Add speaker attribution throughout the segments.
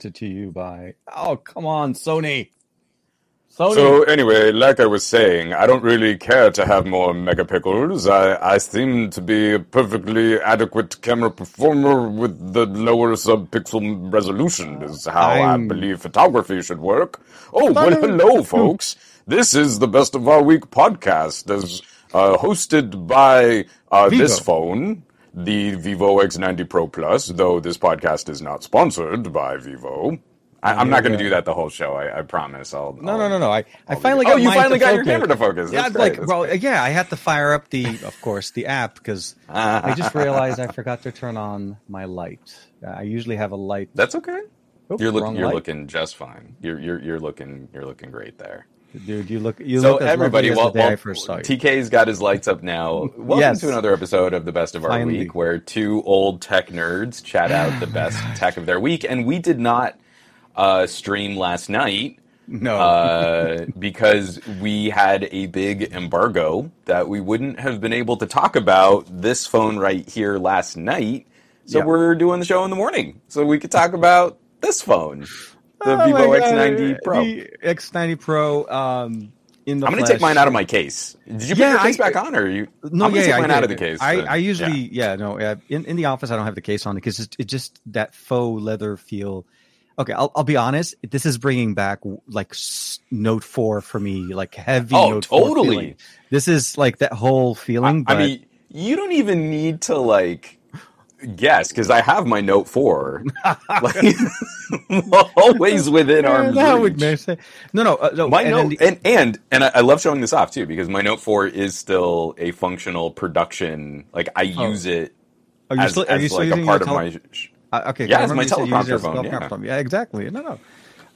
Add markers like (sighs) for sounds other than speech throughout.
Speaker 1: presented to you by. Oh, come on, Sony. Sony.
Speaker 2: So anyway, like I was saying, I don't really care to have more megapixels. I, I seem to be a perfectly adequate camera performer with the lower subpixel resolution is how
Speaker 1: I'm-
Speaker 2: I believe photography should work. Oh, well, hello, (laughs) folks. This is the Best of Our Week podcast, as uh, hosted by uh, this phone, the Vivo X90 Pro Plus, though this podcast is not sponsored by Vivo. I, I'm not going to do that the whole show. I, I promise. I'll,
Speaker 1: No,
Speaker 2: I'll-
Speaker 1: no, no, no. I, I
Speaker 2: I'll
Speaker 1: finally got
Speaker 2: Oh, you finally got your
Speaker 1: focus.
Speaker 2: camera to focus.
Speaker 1: Yeah, like
Speaker 2: great.
Speaker 1: well, yeah. I had to fire up the, of course, the app because (laughs) I just realized I forgot to turn on my light. I usually have a light.
Speaker 2: That's okay. You're looking. You're
Speaker 1: light.
Speaker 2: looking just fine. You're you're you're looking. You're looking great there.
Speaker 1: Dude. You look. You
Speaker 2: So
Speaker 1: look
Speaker 2: everybody, well,
Speaker 1: the day
Speaker 2: well
Speaker 1: I first saw you.
Speaker 2: TK's got his lights up now. (laughs) Welcome
Speaker 1: Yes.
Speaker 2: to another episode of the Best of Our
Speaker 1: Finally.
Speaker 2: Week, where two old tech nerds chat out the best (sighs) tech of their week. And we did not uh, stream last night
Speaker 1: no,
Speaker 2: uh, because we had a big embargo that we wouldn't have been able to talk about this phone right here last night. So
Speaker 1: Yeah.
Speaker 2: we're doing the show in the morning, so we could talk about this phone, the
Speaker 1: oh
Speaker 2: Vivo X90 Pro.
Speaker 1: The X90 Pro. Um, in the
Speaker 2: I'm going to take mine out of my case. Did you put
Speaker 1: Yeah,
Speaker 2: your case
Speaker 1: I-
Speaker 2: back on, or you?
Speaker 1: No,
Speaker 2: I'm gonna
Speaker 1: yeah,
Speaker 2: take
Speaker 1: yeah,
Speaker 2: mine
Speaker 1: I
Speaker 2: out of the case.
Speaker 1: I,
Speaker 2: then.
Speaker 1: I usually,
Speaker 2: Yeah.
Speaker 1: yeah, no, uh, in in the office I don't have the case on because it, it just that faux leather feel. Okay, I'll I'll be honest. This is bringing back like Note Four for me, like heavy.
Speaker 2: Oh,
Speaker 1: Note
Speaker 2: totally.
Speaker 1: feeling. This is like that whole feeling.
Speaker 2: I
Speaker 1: but
Speaker 2: mean, you don't even need to like guess because I have my Note Four, (laughs) like (laughs) always within
Speaker 1: Yeah,
Speaker 2: arm's
Speaker 1: that
Speaker 2: reach.
Speaker 1: would make sense. No, no, uh, no.
Speaker 2: My
Speaker 1: and
Speaker 2: Note
Speaker 1: the-
Speaker 2: and and and I, I love showing this off too because my Note Four is still a functional production. Like I
Speaker 1: Oh.
Speaker 2: use it
Speaker 1: are you
Speaker 2: as,
Speaker 1: still, are
Speaker 2: as
Speaker 1: you still
Speaker 2: like a part
Speaker 1: your
Speaker 2: of my. sh-
Speaker 1: Uh, okay,
Speaker 2: Yeah, it's my
Speaker 1: you said you used it
Speaker 2: teleprompter phone, yeah.
Speaker 1: Yeah, exactly. No, no.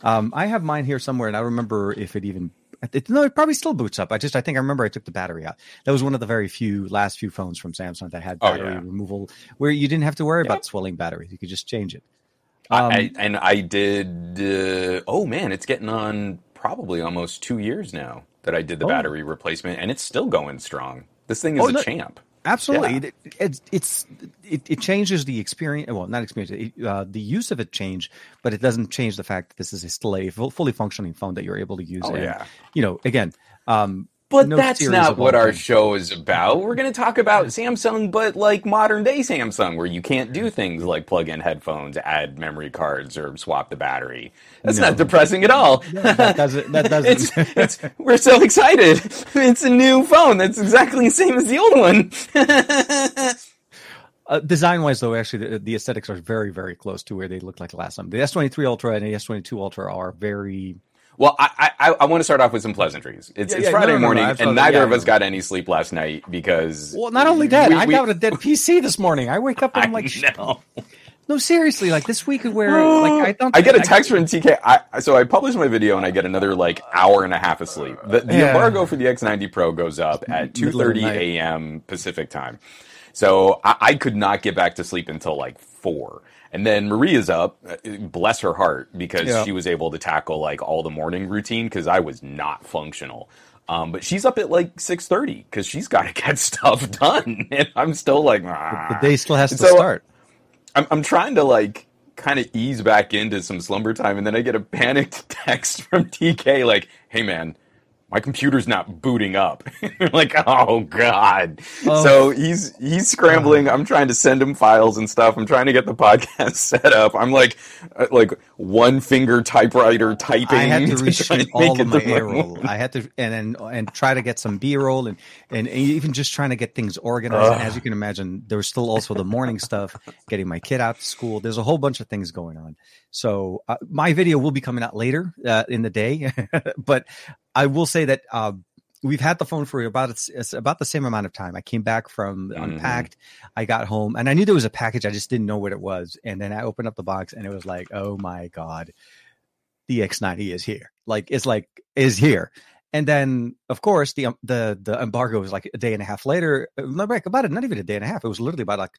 Speaker 1: Um, I have mine here somewhere, and I remember if it even. It, no, it probably still boots up. I just, I think I remember I took the battery out. That was one of the very few last few phones from Samsung that had
Speaker 2: Oh,
Speaker 1: battery
Speaker 2: yeah.
Speaker 1: removal, where you didn't have to worry about swelling batteries. You could just change it. Um,
Speaker 2: I, and I did. Uh, oh man, it's getting on probably almost two years now that I did the
Speaker 1: Oh.
Speaker 2: battery replacement, and it's still going strong. This thing is
Speaker 1: Oh,
Speaker 2: a
Speaker 1: no-
Speaker 2: champ.
Speaker 1: Absolutely,
Speaker 2: Yeah.
Speaker 1: it, it's it's it, it changes the experience. Well, not experience. It, uh, the use of it change, but it doesn't change the fact that this is a still a fully functioning phone that you're able to use.
Speaker 2: Oh,
Speaker 1: and,
Speaker 2: yeah.
Speaker 1: you know, again, um,
Speaker 2: But
Speaker 1: no
Speaker 2: that's not what our
Speaker 1: things.
Speaker 2: show is about. We're going to talk about Samsung, but like modern day Samsung, where you can't do things like plug in headphones, add memory cards, or swap the battery. That's
Speaker 1: No.
Speaker 2: not depressing at all.
Speaker 1: that doesn't. That (laughs) doesn't.
Speaker 2: it's, we're so excited. (laughs) It's a new phone that's exactly the same as the old one. (laughs)
Speaker 1: Uh, design wise, though, actually, the, the aesthetics are very, very close to where they looked like last time. The S23 Ultra and the S22 Ultra are very.
Speaker 2: Well, I, I, I want to start off with some pleasantries. It's,
Speaker 1: Yeah,
Speaker 2: it's
Speaker 1: yeah,
Speaker 2: Friday
Speaker 1: no, no, no,
Speaker 2: morning,
Speaker 1: absolutely,
Speaker 2: and neither
Speaker 1: yeah,
Speaker 2: of us got any sleep last night because.
Speaker 1: Well, not only that,
Speaker 2: we-
Speaker 1: I
Speaker 2: we-
Speaker 1: got a dead PC this morning. I wake up and (laughs) I'm like,
Speaker 2: I know.
Speaker 1: no, seriously, like this week where like I (sighs) don't.
Speaker 2: I get a text from TK. I, so I publish my video and I get another like hour and a half of sleep. The, the
Speaker 1: Yeah.
Speaker 2: embargo for the X90 Pro goes up at two
Speaker 1: Middle of the
Speaker 2: thirty a.m. Pacific time. So I, I could not get back to sleep until like four. And then Maria's up, uh, bless her heart, because
Speaker 1: Yeah.
Speaker 2: she was able to tackle like all the morning routine because I was not functional. Um, but she's up at like six thirty because she's got to (laughs) get stuff done, and I'm still like,
Speaker 1: The day still has to
Speaker 2: So-
Speaker 1: start.
Speaker 2: I'm I'm trying to like kind of ease back into some slumber time, and then I get a panicked (laughs) text from TK like, "Hey man, my computer's not booting up." (laughs) like, oh god.
Speaker 1: Oh.
Speaker 2: So he's he's scrambling. I'm trying to send him files and stuff. I'm trying to get the (laughs) podcast set up. I'm like uh, like one finger typewriter typing.
Speaker 1: I had to (laughs)
Speaker 2: try
Speaker 1: reshoot all of my
Speaker 2: the
Speaker 1: A roll. I had to and and and try to get some B roll and, and even just trying to get things organized. And as you can imagine, there was still also the morning stuff, getting my kid out to school. There's a whole bunch of things going on. So uh, my video will be coming out later uh, in the day, (laughs) but I will say that. Uh, We've had the phone for about it's, it's about the same amount of time. I came back from
Speaker 2: Mhm.
Speaker 1: unpacked. I got home and I knew there was a package. I just didn't know what it was. And then I opened up the box and it was like, oh my god, the X90 is here. Like it's like is here. And then of course the um, the the embargo was like a day and a half later. uh, Not like about it, not even a day and a half. It was literally about like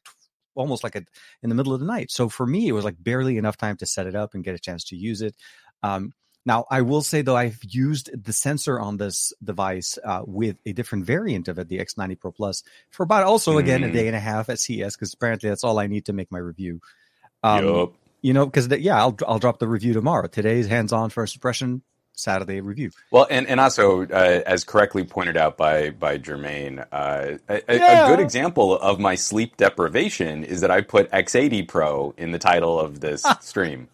Speaker 1: almost like a, in the middle of the night. So for me, it was like barely enough time to set it up and get a chance to use it. Um, now, I will say though, I've used the sensor on this device uh, with a different variant of it, the X90 Pro Plus, for about also again a
Speaker 2: Mm.
Speaker 1: day and a half at CES because apparently that's all I need to make my review. Um,
Speaker 2: Yup.
Speaker 1: you know, because yeah, I'll I'll drop the review tomorrow. Today's hands-on first impression Saturday review.
Speaker 2: Well, and, and also, uh, as correctly pointed out by by Jermaine, uh, a, yeah. a, good example of my sleep deprivation is that I put X80 Pro in the title of this stream.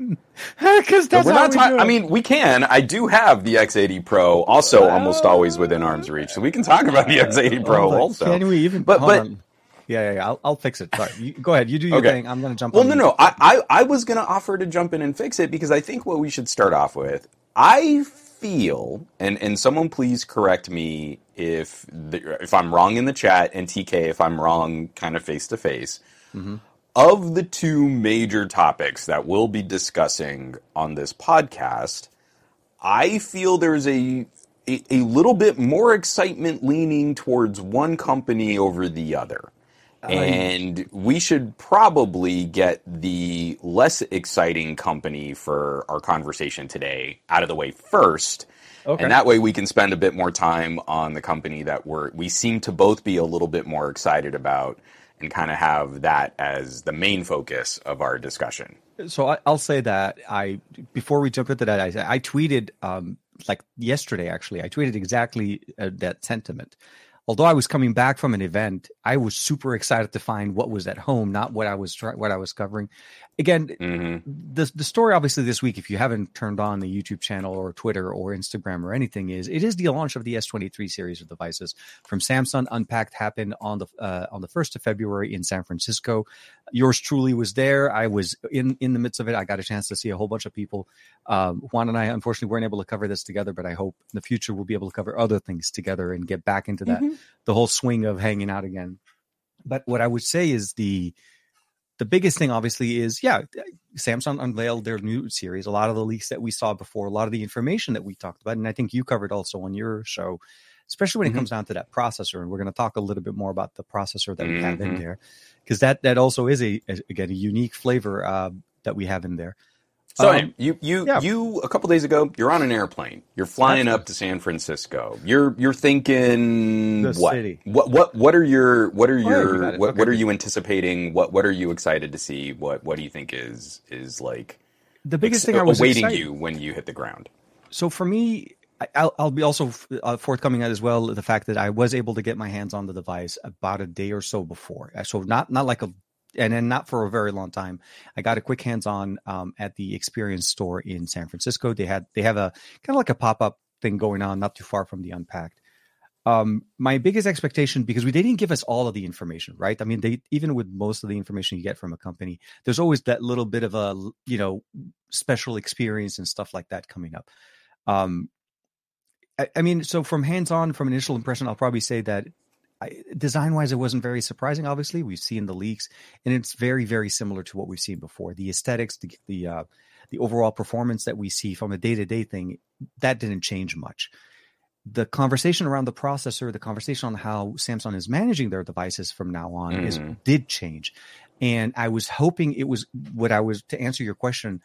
Speaker 2: (laughs)
Speaker 1: Because that's we're not. Ta-
Speaker 2: I mean, we can. I do have the X80 Pro, also uh, almost always within arm's reach, so we can talk about the (laughs) X80 Pro oh, also.
Speaker 1: Can we even? But but. On. Yeah, yeah, yeah. I'll, I'll fix it. Sorry. You, go ahead. You do your okay. thing. I'm going to jump.
Speaker 2: Well, no, no. I, I, I was going to offer to jump in and fix it because I think what we should start off with I feel, and and someone please correct me if the, if I'm wrong in the chat, and TK if I'm wrong, kind of face to face. Mm-hmm. Of the two major topics that we'll be discussing on this podcast, I feel there's a, a, a little bit more excitement leaning towards one company over the other and we should probably get the less exciting company for our conversation today out of the way first. Okay. And that way we can spend a bit more time on the company that we're we seem to both be a little bit more excited about and kind of have that as the main focus of our discussion.
Speaker 1: So I, will say that I before we jump into that I, I tweeted um, like yesterday actually I tweeted exactly uh, that sentiment although I was coming back from an event, I was super excited to find what was at home, not what I was what I was covering again, mm-hmm. the the story obviously this week, if you haven't turned on the YouTube channel or Twitter or Instagram or anything, is it is the launch of the S23 series of devices from Samsung. Unpacked happened on the uh, on the first of February in San Francisco. Yours truly was there. I was in in the midst of it. I got a chance to see a whole bunch of people. Um, Juan and I unfortunately weren't able to cover this together, but I hope in the future we'll be able to cover other things together and get back into that mm-hmm. the whole swing of hanging out again. But what I would say is the the biggest thing obviously is yeah samsung unveiled their new series a lot of the leaks that we saw before a lot of the information that we talked about and i think you covered also on your show especially when mm-hmm. it comes down to that processor and we're going to talk a little bit more about the processor that we mm-hmm. have in mm-hmm. there because that that also is a, a, again a unique flavor uh, that we have in there
Speaker 2: so um, you you yeah. you a couple days ago, you're on an airplane. You're flying up to San Francisco. You're you're thinking
Speaker 1: the
Speaker 2: what?
Speaker 1: City.
Speaker 2: What what what are your what are oh, your what, okay. what are you anticipating? What what are you excited to see? What what do you think is is like
Speaker 1: the biggest ex- thing I was
Speaker 2: awaiting
Speaker 1: excited.
Speaker 2: you when you hit the ground?
Speaker 1: So for me, I'll, I'll, be also uh, forthcoming as well the fact that I was able to get my hands on the device about a day or so before. So not not like a and then not for a very long time. I got a quick hands on um, at the Experience store in San Francisco. They had they have a kind of like a pop up thing going on, not too far from the Unpacked. Um, my biggest expectation because we they didn't give us all of the information, right? I mean, they even with most of the information you get from a company, there's always that little bit of a you know special experience and stuff like that coming up. Um, I, I mean, so from hands on, from initial impression, I'll probably say that design wise, it wasn't very surprising. Obviously, we've seen the leaks, and it's very, very similar to what we've seen before. The aesthetics, the the, uh, the overall performance that we see from a day to day thing, that didn't change much. The conversation around the processor, the conversation on how Samsung is managing their devices from now on, mm. is did change. And I was hoping it was what I was to answer your question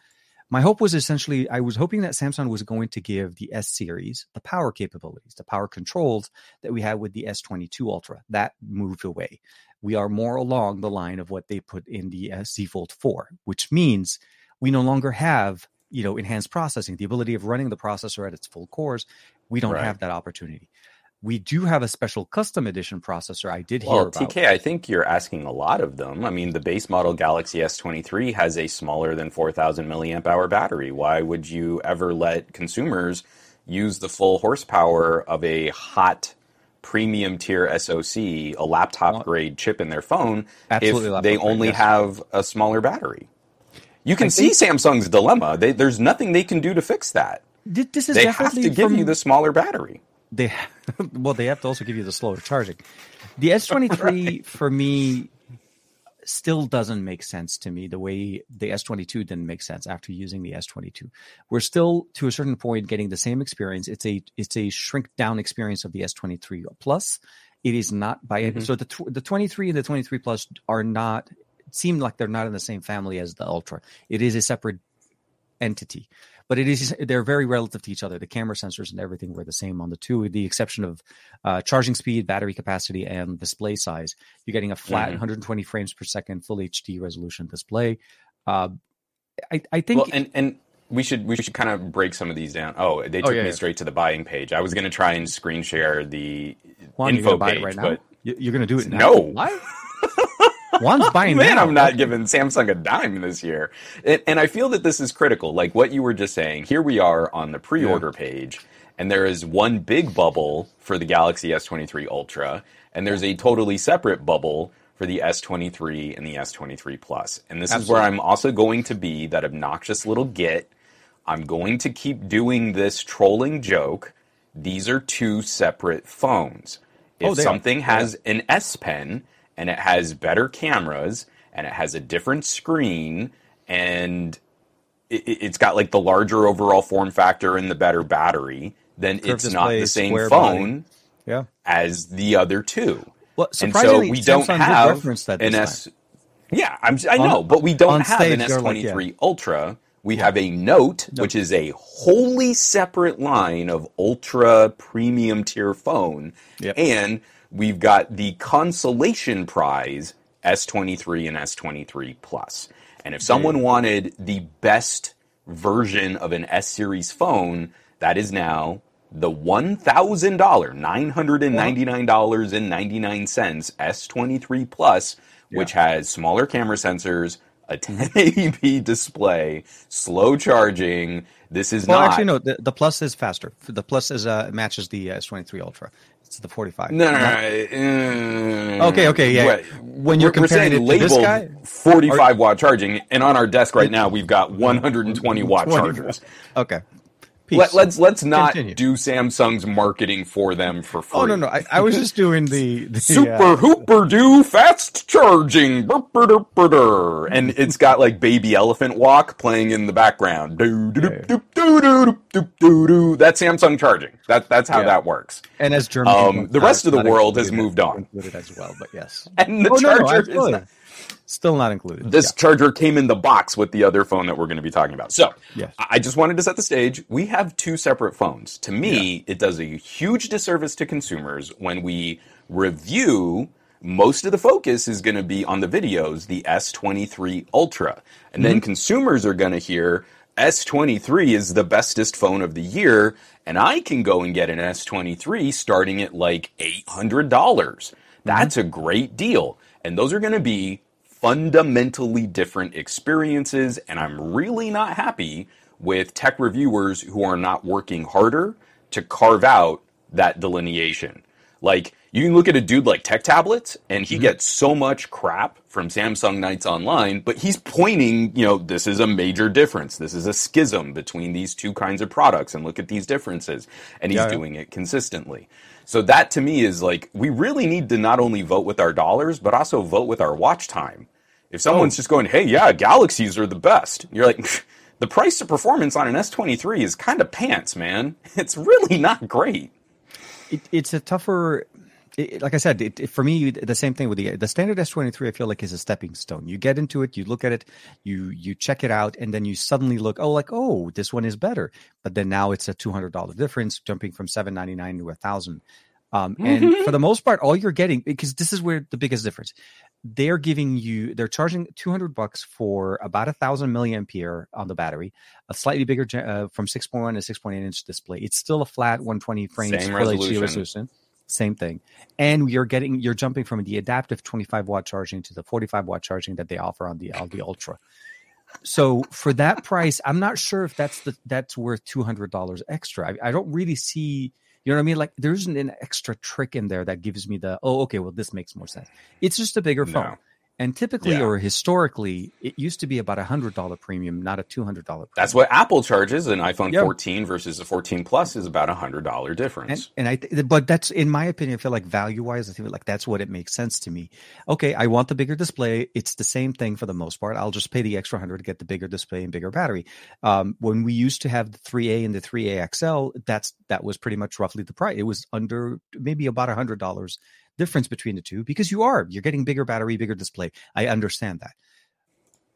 Speaker 1: my hope was essentially I was hoping that Samsung was going to give the S series the power capabilities, the power controls that we had with the S22 Ultra. That moved away. We are more along the line of what they put in the uh, Z Fold 4, which means we no longer have you know enhanced processing, the ability of running the processor at its full cores. We don't right. have that opportunity we do have a special custom edition processor. I did hear
Speaker 2: well,
Speaker 1: about.
Speaker 2: TK, I think you're asking a lot of them. I mean, the base model Galaxy S23 has a smaller than 4,000 milliamp hour battery. Why would you ever let consumers use the full horsepower of a hot premium tier SoC, a laptop grade chip in their phone,
Speaker 1: Absolutely
Speaker 2: if they only yes. have a smaller battery? You can see Samsung's dilemma. They, there's nothing they can do to fix that.
Speaker 1: This is
Speaker 2: they have to give
Speaker 1: from,
Speaker 2: you the smaller battery
Speaker 1: they (laughs) well they have to also give you the slower charging. The S23 (laughs) right. for me still doesn't make sense to me the way the S22 didn't make sense after using the S22. We're still to a certain point getting the same experience. It's a it's a shrink down experience of the S23 Plus. It is not by mm-hmm. so the the 23 and the 23 Plus are not seem like they're not in the same family as the Ultra. It is a separate entity but it is they're very relative to each other. The camera sensors and everything were the same on the two, with the exception of uh, charging speed, battery capacity, and display size. You're getting a flat mm-hmm. 120 frames per second, full HD resolution display. Uh, I, I think
Speaker 2: Well, and and we should we should kind of break some of these down. Oh, they
Speaker 1: Oh,
Speaker 2: took
Speaker 1: yeah,
Speaker 2: me
Speaker 1: yeah.
Speaker 2: straight to the buying page. I was going to try and screen share the
Speaker 1: Juan, you're
Speaker 2: info page,
Speaker 1: it right now.
Speaker 2: but
Speaker 1: You- You're gonna do it now.
Speaker 2: No. (laughs)
Speaker 1: Juan's (laughs) buying
Speaker 2: man. I'm not giving Samsung a dime this year. And, and I feel that this is critical. Like what you were just saying, here we are on the pre-order page, and there is one big bubble for the Galaxy S23 Ultra, and there's a totally separate bubble for the S23 and the S23 Plus. And this is where I'm also going to be that obnoxious little git. I'm going to keep doing this trolling joke. These are two separate phones.
Speaker 1: Oh, if Oh,
Speaker 2: something has an S Pen and it has better cameras and it has a different screen and it, it's got like the larger overall form factor and the better battery, then
Speaker 1: Curved
Speaker 2: it's not the same phone.
Speaker 1: Yeah.
Speaker 2: as the other two.
Speaker 1: Well,
Speaker 2: And so we don't have an S.
Speaker 1: time.
Speaker 2: Yeah, I'm, I
Speaker 1: On-
Speaker 2: know, but we don't
Speaker 1: on
Speaker 2: have an
Speaker 1: they're like,
Speaker 2: S23
Speaker 1: yeah.
Speaker 2: Ultra. We have a Note, which is a wholly separate line of ultra premium tier phone,
Speaker 1: Yep.
Speaker 2: and we've got the consolation prize S23 and S23 Plus. And if someone wanted the best version of an S series phone, that is now the $1,000, $999.99 S23 Plus, which has smaller camera sensors, a (laughs) 1080p display, slow charging. This is
Speaker 1: Well,
Speaker 2: not.
Speaker 1: actually, no. The, the plus is faster. The plus is uh, matches the uh, S23 Ultra. It's the 45.
Speaker 2: No, no, no.
Speaker 1: Okay, okay, yeah. When you're
Speaker 2: we're- we're
Speaker 1: comparing
Speaker 2: saying
Speaker 1: it to this guy,
Speaker 2: 45 watt charging, and on our desk right now we've got 120 watt (laughs)
Speaker 1: 20.
Speaker 2: chargers.
Speaker 1: Okay.
Speaker 2: Let, us let's, let's not
Speaker 1: Continue.
Speaker 2: do Samsung's marketing for them for free.
Speaker 1: Oh no no, I, I was just doing the, (laughs) the uh,
Speaker 2: super
Speaker 1: uh,
Speaker 2: hooper do fast charging, and it's got like baby elephant walk playing in the background. That's Samsung charging. That that's how
Speaker 1: yeah.
Speaker 2: that works.
Speaker 1: And as Germany,
Speaker 2: um, the rest of the world has moved on
Speaker 1: as well. But yes, (laughs)
Speaker 2: and the
Speaker 1: oh, charger no,
Speaker 2: no, is. Not,
Speaker 1: still not included.
Speaker 2: this charger came in the box with the other phone that we're going to be talking about. So,
Speaker 1: Yes.
Speaker 2: I I just wanted to set the stage. We have two separate phones. To me, it does a huge disservice to consumers when we review. Most of the focus is going to be on the videos, the S23 Ultra. And then mm-hmm. consumers are going to hear S23 is the bestest phone of the year, and I can go and get an S23 starting at like $800. Mm-hmm. That's a great deal. And those are going to be fundamentally different experiences, and I'm really not happy with tech reviewers who are not working harder to carve out that delineation. Like, you can look at a dude like Tech Tablets, and he mm-hmm. gets so much crap from Samsung Nights Online, but he's pointing, you know, this is a major difference. This is a schism between these two kinds of products, and look at these differences. And he's
Speaker 1: Yeah, yeah.
Speaker 2: doing it consistently. So that to me is like, we really need to not only vote with our dollars, but also vote with our watch time. If someone's just going, hey, yeah, Galaxies are the best, you're like, (laughs) the price to performance on an S23 is kind of pants, man. (laughs) It's really not great.
Speaker 1: it, it's a tougher it, like I said, it, it- for me, the same thing with the the standard S twenty three. I feel like is a stepping stone. You get into it, you look at it, you you check it out, and then you suddenly look, oh, like oh, this one is better. But then now it's a two hundred dollar difference, jumping from seven ninety nine to a thousand. Um, and (laughs) for the most part, all you're getting because this is where the biggest difference. They're giving you, they're charging two hundred bucks for about a thousand milliampere on the battery, a slightly bigger uh, from six point one to six point eight inch display. It's still a flat one twenty frames
Speaker 2: Same resolution.
Speaker 1: resolution same thing and you're getting you're jumping from the adaptive 25 watt charging to the 45 watt charging that they offer on the on the ultra so for that price i'm not sure if that's the that's worth $200 extra I, I don't really see you know what i mean? Like there isn't an extra trick in there that gives me the oh okay well this makes more sense. It's just a bigger phone.
Speaker 2: No.
Speaker 1: And typically
Speaker 2: Yeah.
Speaker 1: or historically it used to be about a hundred dollar premium not a two hundred dollar
Speaker 2: That's what Apple charges. An iPhone
Speaker 1: Yeah.
Speaker 2: 14 versus a 14 Plus is about a hundred dollar difference.
Speaker 1: And, and I, th- but that's in my opinion. I feel like value wise, I feel like that's what it makes sense to me. Okay, I want the bigger display. It's the same thing for the most part. I'll just pay the extra hundred to get the bigger display and bigger battery. Um, when we used to have the 3A and the 3A XL, that's that was pretty much roughly the price. It was under maybe about a hundred dollars difference between the two because you are you're getting bigger battery, bigger display. I understand that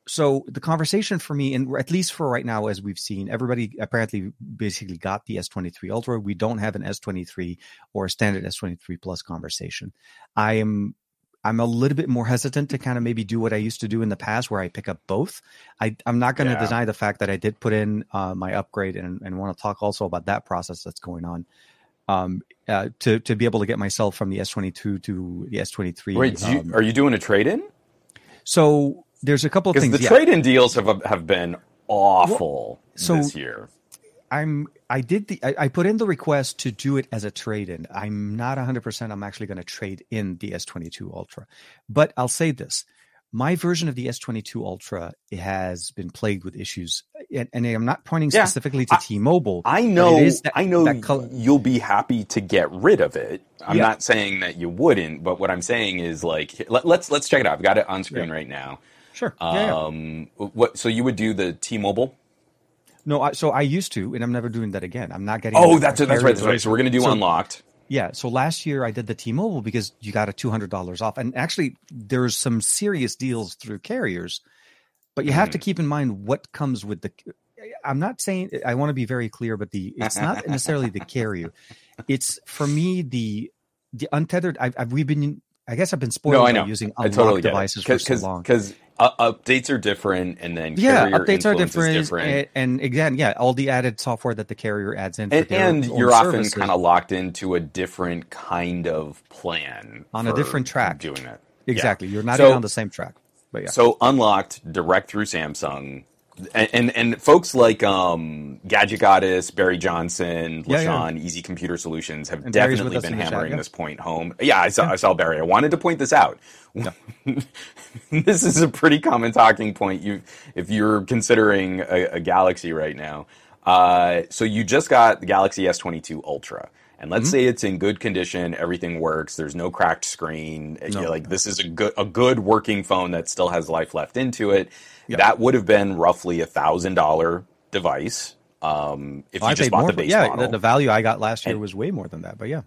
Speaker 1: so the conversation for me and at least for right now as we've seen everybody apparently basically got the s23 ultra we don't have an s23 or a standard s23 plus conversation i am I'm a little bit more hesitant to kind of maybe do what I used to do in the past, where I pick up both. I, I'm not going to
Speaker 2: Yeah.
Speaker 1: deny the fact that I did put in uh, my upgrade, and, and want to talk also about that process that's going on. Um, uh, to to be able to get myself from the S22 to the S23.
Speaker 2: Wait, do you,
Speaker 1: um,
Speaker 2: are you doing a trade in?
Speaker 1: so there's a couple of things.
Speaker 2: the
Speaker 1: yeah.
Speaker 2: trade in deals have have been awful
Speaker 1: so-
Speaker 2: this year.
Speaker 1: I'm I did the I, I put in the request to do it as a trade in. I'm not 100% I'm actually going to trade in the S22 Ultra. But I'll say this. My version of the S22 Ultra has been plagued with issues and, and I'm not pointing
Speaker 2: Yeah,
Speaker 1: specifically to
Speaker 2: I-
Speaker 1: T-Mobile.
Speaker 2: I know,
Speaker 1: that-
Speaker 2: I know you'll be happy to get rid of it. I'm
Speaker 1: Yeah.
Speaker 2: not saying that you wouldn't, but what I'm saying is like let, let's let's check it out. I've got it on screen right now.
Speaker 1: Sure. yeah, yeah.
Speaker 2: Um, what? So you would do the T-Mobile?
Speaker 1: No, I, so I used to and I'm never doing that again. I'm not getting
Speaker 2: Oh, that's. That's right. That's right. So we're gonna do
Speaker 1: So-
Speaker 2: unlocked.
Speaker 1: Yeah. So last year I did the T-Mobile because you got a two hundred dollars off, and actually there's some serious deals through carriers, but you have to hmm. keep in mind what comes with the. I'm not saying I want to be very clear, but the it's not (laughs) necessarily the carrier. It's for me the the untethered. I've, I've we've been. I guess I've been spoiled
Speaker 2: No, I
Speaker 1: by
Speaker 2: know.
Speaker 1: using unlocked
Speaker 2: totally
Speaker 1: devices for so long.
Speaker 2: because uh, updates are different, and then
Speaker 1: Yeah, updates are different,
Speaker 2: different.
Speaker 1: And, and again, yeah, all the added software that the carrier adds in, for
Speaker 2: and, and you're often kind of locked into a different kind of plan
Speaker 1: On a different track.
Speaker 2: doing it.
Speaker 1: exactly. You're not
Speaker 2: So-
Speaker 1: on the same track, but yeah.
Speaker 2: So unlocked direct through Samsung, and and, and folks like um, Gadget Goddess, Barry Johnson,
Speaker 1: Yeah, yeah.
Speaker 2: LaShawn, Easy Computer Solutions have
Speaker 1: And
Speaker 2: definitely been
Speaker 1: chat,
Speaker 2: hammering
Speaker 1: yeah.
Speaker 2: this point home. Yeah, I saw I saw Barry. I wanted to point this out. (laughs) this is a pretty common talking point. You if you're considering a, a Galaxy right now. Uh, so you just got the Galaxy S22 Ultra. And let's
Speaker 1: Mm-hmm.
Speaker 2: say it's in good condition, everything works. There's no cracked screen.
Speaker 1: No.
Speaker 2: You're like this is a good a good working phone that still has life left into it. That would have been roughly a thousand dollar device um, if you
Speaker 1: I
Speaker 2: just bought the
Speaker 1: for-
Speaker 2: base
Speaker 1: yeah,
Speaker 2: model.
Speaker 1: The, the value I got last year
Speaker 2: And-
Speaker 1: was way more than that, but yeah.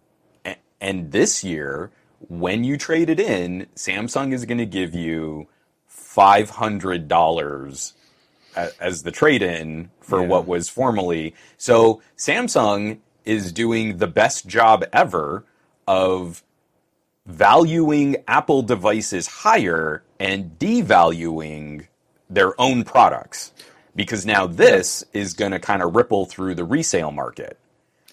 Speaker 2: A- and this year, when you trade it in, Samsung is going to give you five hundred dollars as the trade-in for
Speaker 1: Yeah.
Speaker 2: what was formerly. So Samsung is doing the best job ever of valuing Apple devices higher and devaluing their own products. Because now this is going to kind of ripple through the resale market.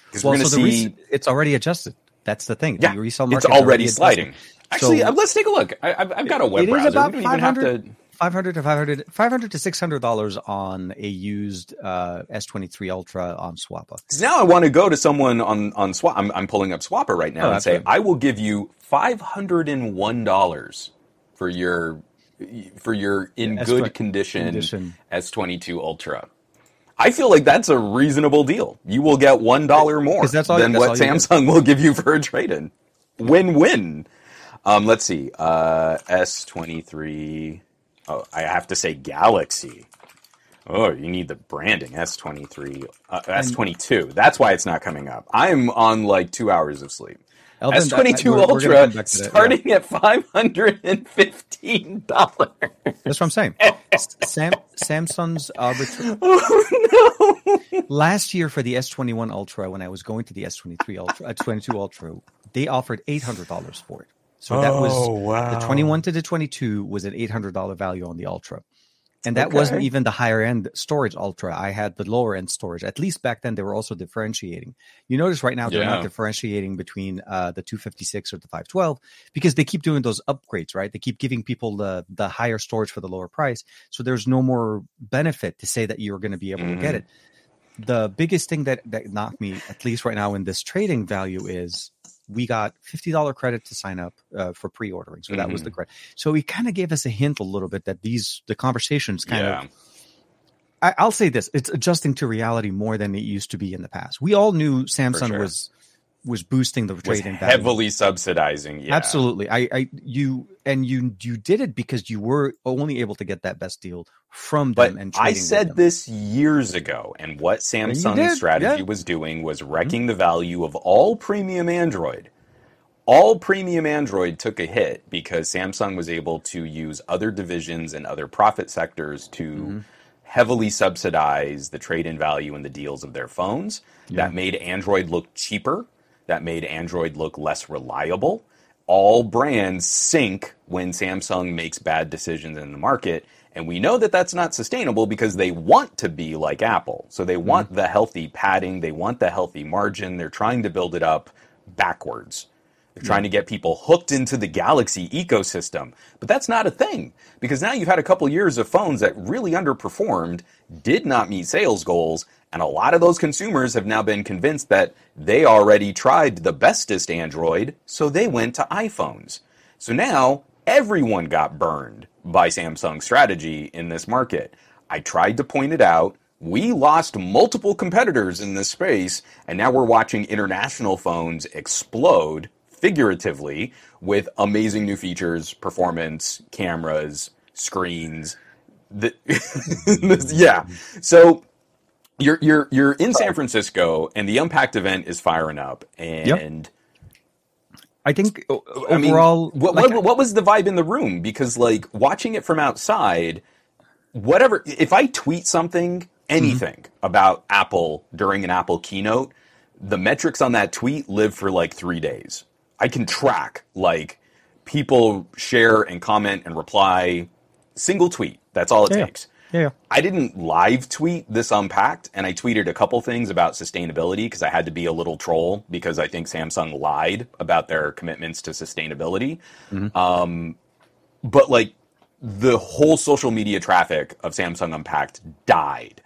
Speaker 2: Because
Speaker 1: Well,
Speaker 2: we're
Speaker 1: so
Speaker 2: going to see
Speaker 1: res- it's already adjusted. That's the thing.
Speaker 2: yeah,
Speaker 1: the resale
Speaker 2: it's
Speaker 1: market
Speaker 2: already sliding. Actually,
Speaker 1: So-
Speaker 2: uh, let's take a look. I, I've, I've got a web
Speaker 1: It is
Speaker 2: browser.
Speaker 1: about
Speaker 2: we don't even have
Speaker 1: 500,
Speaker 2: to.
Speaker 1: 500 to 500, 500 to six hundred dollars on a used uh, S23 Ultra on Swappa.
Speaker 2: now I want to go to someone on on Swap. I'm, I'm pulling up Swappa right now
Speaker 1: Oh,
Speaker 2: and say
Speaker 1: good.
Speaker 2: I will give you five hundred and one dollars for your for your in
Speaker 1: S20
Speaker 2: good condition,
Speaker 1: condition.
Speaker 2: S22 Ultra. I feel like that's a reasonable deal. You will get one more
Speaker 1: that's all-
Speaker 2: than what
Speaker 1: all you get.
Speaker 2: Samsung will give you for a trade-in. Win-win. Um, let's see. Uh, S23. Oh, I have to say Galaxy. Oh, you need the branding. S23. Uh, S22. That's why it's not coming up. I'm on like two hours of sleep.
Speaker 1: Elvin,
Speaker 2: S22
Speaker 1: that- we're- we're gonna
Speaker 2: Ultra
Speaker 1: come back to that, yeah.
Speaker 2: starting at $515.
Speaker 1: That's what I'm saying. Sam, Samsung's arbitrary. (laughs)
Speaker 2: oh, no.
Speaker 1: Last year for the S21 Ultra, when I was going to the S23 Ultra, uh, 22 Ultra, they offered eight hundred dollars for it. So that was
Speaker 2: Oh, wow.
Speaker 1: the 21 to the 22 was an eight hundred dollar value on the Ultra, and that
Speaker 2: Okay.
Speaker 1: wasn't even the higher end storage Ultra. I had the lower end storage. At least back then, they were also differentiating. You notice right now they're
Speaker 2: Yeah.
Speaker 1: not differentiating between uh, the 256 or the 512 because they keep doing those upgrades, right? They keep giving people the the higher storage for the lower price. So there's no more benefit to say that you're going to be able to get
Speaker 2: Mhm.
Speaker 1: it. The biggest thing that that knocked me, at least right now in this trading value, is we got fifty dollar credit to sign up uh, for pre ordering. So that was
Speaker 2: Mhm.
Speaker 1: the credit. So he kind of gave us a hint a little bit that these the conversations kind
Speaker 2: Yeah.
Speaker 1: of I, I'll say this: it's adjusting to reality more than it used to be in the past. We all knew Samsung
Speaker 2: sure.
Speaker 1: was was boosting the
Speaker 2: Was
Speaker 1: trading value.
Speaker 2: heavily subsidizing. Yeah.
Speaker 1: Absolutely, I, I, you, and you, you did it because you were only able to get that best deal from
Speaker 2: But
Speaker 1: them. And
Speaker 2: I said this years ago, and what Samsung's strategy
Speaker 1: yeah.
Speaker 2: was doing was wrecking the value of all premium Android. All premium Android took a hit because Samsung was able to use other divisions and other profit sectors to
Speaker 1: Mm-hmm.
Speaker 2: heavily subsidize the trade in value and the deals of their phones. That made Android look cheaper. That made Android look less reliable. all brands sink when Samsung makes bad decisions in the market. And we know that that's not sustainable because they want to be like Apple. So they want mm-hmm. the healthy padding, they want the healthy margin. They're trying to build it up backwards. They're trying to get people hooked into the Galaxy ecosystem. But that's not a thing because now you've had a couple years of phones that really underperformed, did not meet sales goals, and a lot of those consumers have now been convinced that they already tried the bestest Android, so they went to iPhones. So now everyone got burned by Samsung's strategy in this market. I tried to point it out. We lost multiple competitors in this space, and now we're watching international phones explode figuratively with amazing new features, performance, cameras, screens. The, (laughs) yeah. So you're you're you're in San Francisco and the Unpacked event is firing up and
Speaker 1: yep. I think overall
Speaker 2: I mean, what, like, what, what was the vibe in the room because like watching it from outside whatever if I tweet something anything mm-hmm. about Apple during an Apple keynote the metrics on that tweet live for like 3 days I can track like people share and comment and reply single tweet that's all it
Speaker 1: yeah.
Speaker 2: takes
Speaker 1: yeah.
Speaker 2: I didn't live tweet this unpacked, and I tweeted a couple things about sustainability because I had to be a little troll because I think Samsung lied about their commitments to sustainability. Mm-hmm. Um, but like the whole social media traffic of Samsung Unpacked died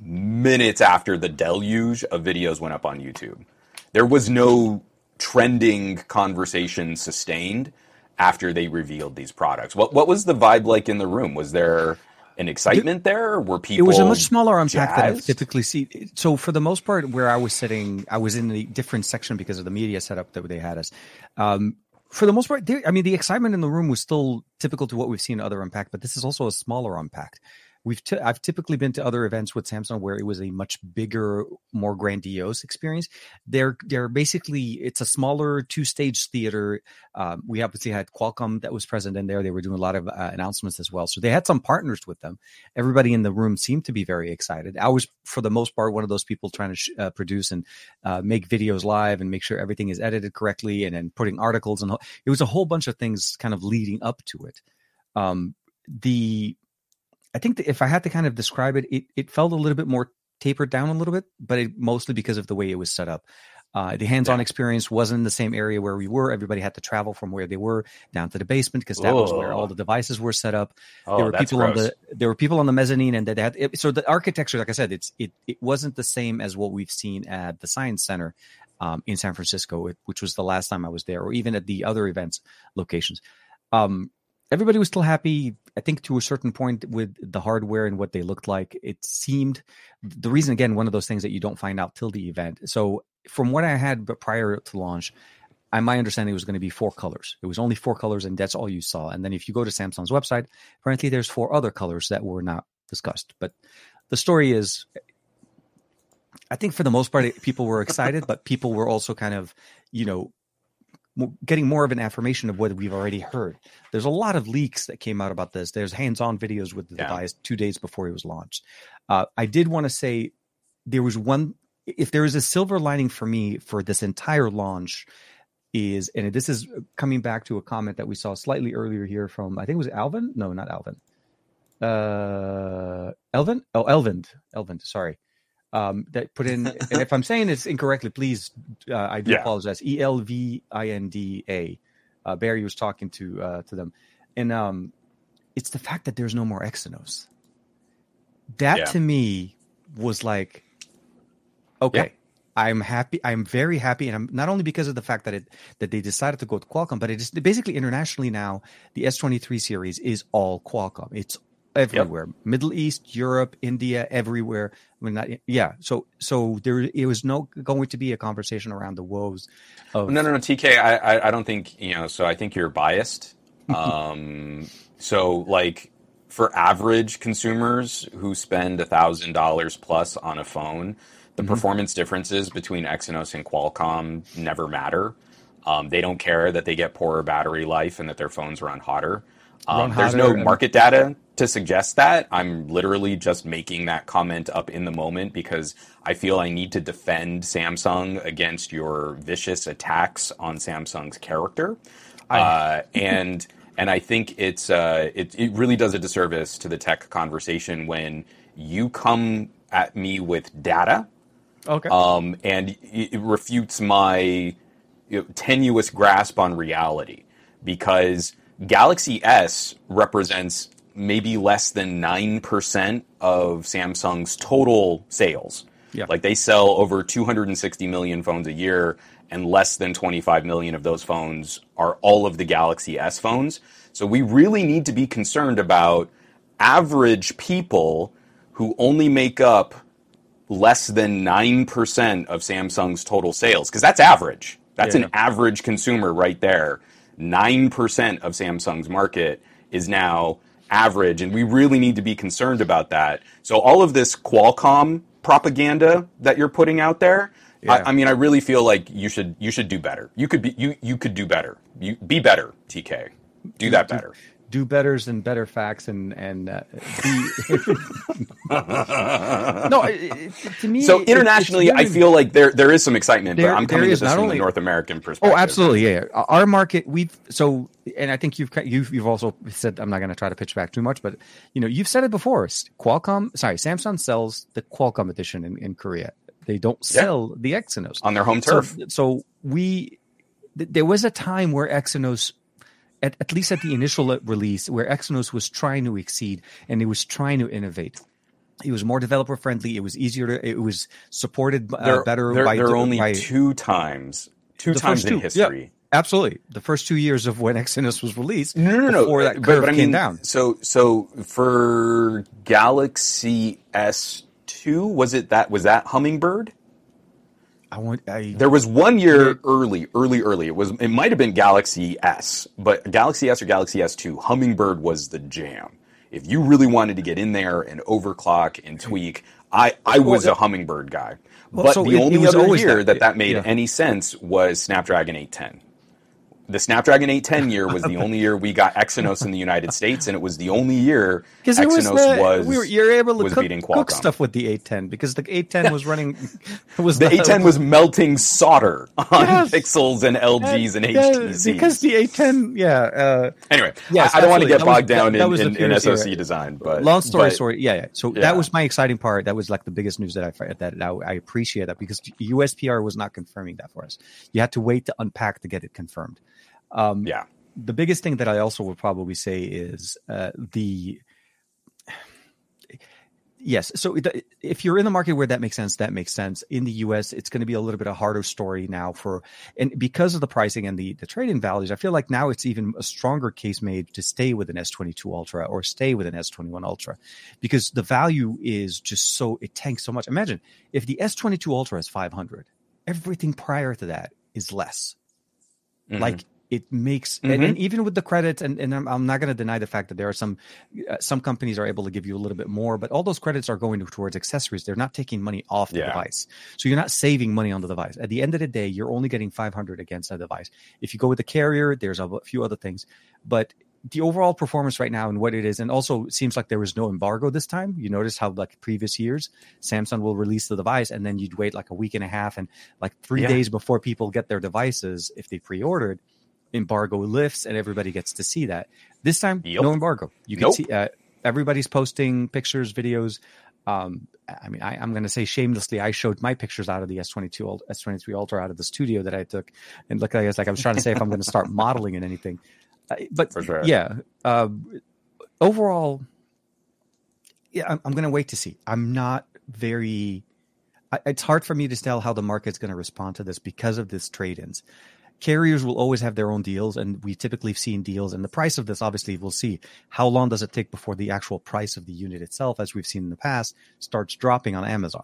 Speaker 2: minutes after the deluge of videos went up on YouTube. There was no trending conversation sustained after they revealed these products. What what was the vibe like in the room? Was there an excitement there? Were people?
Speaker 1: It was a much smaller unpack than I typically see. So for the most part, where I was sitting, I was in the different section because of the media setup that they had us. Um, for the most part, I mean, the excitement in the room was still typical to what we've seen other unpack, but this is also a smaller unpack we've t- I've typically been to other events with Samsung where it was a much bigger, more grandiose experience. They're they're basically it's a smaller two stage theater. Um, we obviously had Qualcomm that was present in there. They were doing a lot of uh, announcements as well, so they had some partners with them. Everybody in the room seemed to be very excited. I was, for the most part, one of those people trying to sh- uh, produce and uh, make videos live and make sure everything is edited correctly, and then putting articles and it was a whole bunch of things kind of leading up to it. Um, the I think if I had to kind of describe it, it, it felt a little bit more tapered down a little bit, but it, mostly because of the way it was set up. Uh, the hands-on yeah. experience wasn't in the same area where we were. Everybody had to travel from where they were down to the basement because that was where all the devices were set up.
Speaker 2: Oh,
Speaker 1: there were
Speaker 2: people
Speaker 1: gross. on the there were people on the mezzanine, and that had it, so the architecture, like I said, it's it it wasn't the same as what we've seen at the Science Center um, in San Francisco, which was the last time I was there, or even at the other events locations. Um, everybody was still happy. I think to a certain point with the hardware and what they looked like, it seemed the reason again one of those things that you don't find out till the event. So from what I had but prior to launch, I, my understanding was going to be four colors. It was only four colors, and that's all you saw. And then if you go to Samsung's website, apparently there's four other colors that were not discussed. But the story is, I think for the most part, people were excited, but people were also kind of, you know, getting more of an affirmation of what we've already heard. There's a lot of leaks that came out about this. There's hands-on videos with the yeah. device two days before it was launched. Uh, I did want to say there was one. If there is a silver lining for me for this entire launch, is and this is coming back to a comment that we saw slightly earlier here from I think it was Alvin. No, not Alvin. Uh, Elvin. Oh, Elvin. Elvin. Sorry um, that put in, (laughs) and if I'm saying this incorrectly, please, uh, I do yeah. apologize. E L V I N D A. Uh, Barry was talking to uh, to them, and um, it's the fact that there's no more Exynos. That yeah. to me was like, okay, yeah. I'm happy. I'm very happy, and I'm not only because of the fact that it that they decided to go to Qualcomm, but it is basically internationally now. The S23 series is all Qualcomm. It's everywhere. Yep. middle east europe india everywhere. I mean, not, yeah. So so there it was no going to be a conversation around the woes of
Speaker 2: no no no tk i i, I don't think you know so i think you're biased. (laughs) Um so like for average consumers who spend a thousand dollars plus on a phone the mm-hmm. performance differences between exynos and qualcomm never matter. Um, they don't care that they get poorer battery life and that their phones run hotter um, there's no market data to suggest that. I'm literally just making that comment up in the moment because I feel I need to defend Samsung against your vicious attacks on Samsung's character. uh, and and I think it's uh, it it really does a disservice to the tech conversation when you come at me with data,
Speaker 1: Okay.
Speaker 2: um, and it refutes my you know, tenuous grasp on reality because Galaxy S represents maybe less than 9% of Samsung's total sales.
Speaker 1: Yeah.
Speaker 2: Like they sell over 260 million phones a year, and less than 25 million of those phones are all of the Galaxy S phones. So we really need to be concerned about average people who only make up less than 9% of Samsung's total sales because that's average. That's
Speaker 1: Yeah.
Speaker 2: an average consumer right there. 9% of Samsung's market is now average and we really need to be concerned about that. So all of this Qualcomm propaganda that you're putting out there
Speaker 1: Yeah.
Speaker 2: I, I mean I really feel like you should you should do better. You could be you you could do better. You be better, TK. Do that better.
Speaker 1: Do betters and better facts and and uh, be, (laughs) no it, it, to me
Speaker 2: So
Speaker 1: it-
Speaker 2: internationally, I feel like there there is some excitement,
Speaker 1: There-
Speaker 2: but I'm coming
Speaker 1: is
Speaker 2: this from
Speaker 1: only-
Speaker 2: the North American perspective.
Speaker 1: Oh, absolutely, yeah. yeah. Our market, we've so, and I think you've you've you've also said I'm not going to try to pitch back too much, but you know you've said it before. Qualcomm, sorry, Samsung sells the Qualcomm edition in, in Korea. They don't
Speaker 2: Yeah.
Speaker 1: sell the Exynos
Speaker 2: on their home
Speaker 1: so,
Speaker 2: turf.
Speaker 1: so we th- there was a time where Exynos. At, at least at the initial release, where Exynos was trying to exceed and it was trying to innovate, it was more developer friendly. It was easier to. It was supported uh,
Speaker 2: there,
Speaker 1: better.
Speaker 2: there,
Speaker 1: by,
Speaker 2: there are only
Speaker 1: by,
Speaker 2: two times, two times in
Speaker 1: two, yeah. Absolutely. The first two years of when (laughs) Exynos was released,
Speaker 2: No, no, no.
Speaker 1: before that
Speaker 2: but-
Speaker 1: curve
Speaker 2: but I
Speaker 1: came down.
Speaker 2: So, so for Galaxy S two, was it that was that Hummingbird?
Speaker 1: I want. I,
Speaker 2: There was one year early, early, early. It was. It might have been Galaxy S, but Galaxy S or Galaxy S two, Hummingbird was the jam. If you really wanted to get in there and overclock and tweak, I I was a Hummingbird guy.
Speaker 1: Well,
Speaker 2: but
Speaker 1: so
Speaker 2: the
Speaker 1: it- it
Speaker 2: only
Speaker 1: was
Speaker 2: other year
Speaker 1: that.
Speaker 2: that that made
Speaker 1: Yeah.
Speaker 2: any sense was Snapdragon eight ten. The Snapdragon 810 year was the (laughs) only year we got Exynos in the United States, and it was the only year
Speaker 1: it was,
Speaker 2: Exynos
Speaker 1: uh,
Speaker 2: was,
Speaker 1: we were, you're able to
Speaker 2: was
Speaker 1: cook,
Speaker 2: beating
Speaker 1: cook stuff with the 810 because the 810 was running (laughs) was
Speaker 2: The 810 was melting solder (laughs) on
Speaker 1: Yes.
Speaker 2: pixels and LGs and
Speaker 1: Yeah,
Speaker 2: HTCs.
Speaker 1: because the 810 yeah uh,
Speaker 2: Anyway,
Speaker 1: Yes,
Speaker 2: I, I don't want to get
Speaker 1: That was-
Speaker 2: bogged down
Speaker 1: that- that
Speaker 2: in,
Speaker 1: was
Speaker 2: in, in SoC
Speaker 1: era.
Speaker 2: design, but
Speaker 1: long story
Speaker 2: but-
Speaker 1: short yeah, yeah. so
Speaker 2: Yeah.
Speaker 1: that was my exciting part that was like the biggest news that i that I, I appreciate that because uspr was not confirming that for us you had to wait to unpack to get it confirmed um
Speaker 2: Yeah,
Speaker 1: the biggest thing that I also would probably say is uh, the yes. So it- if you're in the market where that makes sense, that makes sense. In the U.S., it's going to be a little bit a harder story now for and because of the pricing and the the trading values. I feel like now it's even a stronger case made to stay with an S22 Ultra or stay with an S21 Ultra because the value is just so it tanks so much. Imagine if the S22 Ultra is 500, everything prior to that is less
Speaker 2: Mhm.
Speaker 1: like it makes and,
Speaker 2: Mhm.
Speaker 1: and even with the credits and, and i'm, I'm not going to deny the fact that there are some uh, some companies are able to give you a little bit more but all those credits are going towards accessories they're not taking money off the
Speaker 2: Yeah.
Speaker 1: device so you're not saving money on the device at the end of the day you're only getting 500 against a device if you go with the carrier there's a few other things but the overall performance right now and what it is and also it seems like there was no embargo this time you notice how like previous years samsung will release the device and then you'd wait like a week and a half and like three
Speaker 2: Yeah.
Speaker 1: days before people get their devices if they pre-ordered embargo lifts and everybody gets to see that this time
Speaker 2: Yep.
Speaker 1: no embargo you can
Speaker 2: Nope.
Speaker 1: see uh, everybody's posting pictures videos um, I mean, I, I'm going to say shamelessly, I showed my pictures out of the S22, ult- S23 Ultra out of the studio that I took, and look, I was like, I was trying to say if I'm going to start modeling in anything, uh, but
Speaker 2: For sure.
Speaker 1: yeah. Uh, overall, yeah, I'm, I'm going to wait to see. I'm not very. I, it's hard for me to tell how the market's going to respond to this because of this trade-ins. Carriers will always have their own deals, and we typically have seen deals. And the price of this, obviously, we'll see how long does it take before the actual price of the unit itself, as we've seen in the past, starts dropping on Amazon.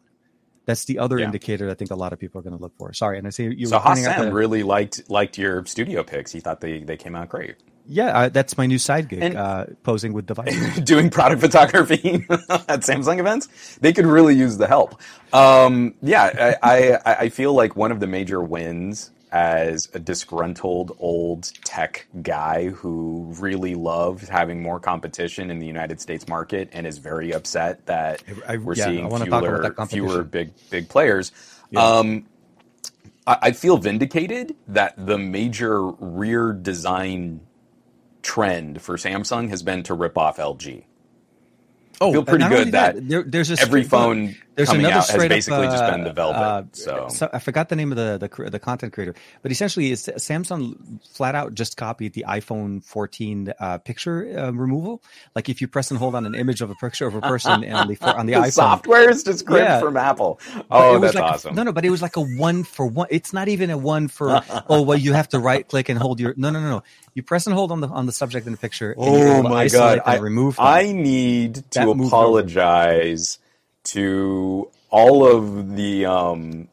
Speaker 1: That's the other
Speaker 2: Yeah.
Speaker 1: indicator I think a lot of people are going to look for. Sorry, and I say you
Speaker 2: so Hassan
Speaker 1: the-
Speaker 2: really liked liked your studio pics. He thought they, they came out great.
Speaker 1: yeah, uh, that's my new side gig,
Speaker 2: And-
Speaker 1: uh, posing with devices. (laughs)
Speaker 2: Doing product photography (laughs) at Samsung events, they could really use the help. Um, yeah, I, I I feel like one of the major wins as a disgruntled old tech guy who really loved having more competition in the United States market and is very upset that
Speaker 1: I- I-
Speaker 2: we're
Speaker 1: yeah,
Speaker 2: seeing
Speaker 1: wanna talk about
Speaker 2: fewer
Speaker 1: that
Speaker 2: fewer big big players.
Speaker 1: Yeah.
Speaker 2: Um, I, I feel vindicated that the major rear design trend for Samsung has been to rip off LG.
Speaker 1: Oh,
Speaker 2: I feel pretty good that,
Speaker 1: there, there's a
Speaker 2: every phone
Speaker 1: There's
Speaker 2: coming
Speaker 1: another
Speaker 2: out has
Speaker 1: straight
Speaker 2: basically
Speaker 1: up,
Speaker 2: just been
Speaker 1: uh,
Speaker 2: the Velvet.
Speaker 1: uh,
Speaker 2: so
Speaker 1: I forgot the name of the the, the content creator, but essentially, it's Samsung flat out just copied the iPhone 14 uh, picture uh, removal. Like if you press and hold on an image of a picture of a person on the on the, (laughs)
Speaker 2: the
Speaker 1: iPhone,
Speaker 2: software is just gripped
Speaker 1: Yeah.
Speaker 2: from Apple. Oh, that's
Speaker 1: like a-
Speaker 2: awesome.
Speaker 1: no, no, but it was like a one for one. It's not even a one for (laughs) oh well, you have to right click and hold your no, no, no, no. You press and hold on the on the subject in the picture.
Speaker 2: Oh my god!
Speaker 1: and remove. them.
Speaker 2: I need
Speaker 1: That
Speaker 2: to
Speaker 1: apologize. over.
Speaker 2: To all of the um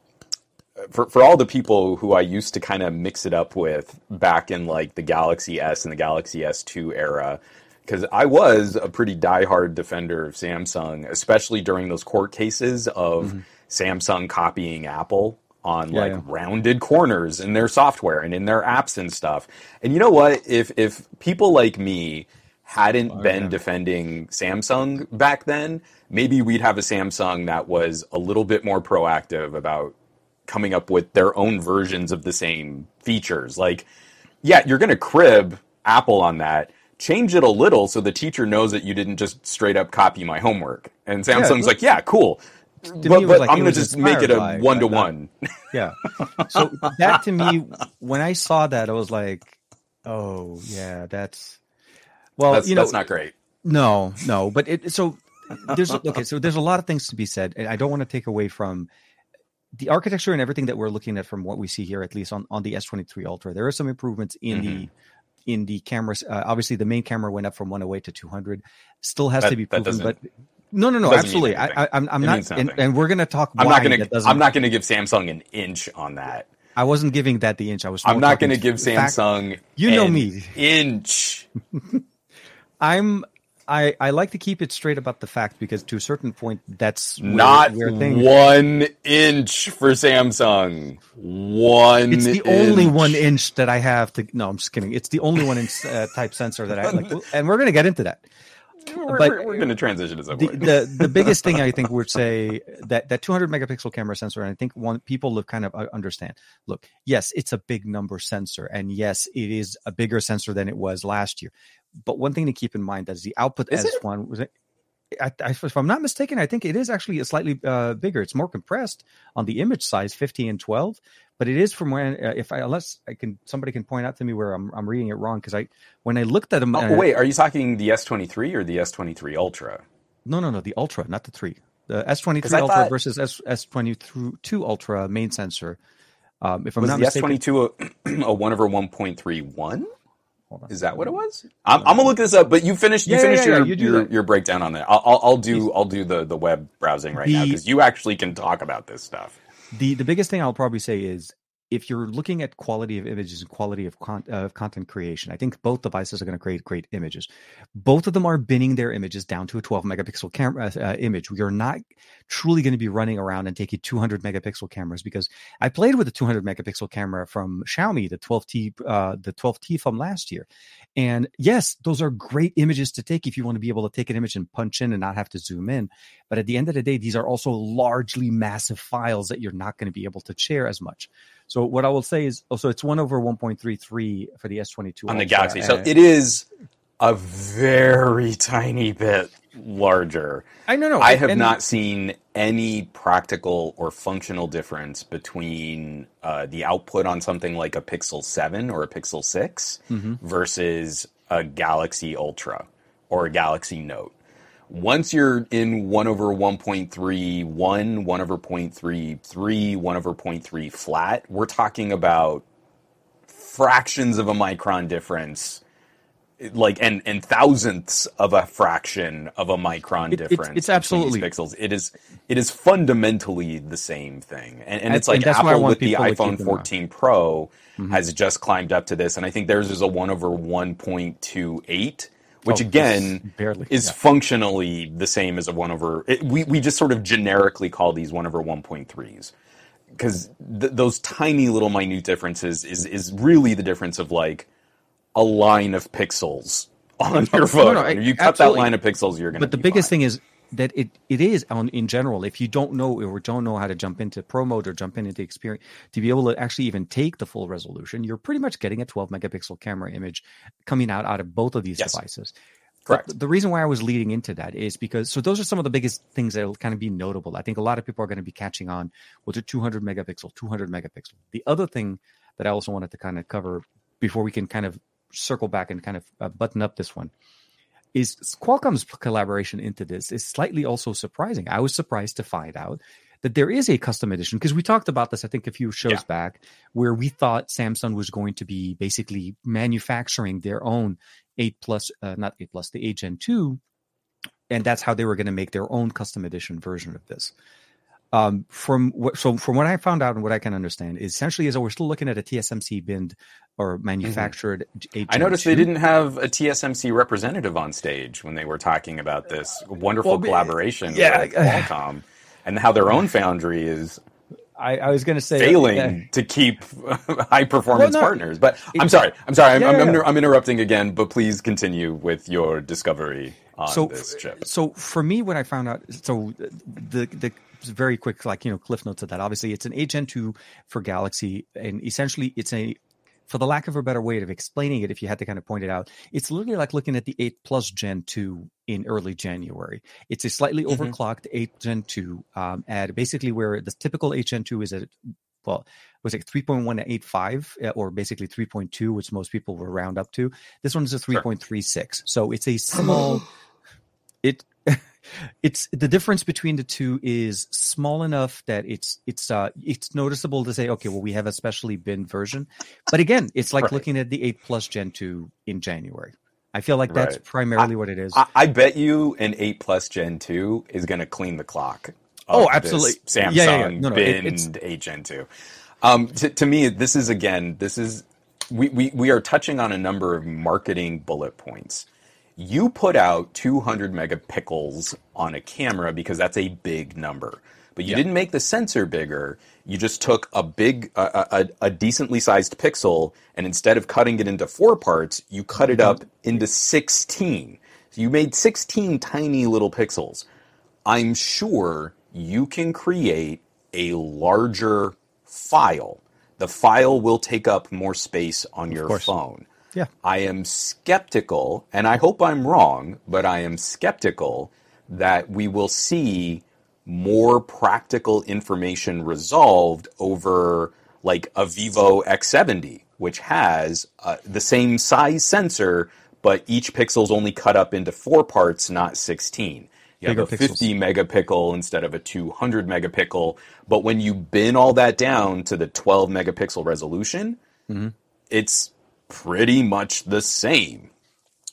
Speaker 2: for for all the people who I used to kind of mix it up with back in like the Galaxy S and the Galaxy S2 era. Because I was a pretty diehard defender of Samsung, especially during those court cases of Samsung copying Apple on
Speaker 1: Mm-hmm. Yeah,
Speaker 2: like
Speaker 1: yeah.
Speaker 2: rounded corners in their software and in their apps and stuff. And you know what? If if people like me hadn't
Speaker 1: Oh,
Speaker 2: been defending Samsung back then, maybe we'd have a Samsung that was a little bit more proactive about coming up with their own versions of the same features. Like, yeah, you're going to crib Apple on that. Change it a little so the teacher knows that you didn't just straight up copy my homework. And Samsung's
Speaker 1: look-
Speaker 2: like, yeah, cool. But, but
Speaker 1: like
Speaker 2: I'm going to just make it a one to one.
Speaker 1: Yeah. So that to me, when I saw that, I was like, oh yeah, that's well,
Speaker 2: That's,
Speaker 1: you know,
Speaker 2: that's not great.
Speaker 1: no, no, but it so there's okay, so there's a lot of things to be said, and I don't want to take away from the architecture and everything that we're looking at from what we see here, at least on on the S23 Ultra. There are some improvements in the
Speaker 2: Mm-hmm.
Speaker 1: in the cameras. Uh, obviously, the main camera went up from 108 to 200. Still has
Speaker 2: That-
Speaker 1: to be proven, but no, no, no, absolutely. I, I, I'm, I'm not, and, and we're gonna talk.
Speaker 2: I'm not
Speaker 1: gonna.
Speaker 2: I'm not going to give Samsung an inch on that.
Speaker 1: I wasn't giving that the inch. I was.
Speaker 2: I'm not going to give
Speaker 1: fact-
Speaker 2: Samsung.
Speaker 1: You know me.
Speaker 2: Inch. (laughs)
Speaker 1: I'm. I, I like to keep it straight about the fact because to a certain point, that's where,
Speaker 2: Not
Speaker 1: where
Speaker 2: one inch for Samsung. One.
Speaker 1: It's the only one inch that I have to. No, I'm just kidding. It's the only one inch uh, type sensor that I like, (laughs) and we're gonna get into that.
Speaker 2: We're,
Speaker 1: but-
Speaker 2: we're, going to transition to some
Speaker 1: The, the the (laughs) biggest thing I think would say that that 200 megapixel camera sensor, and I think one people have kind of uh, understand. Look, yes, it's a big number sensor, and yes, it is a bigger sensor than it was last year. But one thing to keep in mind is the output
Speaker 2: Is it?
Speaker 1: S1 was. I, I, if I'm not mistaken, I think it is actually a slightly uh, bigger. It's more compressed on the image size, 50 and 12. But it is from when, uh, if I unless I can, somebody can point out to me where I'm, I'm reading it wrong because I when I looked at them.
Speaker 2: Oh,
Speaker 1: uh,
Speaker 2: wait, are you talking the S23 or the S23 Ultra?
Speaker 1: no, no, no, the Ultra, not the three. The S23
Speaker 2: 'Cause I
Speaker 1: Ultra
Speaker 2: thought-
Speaker 1: versus S S22 Ultra main sensor. Um, if I'm
Speaker 2: Was
Speaker 1: not
Speaker 2: the
Speaker 1: mistaken,
Speaker 2: S22 a, (clears throat) a 1 over 1.31?
Speaker 1: Hold on.
Speaker 2: Is that what it was? I'm, I'm gonna look this up. But you finished. You
Speaker 1: Yeah, yeah,
Speaker 2: finished
Speaker 1: yeah,
Speaker 2: your,
Speaker 1: you do
Speaker 2: your
Speaker 1: that.
Speaker 2: your breakdown on that. I'll, I'll, I'll do I'll do the the web browsing right now
Speaker 1: The-
Speaker 2: because you actually can talk about this stuff.
Speaker 1: the the biggest thing I'll probably say is if you're looking at quality of images and quality of, con- uh, of content creation, I think both devices are going to create great images. Both of them are binning their images down to a 12 megapixel camera uh, image. We are not truly going to be running around and taking 200 megapixel cameras because I played with a 200 megapixel camera from Xiaomi, the 12T, uh, the 12T from last year. And yes, those are great images to take if you want to be able to take an image and punch in and not have to zoom in. But at the end of the day, these are also largely massive files that you're not going to be able to share as much. So what I will say is, also it's one over 1.33 for the S22
Speaker 2: on the Galaxy. So
Speaker 1: and-
Speaker 2: it is a very (laughs) tiny bit larger.
Speaker 1: I know, no,
Speaker 2: I have
Speaker 1: and-
Speaker 2: not seen any practical or functional difference between uh, the output on something like a Pixel 7 or a Pixel 6
Speaker 1: Mm-hmm.
Speaker 2: versus a Galaxy Ultra or a Galaxy Note. Once you're in 1 over 1.31, 1 over 0.33, 1 over 0.3 flat, we're talking about fractions of a micron difference like and and thousandths of a fraction of a micron
Speaker 1: It-
Speaker 2: difference
Speaker 1: it's
Speaker 2: between
Speaker 1: absolutely-
Speaker 2: these pixels. It is it is fundamentally the same thing. And, and it's like
Speaker 1: and that's what I
Speaker 2: apple with the
Speaker 1: people to keep
Speaker 2: iphone
Speaker 1: in mind.
Speaker 2: 14 pro mm-hmm. has just climbed up to this and i think theirs is a 1 over 1.28 which
Speaker 1: Oh,
Speaker 2: again
Speaker 1: barely,
Speaker 2: is
Speaker 1: yeah.
Speaker 2: functionally the same as a 1 over it, we, we just sort of generically call these 1 over 1.3s because th- those tiny little minute differences is is really the difference of like a line of pixels on your phone.
Speaker 1: no, I-
Speaker 2: if you cut
Speaker 1: absolutely.
Speaker 2: that line of pixels, you're gonna.
Speaker 1: but the biggest
Speaker 2: fine.
Speaker 1: thing is that it it is on in general. If you don't know or don't know how to jump into pro mode or jump into the experience to be able to actually even take the full resolution, you're pretty much getting a 12 megapixel camera image coming out out of both of these
Speaker 2: Yes.
Speaker 1: devices.
Speaker 2: Correct.
Speaker 1: But the reason why I was leading into that is because so those are some of the biggest things that will kind of be notable. I think a lot of people are going to be catching on with the 200 megapixel, 200 megapixel. The other thing that I also wanted to kind of cover before we can kind of circle back and kind of uh, button up this one is Qualcomm's collaboration into this is slightly also surprising. I was surprised to find out that there is a custom edition because we talked about this I think a few shows
Speaker 2: Yeah.
Speaker 1: back where we thought Samsung was going to be basically manufacturing their own 8 plus uh, not 8 plus the 8 Gen 2 and that's how they were going to make their own custom edition version of this. Um, from what, so from what I found out and what I can understand is essentially is that we're still looking at a TSMC binned or manufactured.
Speaker 2: Mm-hmm. I noticed they didn't have a TSMC representative on stage when they were talking about this wonderful
Speaker 1: Well,
Speaker 2: collaboration
Speaker 1: yeah,
Speaker 2: with (laughs) Qualcomm and how their own foundry is
Speaker 1: I, I was going to say
Speaker 2: failing
Speaker 1: yeah.
Speaker 2: to keep (laughs) high performance
Speaker 1: Well, no,
Speaker 2: partners. But I'm sorry, I'm sorry, I'm,
Speaker 1: Yeah,
Speaker 2: I'm, I'm. I'm interrupting again. But please continue with your discovery on
Speaker 1: so
Speaker 2: this chip.
Speaker 1: so for me when i found out so the the very quick like you know cliff notes of that obviously it's an 8 gen 2 for galaxy and essentially it's a for the lack of a better way of explaining it if you had to kind of point it out it's literally like looking at the 8 plus gen 2 in early january. It's a slightly
Speaker 2: Mhm.
Speaker 1: overclocked 8 gen 2 um, at basically where the typical 8 gen 2 is at well was it 3.185 uh, or basically 3.2 which most people will round up to. This one's a 3.36 so it's a (gasps) small it it's the difference between the two is small enough that it's it's uh it's noticeable to say okay well we have a specially bin version but again it's like
Speaker 2: Right.
Speaker 1: looking at the 8 plus gen 2 in january i feel like that's
Speaker 2: Right.
Speaker 1: primarily what it is
Speaker 2: I, I bet you an 8 plus Gen 2 is going to clean the clock.
Speaker 1: Oh, absolutely.
Speaker 2: Samsung
Speaker 1: Yeah, yeah, yeah. No, no, it-
Speaker 2: binned
Speaker 1: it's-
Speaker 2: 8 Gen 2. Um, to, to me, this is again, this is, we, we, we are touching on a number of marketing bullet points. You put out 200 megapixels on a camera because that's a big number. But you
Speaker 1: Yeah.
Speaker 2: didn't make the sensor bigger. You just took a big, a, a, a decently sized pixel, and instead of cutting it into four parts, you cut it mm-hmm. up into 16. So you made 16 tiny little pixels. I'm sure you can create a larger file. The file will take up more space on your phone.
Speaker 1: Yeah
Speaker 2: I am skeptical, and I hope I'm wrong, but I am skeptical that we will see more practical information resolved over like a Vivo X70, which has uh, the same size sensor, but each pixel's only cut up into four parts, not 16. You have a
Speaker 1: pixels.
Speaker 2: 50 megapixel instead of a 200 megapixel, but when you bin all that down to the 12 megapixel resolution, it's pretty much the same.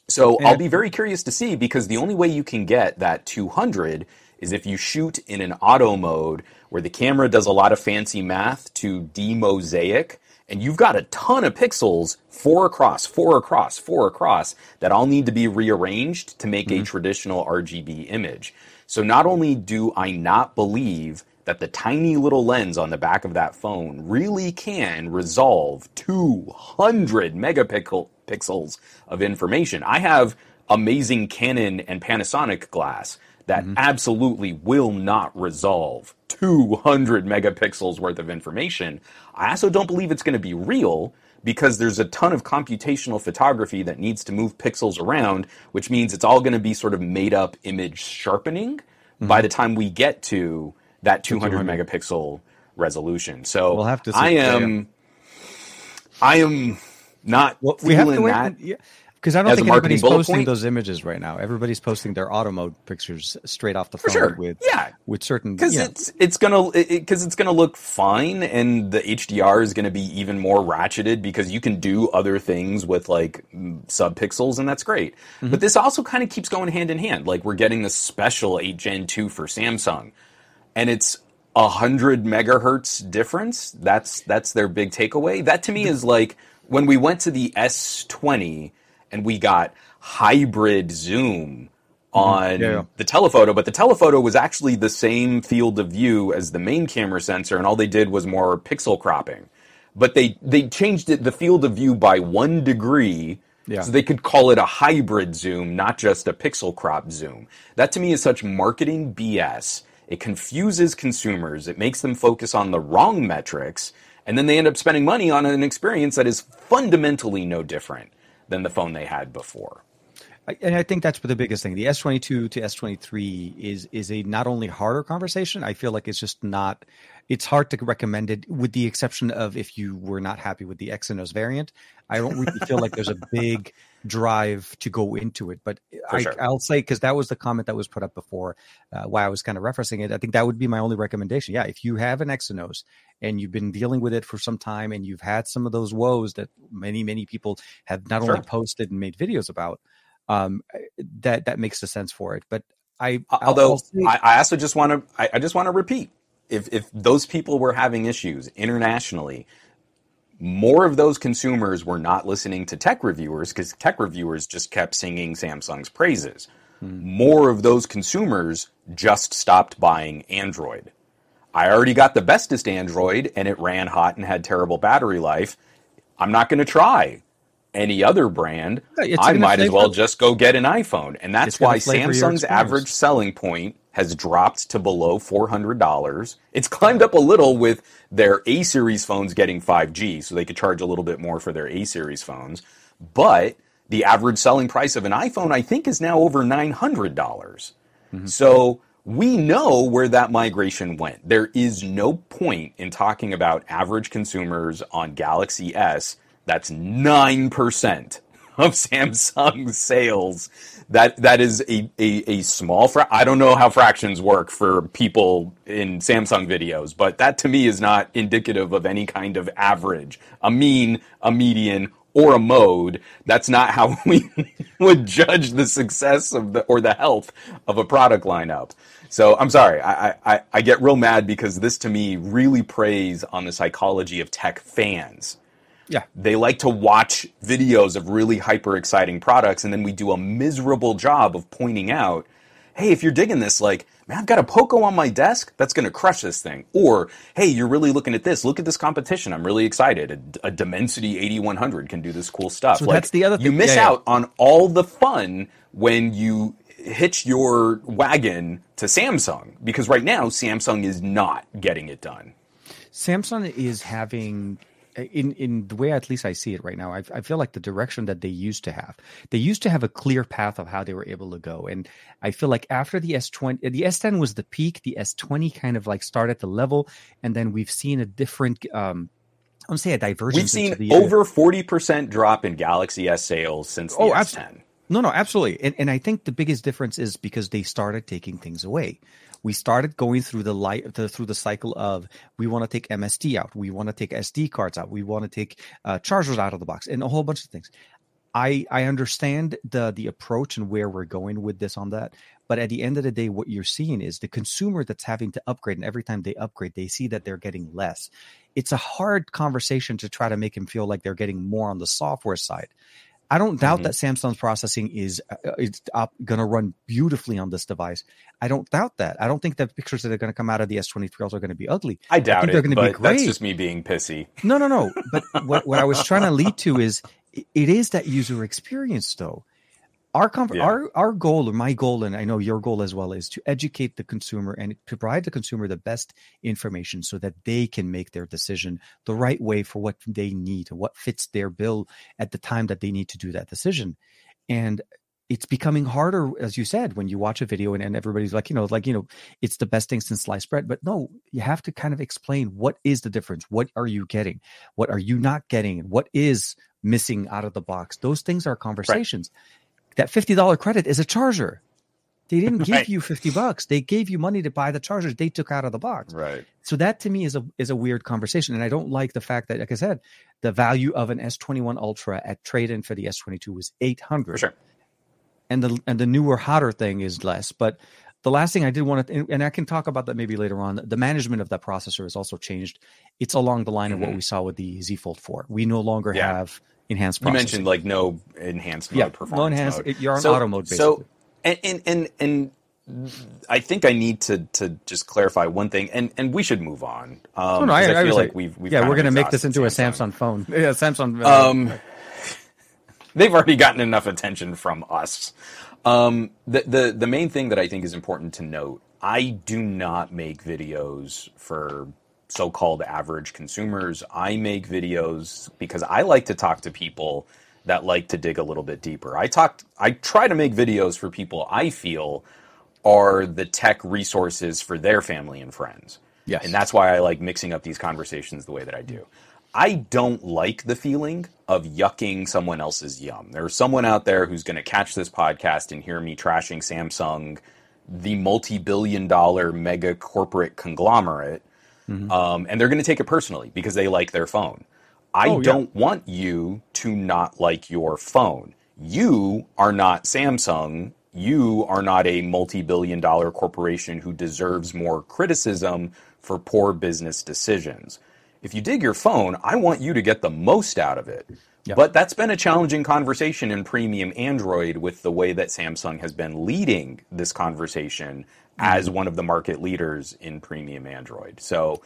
Speaker 2: So I'll be very curious to see because the only way you can get that 200 is if you shoot in an auto mode where the camera does a lot of fancy math to demosaic and you've got a ton of pixels, four across, four across, four across, that all need to be rearranged to make a mm-hmm. traditional RGB image. So not only do I not believe that the tiny little lens on the back of that phone really can resolve 200 megapixel pixels of information. I have amazing Canon and Panasonic glass that mm-hmm. absolutely will not resolve 200 megapixels worth of information. I also don't believe it's going to be real because there's a ton of computational photography that needs to move pixels around, which means it's all going to be sort of made up image sharpening by mm-hmm. the time we get to that 200 megapixel resolution. So
Speaker 1: We'll have to see.
Speaker 2: I am I am not
Speaker 1: well we have to wait
Speaker 2: that.
Speaker 1: yeah because i don't think anybody's posting
Speaker 2: point?
Speaker 1: those images right now everybody's posting their auto mode pictures straight off the phone
Speaker 2: sure.
Speaker 1: with
Speaker 2: Yeah.
Speaker 1: with certain
Speaker 2: because
Speaker 1: yeah.
Speaker 2: it's it's gonna because it's gonna look fine and the HDR is gonna be even more ratcheted because you can do other things with like mm, subpixels and that's great.
Speaker 1: Mm-hmm.
Speaker 2: But this also kind of keeps going hand in hand. Like we're getting the special 8 Gen 2 for Samsung, and it's a hundred megahertz difference. That's that's their big takeaway. That to me is like when we went to the S20 and we got hybrid zoom on
Speaker 1: Mm-hmm. Yeah, yeah.
Speaker 2: the telephoto, but the telephoto was actually the same field of view as the main camera sensor, and all they did was more pixel cropping. But they they changed it the field of view by one degree
Speaker 1: Yeah.
Speaker 2: So they could call it a hybrid zoom, not just a pixel crop zoom. That to me is such marketing BS. It confuses consumers. It makes them focus on the wrong metrics, and then they end up spending money on an experience that is fundamentally no different than the phone they had before.
Speaker 1: And I think that's the biggest thing. The S22 to S23 is is a not only harder conversation. I feel like it's just not. It's hard to recommend it, with the exception of if you were not happy with the Exynos variant. I don't really feel like there's a big drive to go into it. But
Speaker 2: For
Speaker 1: I,
Speaker 2: sure.
Speaker 1: I'll say because that was the comment that was put up before, uh, why I was kind of referencing it. I think that would be my only recommendation. Yeah, if you have an Exynos and you've been dealing with it for some time and you've had some of those woes that many many people have not
Speaker 2: Sure.
Speaker 1: only posted and made videos about um, that that makes the sense for it. But I,
Speaker 2: Although
Speaker 1: say-
Speaker 2: I, I also just want to, I, I just want to repeat, if if those people were having issues internationally, more of those consumers were not listening to tech reviewers because tech reviewers just kept singing Samsung's praises. More of those consumers just stopped buying Android. I already got the bestest Android and it ran hot and had terrible battery life. I'm not going to try any other brand.
Speaker 1: Yeah,
Speaker 2: I might as well just go get an iPhone. And that's why Samsung's average selling point has dropped to below $400. It's climbed up a little with their A series phones getting 5G, so they could charge a little bit more for their A series phones. But the average selling price of an iPhone, I think, is now over $900. dollars mm-hmm. So we know where that migration went. There is no point in talking about average consumers on Galaxy S. That's 9% of (laughs) Samsung sales. That that is a, a, a small fra- I don't know how fractions work for people in Samsung videos, but that to me is not indicative of any kind of average, a mean, a median, or a mode. That's not how (laughs) we would judge the success of the or the health of a product lineup. So I'm sorry, I, I, I get real mad because this to me really preys on the psychology of tech fans
Speaker 1: yeah,
Speaker 2: they like to watch videos of really hyper exciting products and then we do a miserable job of pointing out hey if you're digging this like man i've got a poco on my desk that's going to crush this thing. Or hey you're really looking at this. Look at this competition. I'm really excited. A, a dimensity 8100 can do this cool stuff.
Speaker 1: So that's the other
Speaker 2: you miss
Speaker 1: yeah, yeah.
Speaker 2: out on all the fun when you hitch your wagon to samsung because right now samsung is not getting it done.
Speaker 1: Samsung is having. In in the way at least I see it right now, I, I feel like the direction that they used to have. They used to have a clear path of how they were able to go, and I feel like after the S twenty, the S ten was the peak. The S twenty kind of like started the level, and then we've seen a different. um I would say a divergence.
Speaker 2: we've seen over 40% drop in galaxy s sales since the
Speaker 1: Oh,
Speaker 2: s10
Speaker 1: abs- No, no, absolutely. And, and I think the biggest difference is because they started taking things away. We started going through the light the, through the cycle of we want to take MSD out, we want to take SD cards out, we want to take uh, chargers out of the box, and a whole bunch of things. I I understand the the approach and where we're going with this on that, but at the end of the day, what you're seeing is the consumer that's having to upgrade, and every time they upgrade, they see that they're getting less. It's a hard conversation to try to make them feel like they're getting more on the software side. I don't doubt
Speaker 2: Mhm.
Speaker 1: that Samsung's processing is uh, is going to run beautifully on this device. I don't doubt that. I don't think that pictures that are going to come out of the S23 are going to be ugly.
Speaker 2: I doubt
Speaker 1: think
Speaker 2: it,
Speaker 1: they're gonna be
Speaker 2: but that's just me being pissy.
Speaker 1: No, no, no. But what, what I was trying to lead to is it is that user experience, though. Our com-
Speaker 2: Yeah.
Speaker 1: our our goal, or my goal, and I know your goal as well, is to educate the consumer and to provide the consumer the best information so that they can make their decision the right way for what they need and what fits their bill at the time that they need to do that decision. And it's becoming harder, as you said, when you watch a video and, and everybody's like, you know, like, you know, it's the best thing since sliced bread. But no, you have to kind of explain what is the difference? What are you getting? What are you not getting? What is missing out of the box? Those things are conversations. That $50 credit is a charger. They didn't (laughs) give
Speaker 2: Right.
Speaker 1: you 50 bucks. They gave you money to buy the chargers they took out of the box.
Speaker 2: Right.
Speaker 1: So that to me is a is a weird conversation, and I don't like the fact that, like I said, the value of an S twenty one Ultra at trade in for the S twenty two was 800.
Speaker 2: For sure.
Speaker 1: and the and the newer hotter thing is less. But the last thing I did want to, and- I can talk about that maybe later on. The management of that processor has also changed. It's along the line of what
Speaker 2: Mhm.
Speaker 1: we saw with the Z Fold four. We no longer
Speaker 2: Yeah.
Speaker 1: have enhanced.
Speaker 2: You mentioned like no enhanced mode
Speaker 1: yeah,
Speaker 2: performance.
Speaker 1: no enhanced.
Speaker 2: mode.
Speaker 1: it- You're on
Speaker 2: So-
Speaker 1: auto mode basically.
Speaker 2: So and and and and I think I need to to just clarify one thing, and and we should move on. Um,
Speaker 1: Oh, no, I,
Speaker 2: I, feel
Speaker 1: was
Speaker 2: like we've, we've
Speaker 1: yeah, we're gonna make this into a Samsung phone. (laughs) Yeah, Samsung. uh,
Speaker 2: Um, (laughs) they've already gotten enough attention from us. Um, the, the the main thing that I think is important to note: I do not make videos for so-called average consumers. I make videos because I like to talk to people that like to dig a little bit deeper. I talk I try to make videos for people I feel are the tech resources for their family and friends.
Speaker 1: Yes.
Speaker 2: And that's why I like mixing up these conversations the way that I do. I don't like the feeling of yucking someone else's yum. There's someone out there who's going to catch this podcast and hear me trashing Samsung, the multi billion dollar mega corporate conglomerate, mm-hmm. um, and they're going to take it personally because they like their phone. I oh, don't yeah. want you to not like your phone. You are not Samsung. You are not a multi billion dollar corporation who deserves more criticism for poor business decisions. If you dig your phone, I want you to get the most out of it. But that's been a challenging conversation in premium Android with the way that Samsung has been leading this conversation. As one of the market leaders in premium Android. So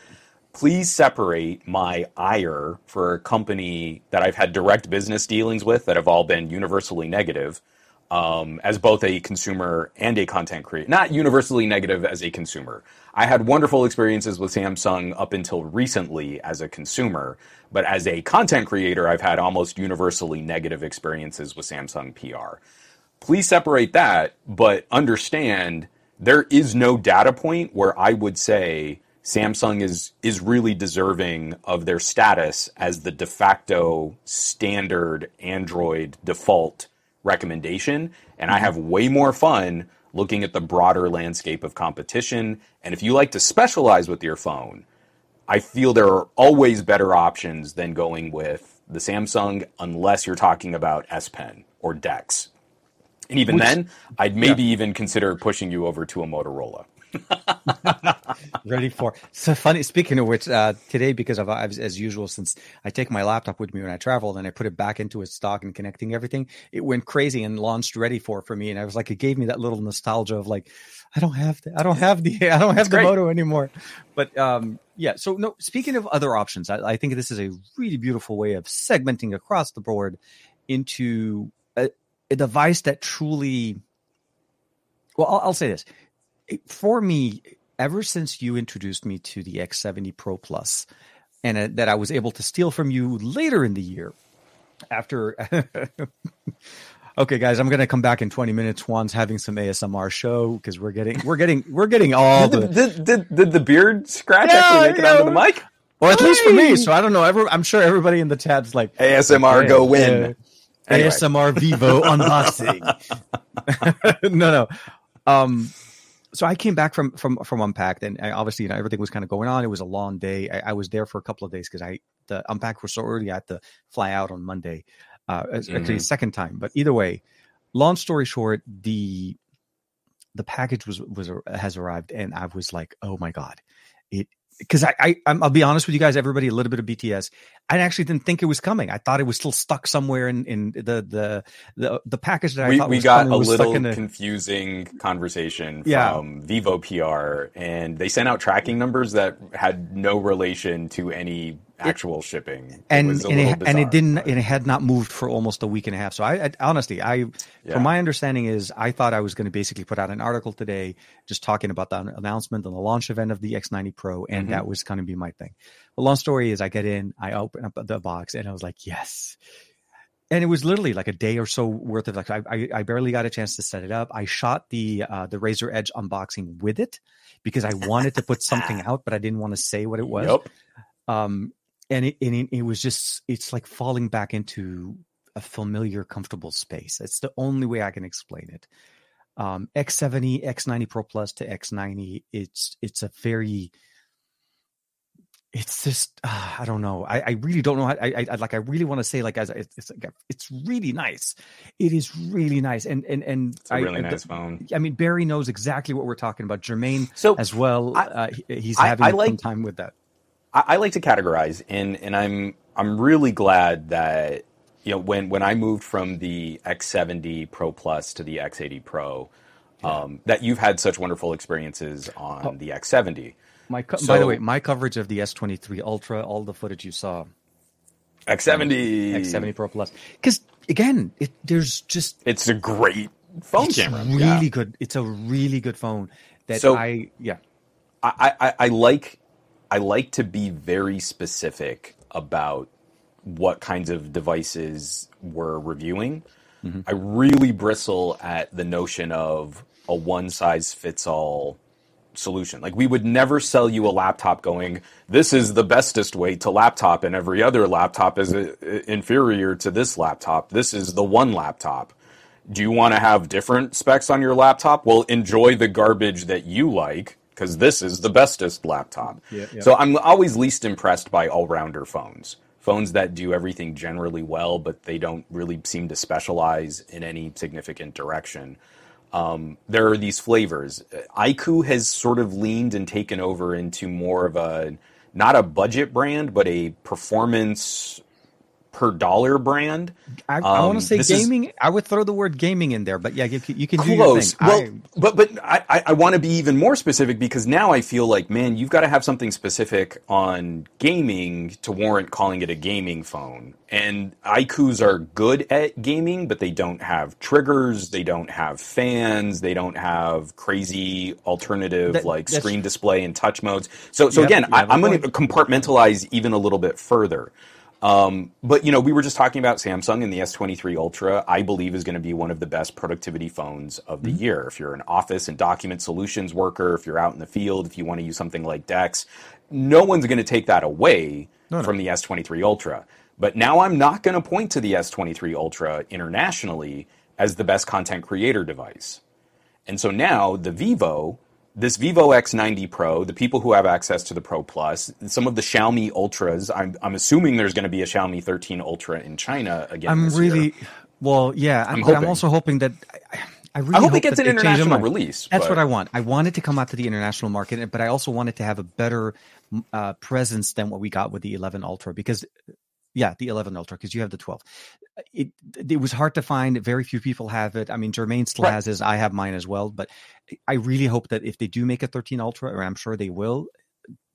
Speaker 2: please separate my ire for a company that I've had direct business dealings with that have all been universally negative um, as both a consumer and a content creator. Not universally negative as a consumer. I had wonderful experiences with Samsung up until recently as a consumer, but as a content creator, I've had almost universally negative experiences with Samsung PR. Please separate that, but understand there is no data point where I would say Samsung is is really deserving of their status as the de facto standard Android default recommendation. And I mm-hmm. have way more fun looking at the broader landscape of competition. And if you like to specialize with your phone, I feel there are always better options than going with the Samsung unless you're talking about S Pen or Dex. And even Which, then, I'd maybe yeah. even consider pushing you over to a Motorola. (laughs)
Speaker 1: Ready for so funny. Speaking of which, uh, today because of as, as usual, since I take my laptop with me when I travel, and I put it back into its stock and connecting everything, it went crazy and launched ready for for me, and I was like, it gave me that little nostalgia of like, I don't have the, I don't have the, (laughs) I don't have the. Moto anymore. But um, yeah. So no. Speaking of other options, I, I think this is a really beautiful way of segmenting across the board into a, device that truly. Well, I'll, I'll say this for me, ever since you introduced me to the X70 Pro Plus, and uh, that I was able to steal from you later in the year, after. (laughs) okay, guys, I'm gonna come back in 20 minutes. Juan's having some ASMR show because we're getting we're getting we're getting all
Speaker 2: did, the did, did, did the beard scratch yeah, actually make it onto the mic?
Speaker 1: Or at least for me. So I don't know. Every, I'm sure everybody in the chat's like
Speaker 2: ASMR okay, go win. Uh,
Speaker 1: anyway. ASMR Vivo (laughs) unboxing. (laughs) no, no. Um, so I came back from from from Unpacked, and I, obviously, you know, everything was kind of going on. It was a long day. I, I was there for a couple of days because I the Unpacked was so early. I had to fly out on Monday. Uh, mm-hmm. actually, second time. But either way, long story short, the the package was was has arrived, and I was like, oh my god, it because I, I I'll be honest with you guys, everybody, a little bit of BTS. I actually didn't think it was coming. I thought it was still stuck somewhere in, in the the the the package that I
Speaker 2: we,
Speaker 1: thought
Speaker 2: we
Speaker 1: was
Speaker 2: got a little confusing conversation yeah. from Vivo PR, and they sent out tracking numbers that had no relation to any actual it, shipping.
Speaker 1: and and it, bizarre, and it didn't but... and it had not moved for almost a week and a half. So I, I honestly, I yeah. from my understanding is I thought I was going to basically put out an article today just talking about the announcement and the launch event of the X90 Pro, and mm-hmm. that was going to be my thing. The long story is, I get in, I open up the box, and I was like, yes. And it was literally like a day or so worth of like I, I, I barely got a chance to set it up. I shot the uh, the Razer Edge unboxing with it because I wanted to put something (laughs) out, but I didn't want to say what it was. Yep. Um, and it, and it, it was just it's like falling back into a familiar, comfortable space. It's the only way I can explain it. Um, X70, X90 Pro Plus to X90, it's it's a very it's just uh, I don't know. I, I really don't know. How, I, I like I really want to say like as it's it's, like, it's really nice. It is really nice, and and and
Speaker 2: it's a really I, nice phone.
Speaker 1: I mean, Barry knows exactly what we're talking about. Jermaine, so as well. I, uh, he's having
Speaker 2: I,
Speaker 1: like, some time with that.
Speaker 2: I, I like to categorize, and and I'm I'm really glad that you know when when I moved from the X70 Pro Plus to the X80 Pro, um, that you've had such wonderful experiences on oh. the X70.
Speaker 1: My co- so, by the way, my coverage of the S23 Ultra, all the footage you saw,
Speaker 2: X70.
Speaker 1: X70 Pro Plus. Because again, it, there's just
Speaker 2: It's a great phone
Speaker 1: it's
Speaker 2: camera.
Speaker 1: really
Speaker 2: Yeah.
Speaker 1: good. It's a really good phone. That
Speaker 2: So-
Speaker 1: I yeah.
Speaker 2: I, I, I like I like to be very specific about what kinds of devices we're reviewing. I really bristle at the notion of a one size fits all solution. Like we would never sell you a laptop going, this is the bestest way to laptop and every other laptop is uh, inferior to this laptop. This is the one laptop. Do you want to have different specs on your laptop? Well, enjoy the garbage that you like because this is the bestest laptop.
Speaker 1: Yeah, yeah.
Speaker 2: So I'm always least impressed by all-rounder phones. Phones that do everything generally well, but they don't really seem to specialize in any significant direction. Um, there are these flavors. iQOO has sort of leaned and taken over into more of a not a budget brand, but a performance per dollar brand.
Speaker 1: I, I want
Speaker 2: Um,
Speaker 1: to say
Speaker 2: this is-
Speaker 1: gaming. I would throw the word gaming in there, but yeah, you, can- you can
Speaker 2: close. Well,
Speaker 1: I-
Speaker 2: but but I, I, want to be even more specific because now I feel like man, you've got to have something specific on gaming to warrant calling it a gaming phone. And iQOOs are good at gaming, but they don't have triggers, they don't have fans, they don't have crazy alternative
Speaker 1: That-
Speaker 2: like screen display and touch modes. So so
Speaker 1: Yep,
Speaker 2: again, I,
Speaker 1: have a
Speaker 2: I'm going to compartmentalize even a little bit further. Um, but you know, we were just talking about Samsung and the S23 Ultra. I believe is going to be one of the best productivity phones of
Speaker 1: Mm-hmm.
Speaker 2: the year. If you're an office and document solutions worker, if you're out in the field, if you want to use something like Dex, no one's going to take that away
Speaker 1: No, no.
Speaker 2: from the S23 Ultra. But now I'm not going to point to the S23 Ultra internationally as the best content creator device. And so now the Vivo, this Vivo X90 Pro, the people who have access to the Pro Plus, some of the Xiaomi Ultras, I'm, I'm assuming there's going to be a Xiaomi 13 Ultra in China again.
Speaker 1: I'm really
Speaker 2: year.
Speaker 1: well, yeah. I'm,
Speaker 2: I'm
Speaker 1: I'm also hoping that I, I really
Speaker 2: I hope it gets an international release.
Speaker 1: That's
Speaker 2: but-
Speaker 1: what I want. I want it to come out to the international market, but I also want it to have a better uh, presence than what we got with the 11 Ultra because, yeah, the 11 Ultra because you have the 12. It it was hard to find. Very few people have it. I mean, Jermaine still
Speaker 2: Right.
Speaker 1: has his. I have mine as well. But I really hope that if they do make a 13 Ultra, or I'm sure they will.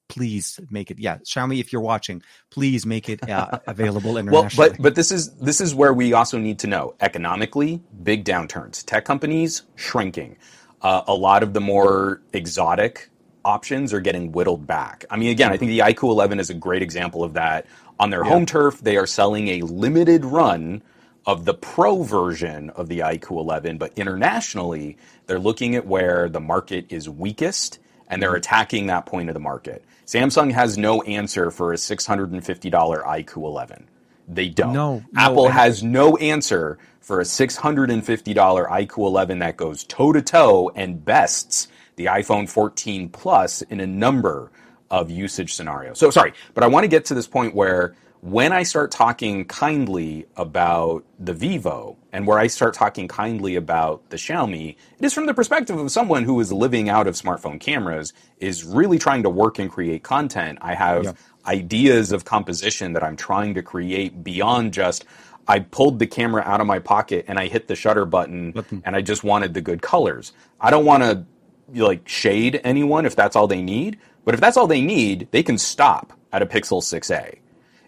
Speaker 1: Please make it, yeah, Xiaomi. If you're watching, please make it uh, available (laughs)
Speaker 2: Well, but but this is this is where we also need to know economically big downturns. Tech companies shrinking. Uh, a lot of the more exotic options are getting whittled back. I mean, again, I think the iQOO 11 is a great example of that. On their home turf, they are selling a limited run of the pro version of the iQOO 11, but internationally, they're looking at where the market is weakest and they're mm-hmm. attacking that point of the market. Samsung has no answer for a $650 iQOO 11. They don't.
Speaker 1: No, no,
Speaker 2: Apple
Speaker 1: and-
Speaker 2: has no answer for a $650 iQOO 11 that goes toe to toe and bests the iPhone 14 Plus in a number of usage scenarios. So sorry, but I want to get to this point where when I start talking kindly about the Vivo and where I start talking kindly about the Xiaomi, it is from the perspective of someone who is living out of smartphone cameras, is really trying to work and create content. I have
Speaker 1: Yeah.
Speaker 2: ideas of composition that I'm trying to create beyond just I pulled the camera out of my pocket and I hit the shutter button and I just wanted the good colors. I don't want to like shade anyone if that's all they need, but if that's all they need, they can stop at a Pixel 6a.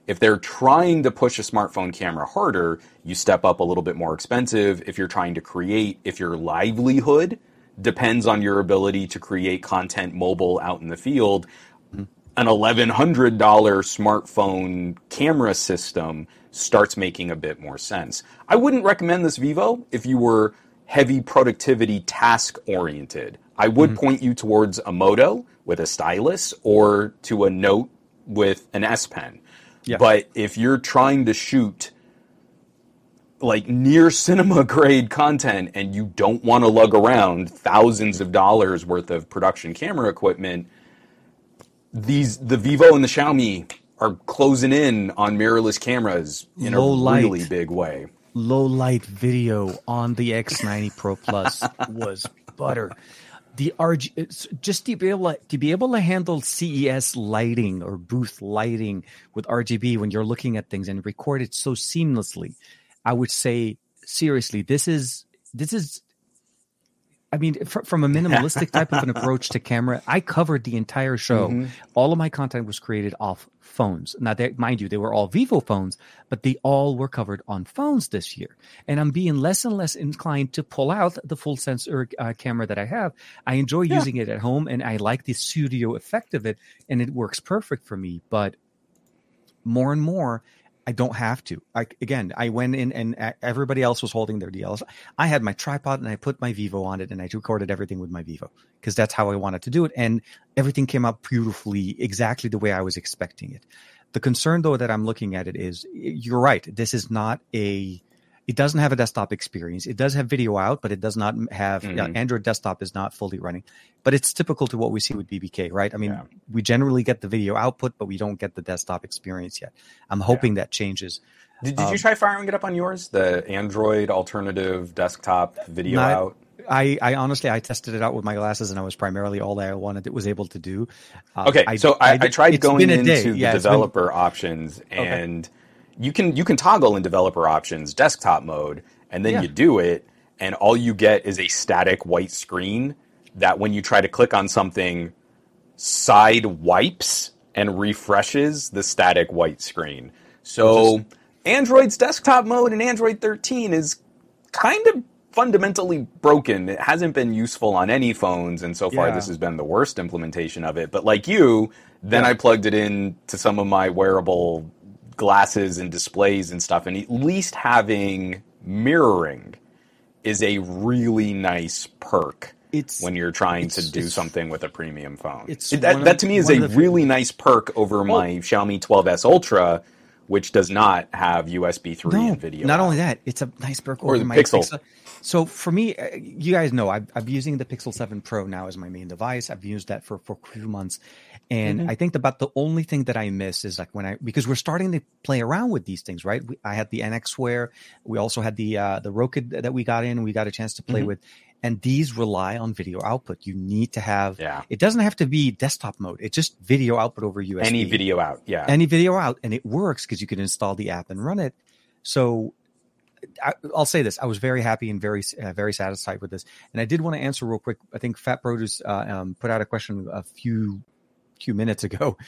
Speaker 2: If they're trying to push a smartphone camera harder, you step up a little bit more expensive. If you're trying to create, if your livelihood depends on your ability to create content mobile out in the field, an $1,100 smartphone camera system starts making a bit more sense. I wouldn't recommend this Vivo if you were heavy productivity task oriented. I would mm-hmm. point you towards a Moto with a stylus or to a Note with an S Pen.
Speaker 1: Yeah.
Speaker 2: But if you're trying to shoot like near cinema (laughs) grade content and you don't want to lug around thousands of dollars worth of production camera equipment, these the Vivo and the Xiaomi are closing in on mirrorless cameras in
Speaker 1: Low
Speaker 2: a
Speaker 1: light.
Speaker 2: really big way.
Speaker 1: low light video on the X90 Pro Plus was butter. The RG just to be able to, to be able to handle CES lighting or booth lighting with RGB when you're looking at things and record it so seamlessly. I would say seriously, this is this is I mean, fr- from a minimalistic type of an (laughs) approach to camera, I covered the entire show.
Speaker 2: Mhm.
Speaker 1: All of my content was created off phones. Now, they, mind you, they were all Vivo phones, but they all were covered on phones this year. And I'm being less and less inclined to pull out the full sensor uh, camera that I have. I enjoy
Speaker 2: Yeah.
Speaker 1: using it at home, and I like the studio effect of it, and it works perfect for me. But more and more, I don't have to. I, again, I went in and everybody else was holding their DLS. I had my tripod and I put my Vivo on it and I recorded everything with my Vivo because that's how I wanted to do it. And everything came out beautifully, exactly the way I was expecting it. The concern though that I'm looking at it is you're right. This is not a, it doesn't have a desktop experience. It does have video out, but it does not have yeah,
Speaker 2: Mhm.
Speaker 1: Android desktop is not fully running. But it's typical to what we see with BBK, right? I mean,
Speaker 2: Yeah.
Speaker 1: we generally get the video output, but we don't get the desktop experience yet. I'm hoping that changes.
Speaker 2: Did, did you
Speaker 1: Um,
Speaker 2: try firing it up on yours? The Android alternative desktop video
Speaker 1: Not-
Speaker 2: out?
Speaker 1: I, I honestly, I tested it out with my glasses, and I was primarily all that I wanted. It was able to do. Uh,
Speaker 2: Okay, so I, I, tried going into
Speaker 1: day.
Speaker 2: the
Speaker 1: Yeah, it's been-
Speaker 2: developer options, and you can you can toggle in developer options desktop mode, and then
Speaker 1: Yeah.
Speaker 2: you do it, and all you get is a static white screen that when you try to click on something, side wipes and refreshes the static white screen. So Android's desktop mode in Android 13 is kind of fundamentally broken. It hasn't been useful on any phones, and so far
Speaker 1: Yeah.
Speaker 2: this has been the worst implementation of it. But like you, then
Speaker 1: Yeah.
Speaker 2: I plugged it in to some of my wearable glasses and displays and stuff, and at least having mirroring is a really nice perk
Speaker 1: It's
Speaker 2: when you're trying to do something with a premium phone.
Speaker 1: it's
Speaker 2: It- that,
Speaker 1: of-
Speaker 2: that to me is a really nice perk over my Xiaomi 12s Ultra, which does not have USB 3
Speaker 1: no,
Speaker 2: and video.
Speaker 1: not
Speaker 2: out.
Speaker 1: only that, it's a nice perk
Speaker 2: Or
Speaker 1: over
Speaker 2: the
Speaker 1: my
Speaker 2: Pixel.
Speaker 1: So for me, uh, you guys know I've, I'm using the Pixel 7 Pro now as my main device. I've used that for for a few months, and
Speaker 2: Mm-hmm.
Speaker 1: I think about the only thing that I miss is like when I because we're starting to play around with these things, right? We, I had the NX Wear, we also had the uh, the Roku that we got in, we got a chance to play
Speaker 2: Mhm.
Speaker 1: with, and these rely on video output. You need to have.
Speaker 2: Yeah.
Speaker 1: It doesn't have to be desktop mode. It's just video output over USB.
Speaker 2: Any video out. Yeah.
Speaker 1: any video out and it works because you can install the app and run it so I, i'll say this i was very happy and very uh, very satisfied with this and i did want to answer real quick i think fat produce uh, um, put out a question a few few minutes ago. (laughs)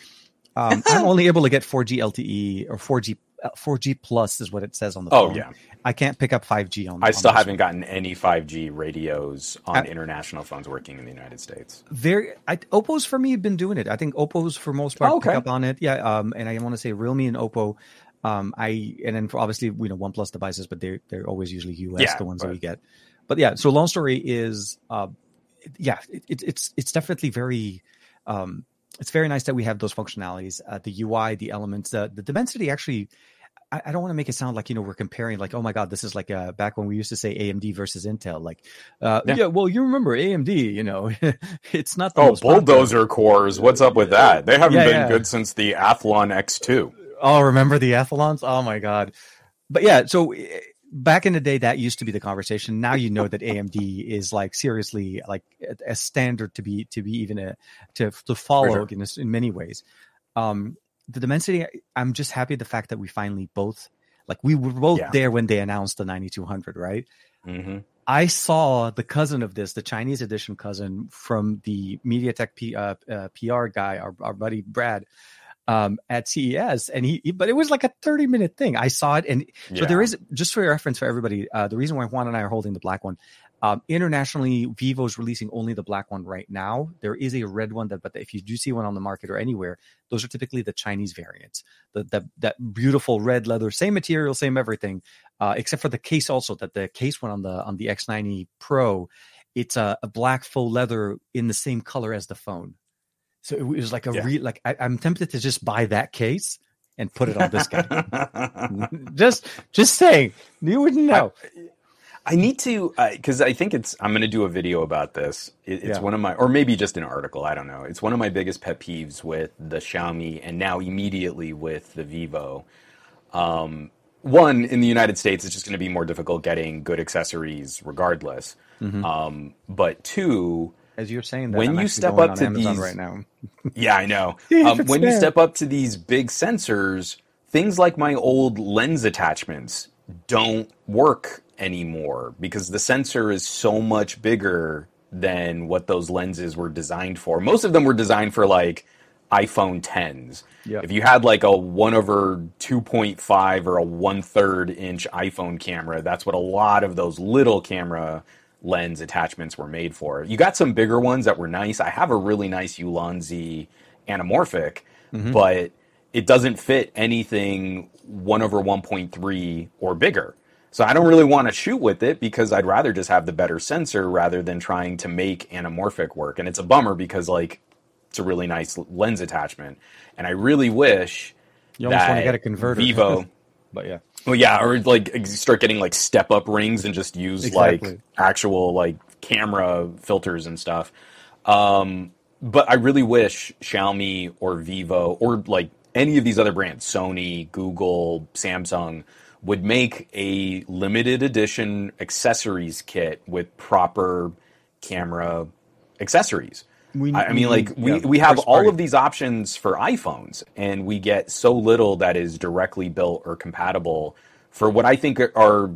Speaker 1: Um, i'm only able to get 4g lte or 4g uh, 4g plus is what it says on the
Speaker 2: oh,
Speaker 1: phone.
Speaker 2: yeah.
Speaker 1: i can't pick up 5g on
Speaker 2: I
Speaker 1: on
Speaker 2: still haven't gotten any 5G radios on
Speaker 1: I-
Speaker 2: international phones working in the United States.
Speaker 1: very I, oppo's for me have been doing it. I think oppo's for most part
Speaker 2: Oh, okay.
Speaker 1: pick up on it. Yeah um and i want to say realme and oppo um i and then for obviously you know oneplus devices but they're they're always usually us
Speaker 2: Yeah,
Speaker 1: the ones that we get. But yeah so long story is uh yeah it, it, it's it's definitely very um it's very nice that we have those functionalities uh, the ui the elements the the dimensity actually I I don't want to make it sound like you know we're comparing like oh my god this is like uh, back when we used to say AMD versus Intel like uh,
Speaker 2: Yeah.
Speaker 1: yeah. well you remember AMD you know (laughs) it's not the
Speaker 2: Oh,
Speaker 1: most popular.
Speaker 2: bulldozer cores. What's up with that? They haven't
Speaker 1: Yeah,
Speaker 2: been
Speaker 1: yeah.
Speaker 2: good since the Athlon X2.
Speaker 1: Oh, remember the Athlons? Oh my god! But yeah, so back in the day, that used to be the conversation. Now you know that AMD is like seriously like a- a standard to be to be even a to to follow
Speaker 2: sure.
Speaker 1: in, in many ways. Um, the Dimensity, I'm just happy the fact that we finally both like we were both
Speaker 2: Yeah.
Speaker 1: there when they announced the 9200, right?
Speaker 2: hmm
Speaker 1: I saw the cousin of this, the Chinese edition cousin from the MediaTek P, uh, uh, PR guy, our, our buddy Brad, um, at CES, and he, he- but it was like a thirty minute thing. I saw it, and so there is just for reference for everybody. Uh, the reason why Juan and I are holding the black one, um, internationally, Vivo is releasing only the black one right now. There is a red one that, but if you do see one on the market or anywhere, those are typically the Chinese variants. The, the that beautiful red leather, same material, same everything, uh, except for the case. Also, that the case one on the on the X90 Pro, it's a, a black faux leather in the same color as the phone. So it was like a
Speaker 2: Yeah.
Speaker 1: re like I, I'm tempted to just buy that case and put it on this guy. (laughs) just just saying, you wouldn't know.
Speaker 2: I need to because I think it's. I'm going to do a video about this. It, it's
Speaker 1: Yeah.
Speaker 2: one of my, or maybe just an article. I don't know. It's one of my biggest pet peeves with the Xiaomi, and now immediately with the Vivo. Um, one in the United States, it's just going to be more difficult getting good accessories, regardless.
Speaker 1: Mm-hmm.
Speaker 2: Um, but two,
Speaker 1: As you're saying that,
Speaker 2: When
Speaker 1: I'm
Speaker 2: you step up to
Speaker 1: Amazon
Speaker 2: these-
Speaker 1: right now. (laughs)
Speaker 2: Yeah, I know. Um,
Speaker 1: it's
Speaker 2: when you step up to these big sensors, things like my old lens attachments don't work anymore because the sensor is so much bigger than what those lenses were designed for. Most of them were designed for like iPhone 10s.
Speaker 1: Yeah.
Speaker 2: If you had like a 1 over 2.5 or a 1 third inch iPhone camera, that's what a lot of those little camera lens attachments were made for. You got some bigger ones that were nice. I have a really nice Ulanzi anamorphic, mm-hmm. but it doesn't fit anything 1 over 1.3 or bigger. So I don't really want to shoot with it because I'd rather just have the better sensor rather than trying to make anamorphic work. And it's a bummer because like it's a really nice lens attachment, and I really wish
Speaker 1: You almost want to get a converter.
Speaker 2: Vivo. (laughs)
Speaker 1: but yeah.
Speaker 2: Well, yeah, or like start getting like step up rings and just use
Speaker 1: Exactly.
Speaker 2: like actual like camera filters and stuff. Um, but I really wish Xiaomi or Vivo or like any of these other brands, Sony, Google, Samsung, would make a limited edition accessories kit with proper camera accessories.
Speaker 1: We-
Speaker 2: I, I mean, like we,
Speaker 1: yeah,
Speaker 2: we have all
Speaker 1: party.
Speaker 2: of these options for iPhones, and we get so little that is directly built or compatible for what I think are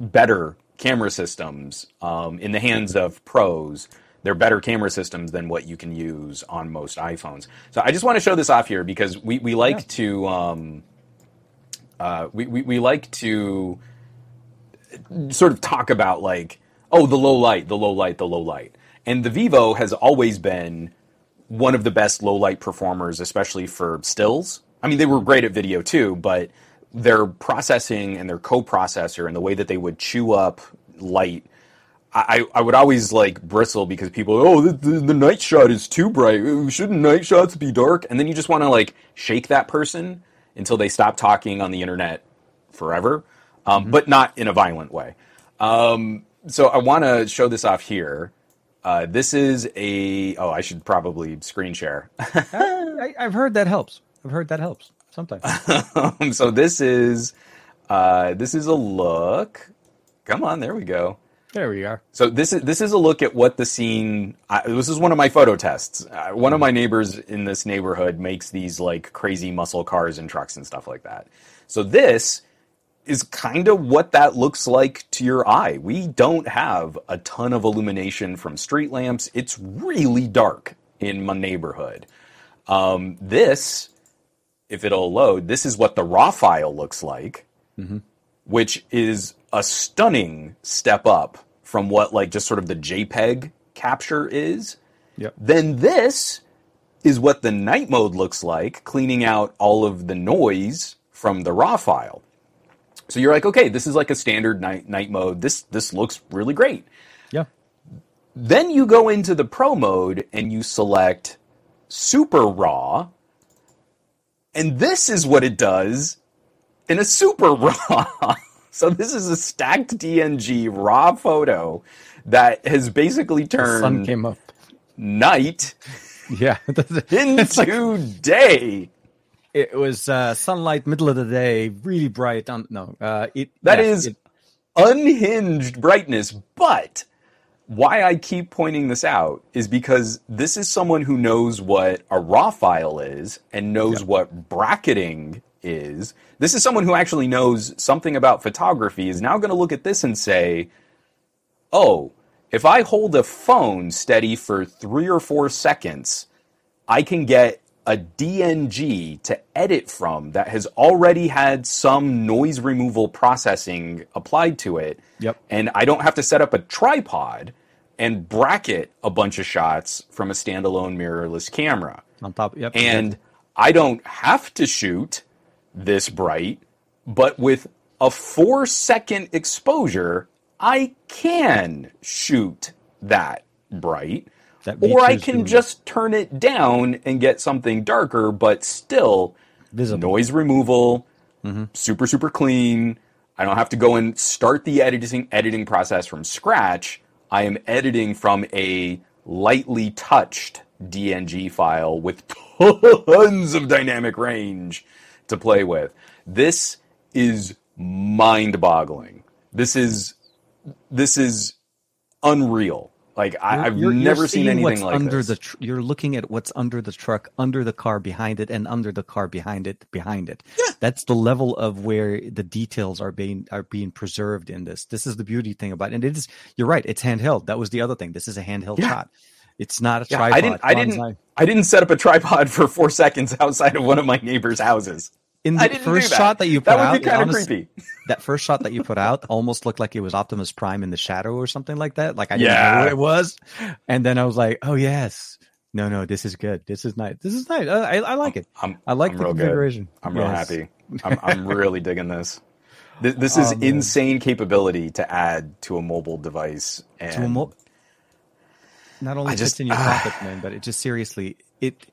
Speaker 2: better camera systems um, in the hands of pros. They're better camera systems than what you can use on most iPhones. So I just want to show this off here because we, we like
Speaker 1: Yeah.
Speaker 2: to um, uh, we, we, we like to sort of talk about like, oh, the low light, the low light, the low light. And the Vivo has always been one of the best low light performers, especially for stills. I mean, they were great at video too, but their processing and their coprocessor and the way that they would chew up light, I, I would always like bristle because people, oh, the, the, the night shot is too bright. Shouldn't night shots be dark? And then you just want to like shake that person until they stop talking on the internet forever, um, but not in a violent way. Um, so I want to show this off here. Uh, this is a. Oh, I should probably screen share. (laughs)
Speaker 1: I, I've heard that helps. I've heard that helps sometimes.
Speaker 2: Um, (laughs) so this is uh, this is a look. Come on, there we go.
Speaker 1: there we are.
Speaker 2: So this is this is a look at what the scene. I, this is one of my photo tests. Uh, one of my neighbors in this neighborhood makes these like crazy muscle cars and trucks and stuff like that. So this is kind of what that looks like to your eye. We don't have a ton of illumination from street lamps. It's really dark in my neighborhood. Um, this, if it'll load, this is what the raw file looks like which is a stunning step up from what like just sort of the JPEG capture is.
Speaker 1: Yep.
Speaker 2: Then this is what the night mode looks like, cleaning out all of the noise from the raw file. So you're like, okay, this is like a standard night night mode. This this looks really great.
Speaker 1: Yeah.
Speaker 2: Then you go into the pro mode and you select super raw. And this is what it does in a super (laughs) raw. so this is a stacked DNG raw photo that has basically turned
Speaker 1: The sun came up.
Speaker 2: night
Speaker 1: Yeah. (laughs)
Speaker 2: into
Speaker 1: like-
Speaker 2: day.
Speaker 1: It was uh, sunlight, middle of the day, really bright. On no, uh, it
Speaker 2: That
Speaker 1: yeah,
Speaker 2: is
Speaker 1: it-
Speaker 2: unhinged brightness. But why I keep pointing this out is because this is someone who knows what a raw file is and knows what bracketing is. This is someone who actually knows something about photography, is now going to look at this and say, oh, if I hold a phone steady for three or four seconds, I can get a DNG to edit from that has already had some noise removal processing applied to it.
Speaker 1: Yep.
Speaker 2: And I don't have to set up a tripod and bracket a bunch of shots from a standalone mirrorless camera.
Speaker 1: on top. Yep.
Speaker 2: And I don't have to shoot this bright, but with a four second exposure, I can shoot that bright. Or I
Speaker 1: V2 's
Speaker 2: can just turn it down and get something darker, but still
Speaker 1: Visible.
Speaker 2: noise removal, super, super clean. I don't have to go and start the editing editing process from scratch. I am editing from a lightly touched DNG file with (laughs) tons of dynamic range to play with. This is mind-boggling. This is this is unreal. Like I,
Speaker 1: You're-
Speaker 2: I've
Speaker 1: you're- you're
Speaker 2: never seen anything like
Speaker 1: under
Speaker 2: this.
Speaker 1: the. Tr- you're looking at what's under the truck, under the car behind it, and under the car behind it, behind it.
Speaker 2: Yeah.
Speaker 1: That's the level of where the details are being are being preserved in this. This is the beauty thing about it. And it is. You're right. It's handheld. That was the other thing. This is a handheld
Speaker 2: Yeah.
Speaker 1: shot. It's not a
Speaker 2: Yeah,
Speaker 1: tripod.
Speaker 2: I didn't. I didn't. I didn't set up a tripod (laughs) for four seconds outside of one of my neighbor's houses.
Speaker 1: In the first
Speaker 2: that.
Speaker 1: shot that you put
Speaker 2: That would
Speaker 1: out,
Speaker 2: be
Speaker 1: it
Speaker 2: kind of
Speaker 1: honest-
Speaker 2: creepy. (laughs)
Speaker 1: that first shot that you put out almost looked like it was Optimus Prime in the shadow or something like that. Like I didn't
Speaker 2: Yeah.
Speaker 1: know what it was, and then I was like, "Oh yes, no, no, this is good. This is nice. This is nice. I, I, I like it.
Speaker 2: I'm,
Speaker 1: I like
Speaker 2: I'm
Speaker 1: the
Speaker 2: real good.
Speaker 1: configuration.
Speaker 2: I'm real happy. (laughs) I'm, I'm really digging this. This, this is
Speaker 1: Oh,
Speaker 2: insane capability to add to a mobile device. And
Speaker 1: To a mo- not only
Speaker 2: I just-
Speaker 1: in your ah. pocket, man, but it just seriously it.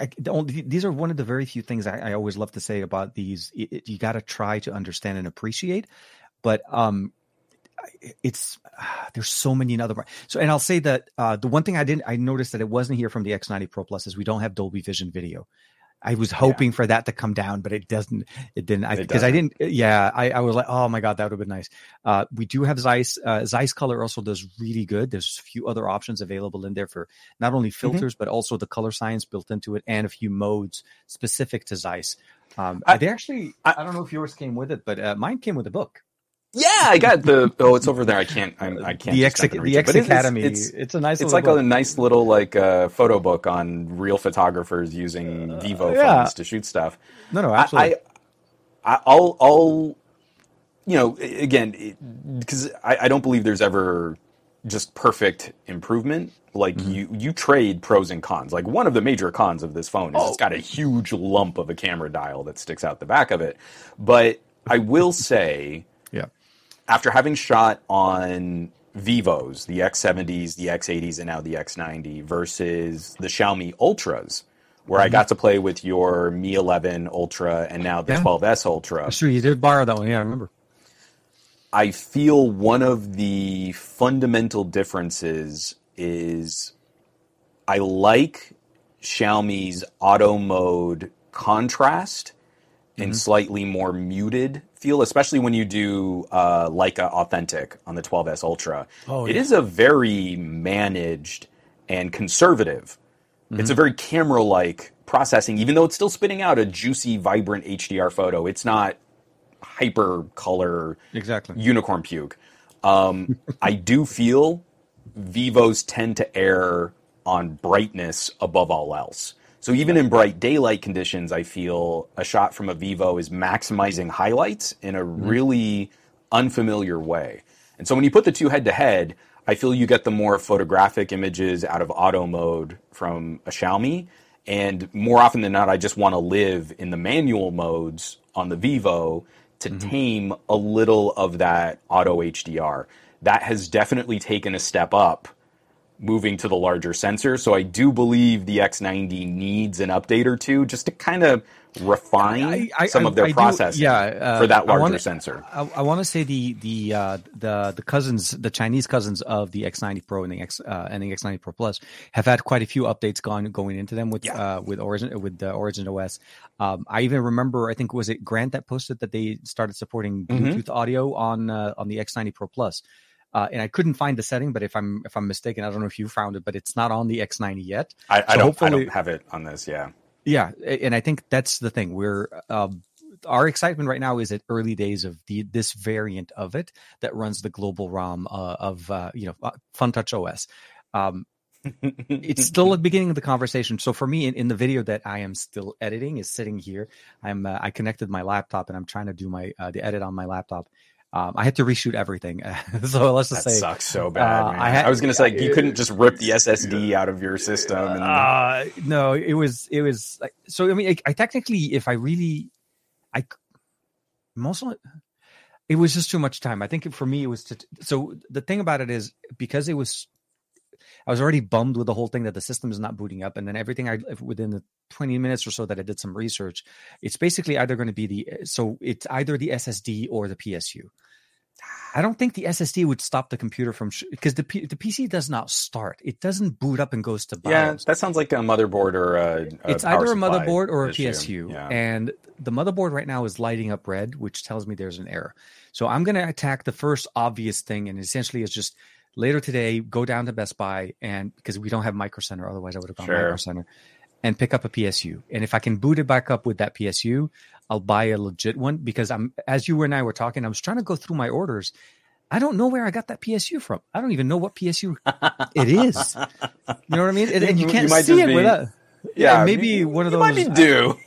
Speaker 1: I, these are one of the very few things I, I always love to say about these. It, you got to try to understand and appreciate, but um, it's there's so many other so and I'll say that uh, the one thing I didn't I noticed that it wasn't here from the X90 Pro Plus is we don't have Dolby Vision video. I was hoping for that to come down, but it doesn't. It didn't.
Speaker 2: It
Speaker 1: Because I, didn't. Yeah, I, I was like, oh my god, that would have been nice. Uh, we do have Zeiss. Uh, Zeiss Color also does really good. There's a few other options available in there for not only filters but also the color science built into it, and a few modes specific to Zeiss. Um,
Speaker 2: I-
Speaker 1: they actually,
Speaker 2: I-
Speaker 1: I, don't know if yours came with it, but uh, mine came with a book.
Speaker 2: Yeah, I got the. Oh, it's over there. I can't. I'm, I can't.
Speaker 1: the
Speaker 2: just
Speaker 1: X,
Speaker 2: jump and reach
Speaker 1: the. X
Speaker 2: it's-
Speaker 1: Academy.
Speaker 2: It's,
Speaker 1: It's, a nice.
Speaker 2: it's
Speaker 1: little
Speaker 2: like
Speaker 1: book.
Speaker 2: a nice little like uh, photo book on real photographers using Vivo
Speaker 1: Uh, yeah.
Speaker 2: phones to shoot stuff.
Speaker 1: no, no, absolutely.
Speaker 2: I, I, I'll, I'll, you know, again, because I, I don't believe there's ever just perfect improvement. Like
Speaker 1: Mm-hmm.
Speaker 2: you, you trade pros and cons. Like one of the major cons of this phone is
Speaker 1: Oh.
Speaker 2: it's got a huge lump of a camera dial that sticks out the back of it. But I will say. After having shot on Vivos, the X70s, the X80s, and now the X90 versus the Xiaomi Ultras, where I got to play with your Mi 11 Ultra and now the
Speaker 1: Mm-hmm. Yeah.
Speaker 2: 12S Ultra,
Speaker 1: Sure, you did borrow that one. Yeah, I remember.
Speaker 2: I feel one of the fundamental differences is I like Xiaomi's auto mode contrast
Speaker 1: Mm-hmm.
Speaker 2: and slightly more muted feel, especially when you do uh, Leica Authentic on the 12S Ultra.
Speaker 1: Oh,
Speaker 2: It
Speaker 1: yeah.
Speaker 2: is a very managed and conservative.
Speaker 1: Mm-hmm.
Speaker 2: It's a very camera-like processing, even though it's still spitting out a juicy, vibrant HDR photo. It's not hyper color
Speaker 1: Exactly.
Speaker 2: unicorn puke. Um, (laughs) I do feel Vivos tend to err on brightness above all else. So even in bright daylight conditions, I feel a shot from a Vivo is maximizing highlights in a mm-hmm. really unfamiliar way. And so when you put the two head to head, I feel you get the more photographic images out of auto mode from a Xiaomi. And more often than not, I just want to live in the manual modes on the Vivo to mm-hmm. tame a little of that auto HDR. That has definitely taken a step up moving to the larger sensor. So I do believe the X90 needs an update or two just to kind of refine
Speaker 1: I- I-
Speaker 2: some
Speaker 1: I-
Speaker 2: of their processing
Speaker 1: yeah, uh,
Speaker 2: for that
Speaker 1: I
Speaker 2: larger
Speaker 1: wanna-
Speaker 2: sensor.
Speaker 1: I, want to say the the uh, the the cousins, the Chinese cousins of the X90 Pro and the X uh, and the X90 Pro Plus have had quite a few updates gone going into them with
Speaker 2: Yeah.
Speaker 1: uh, with Origin with the Origin OS. Um, I even remember, I think was it Grant that posted that they started supporting
Speaker 2: Mhm.
Speaker 1: Bluetooth audio on uh, on the X90 Pro Plus. Uh, and I couldn't find the setting, but if I'm if I'm mistaken, I don't know if you found it, but it's not on the X90 yet.
Speaker 2: I, I
Speaker 1: so
Speaker 2: don't. I don't have it on this. Yeah.
Speaker 1: Yeah, and I think that's the thing. We're um, our excitement right now is at early days of the this variant of it that runs the global ROM uh, of uh, you know uh, FunTouch OS. Um, (laughs) it's still at the beginning of the conversation. So for me, in, in the video that I am still editing, is sitting here. I'm uh, I connected my laptop and I'm trying to do my uh, the edit on my laptop. Um, I had to reshoot everything. (laughs) so let's
Speaker 2: that
Speaker 1: just say
Speaker 2: sucks so bad.
Speaker 1: uh,
Speaker 2: man.
Speaker 1: I
Speaker 2: I, was gonna say you couldn't just rip the SSD out of your system. And,
Speaker 1: Uh, no, it was it was like so. I mean, I, I technically, if I really, I most of it, it was just too much time. I think for me, it was to. So the thing about it is because it was, I was already bummed with the whole thing that the system is not booting up, and then everything I within the twenty minutes or so that I did some research, it's basically either going to be the so it's either the SSD or the PSU. I don't think the SSD would stop the computer from because the P, the PC does not start. It doesn't boot up and goes to BIOS
Speaker 2: yeah, that sounds like a motherboard or a. a
Speaker 1: it's either a motherboard or a
Speaker 2: issue.
Speaker 1: PSU.
Speaker 2: Yeah.
Speaker 1: And the motherboard right now is lighting up red, which tells me there's an error. So I'm going to attack the first obvious thing, and essentially it's just later today go down to Best Buy and because we don't have Micro Center, otherwise I would have gone
Speaker 2: Sure.
Speaker 1: Micro Center and pick up a PSU. And if I can boot it back up with that PSU, I'll buy a legit one because I'm as you and I were talking, I was trying to go through my orders. I don't know where I got that PSU from. I don't even know what PSU (laughs) it is. You know what I mean? And, and you can't
Speaker 2: you
Speaker 1: see it
Speaker 2: be-
Speaker 1: without. Yeah, maybe
Speaker 2: you-
Speaker 1: one of
Speaker 2: you
Speaker 1: those.
Speaker 2: might be due.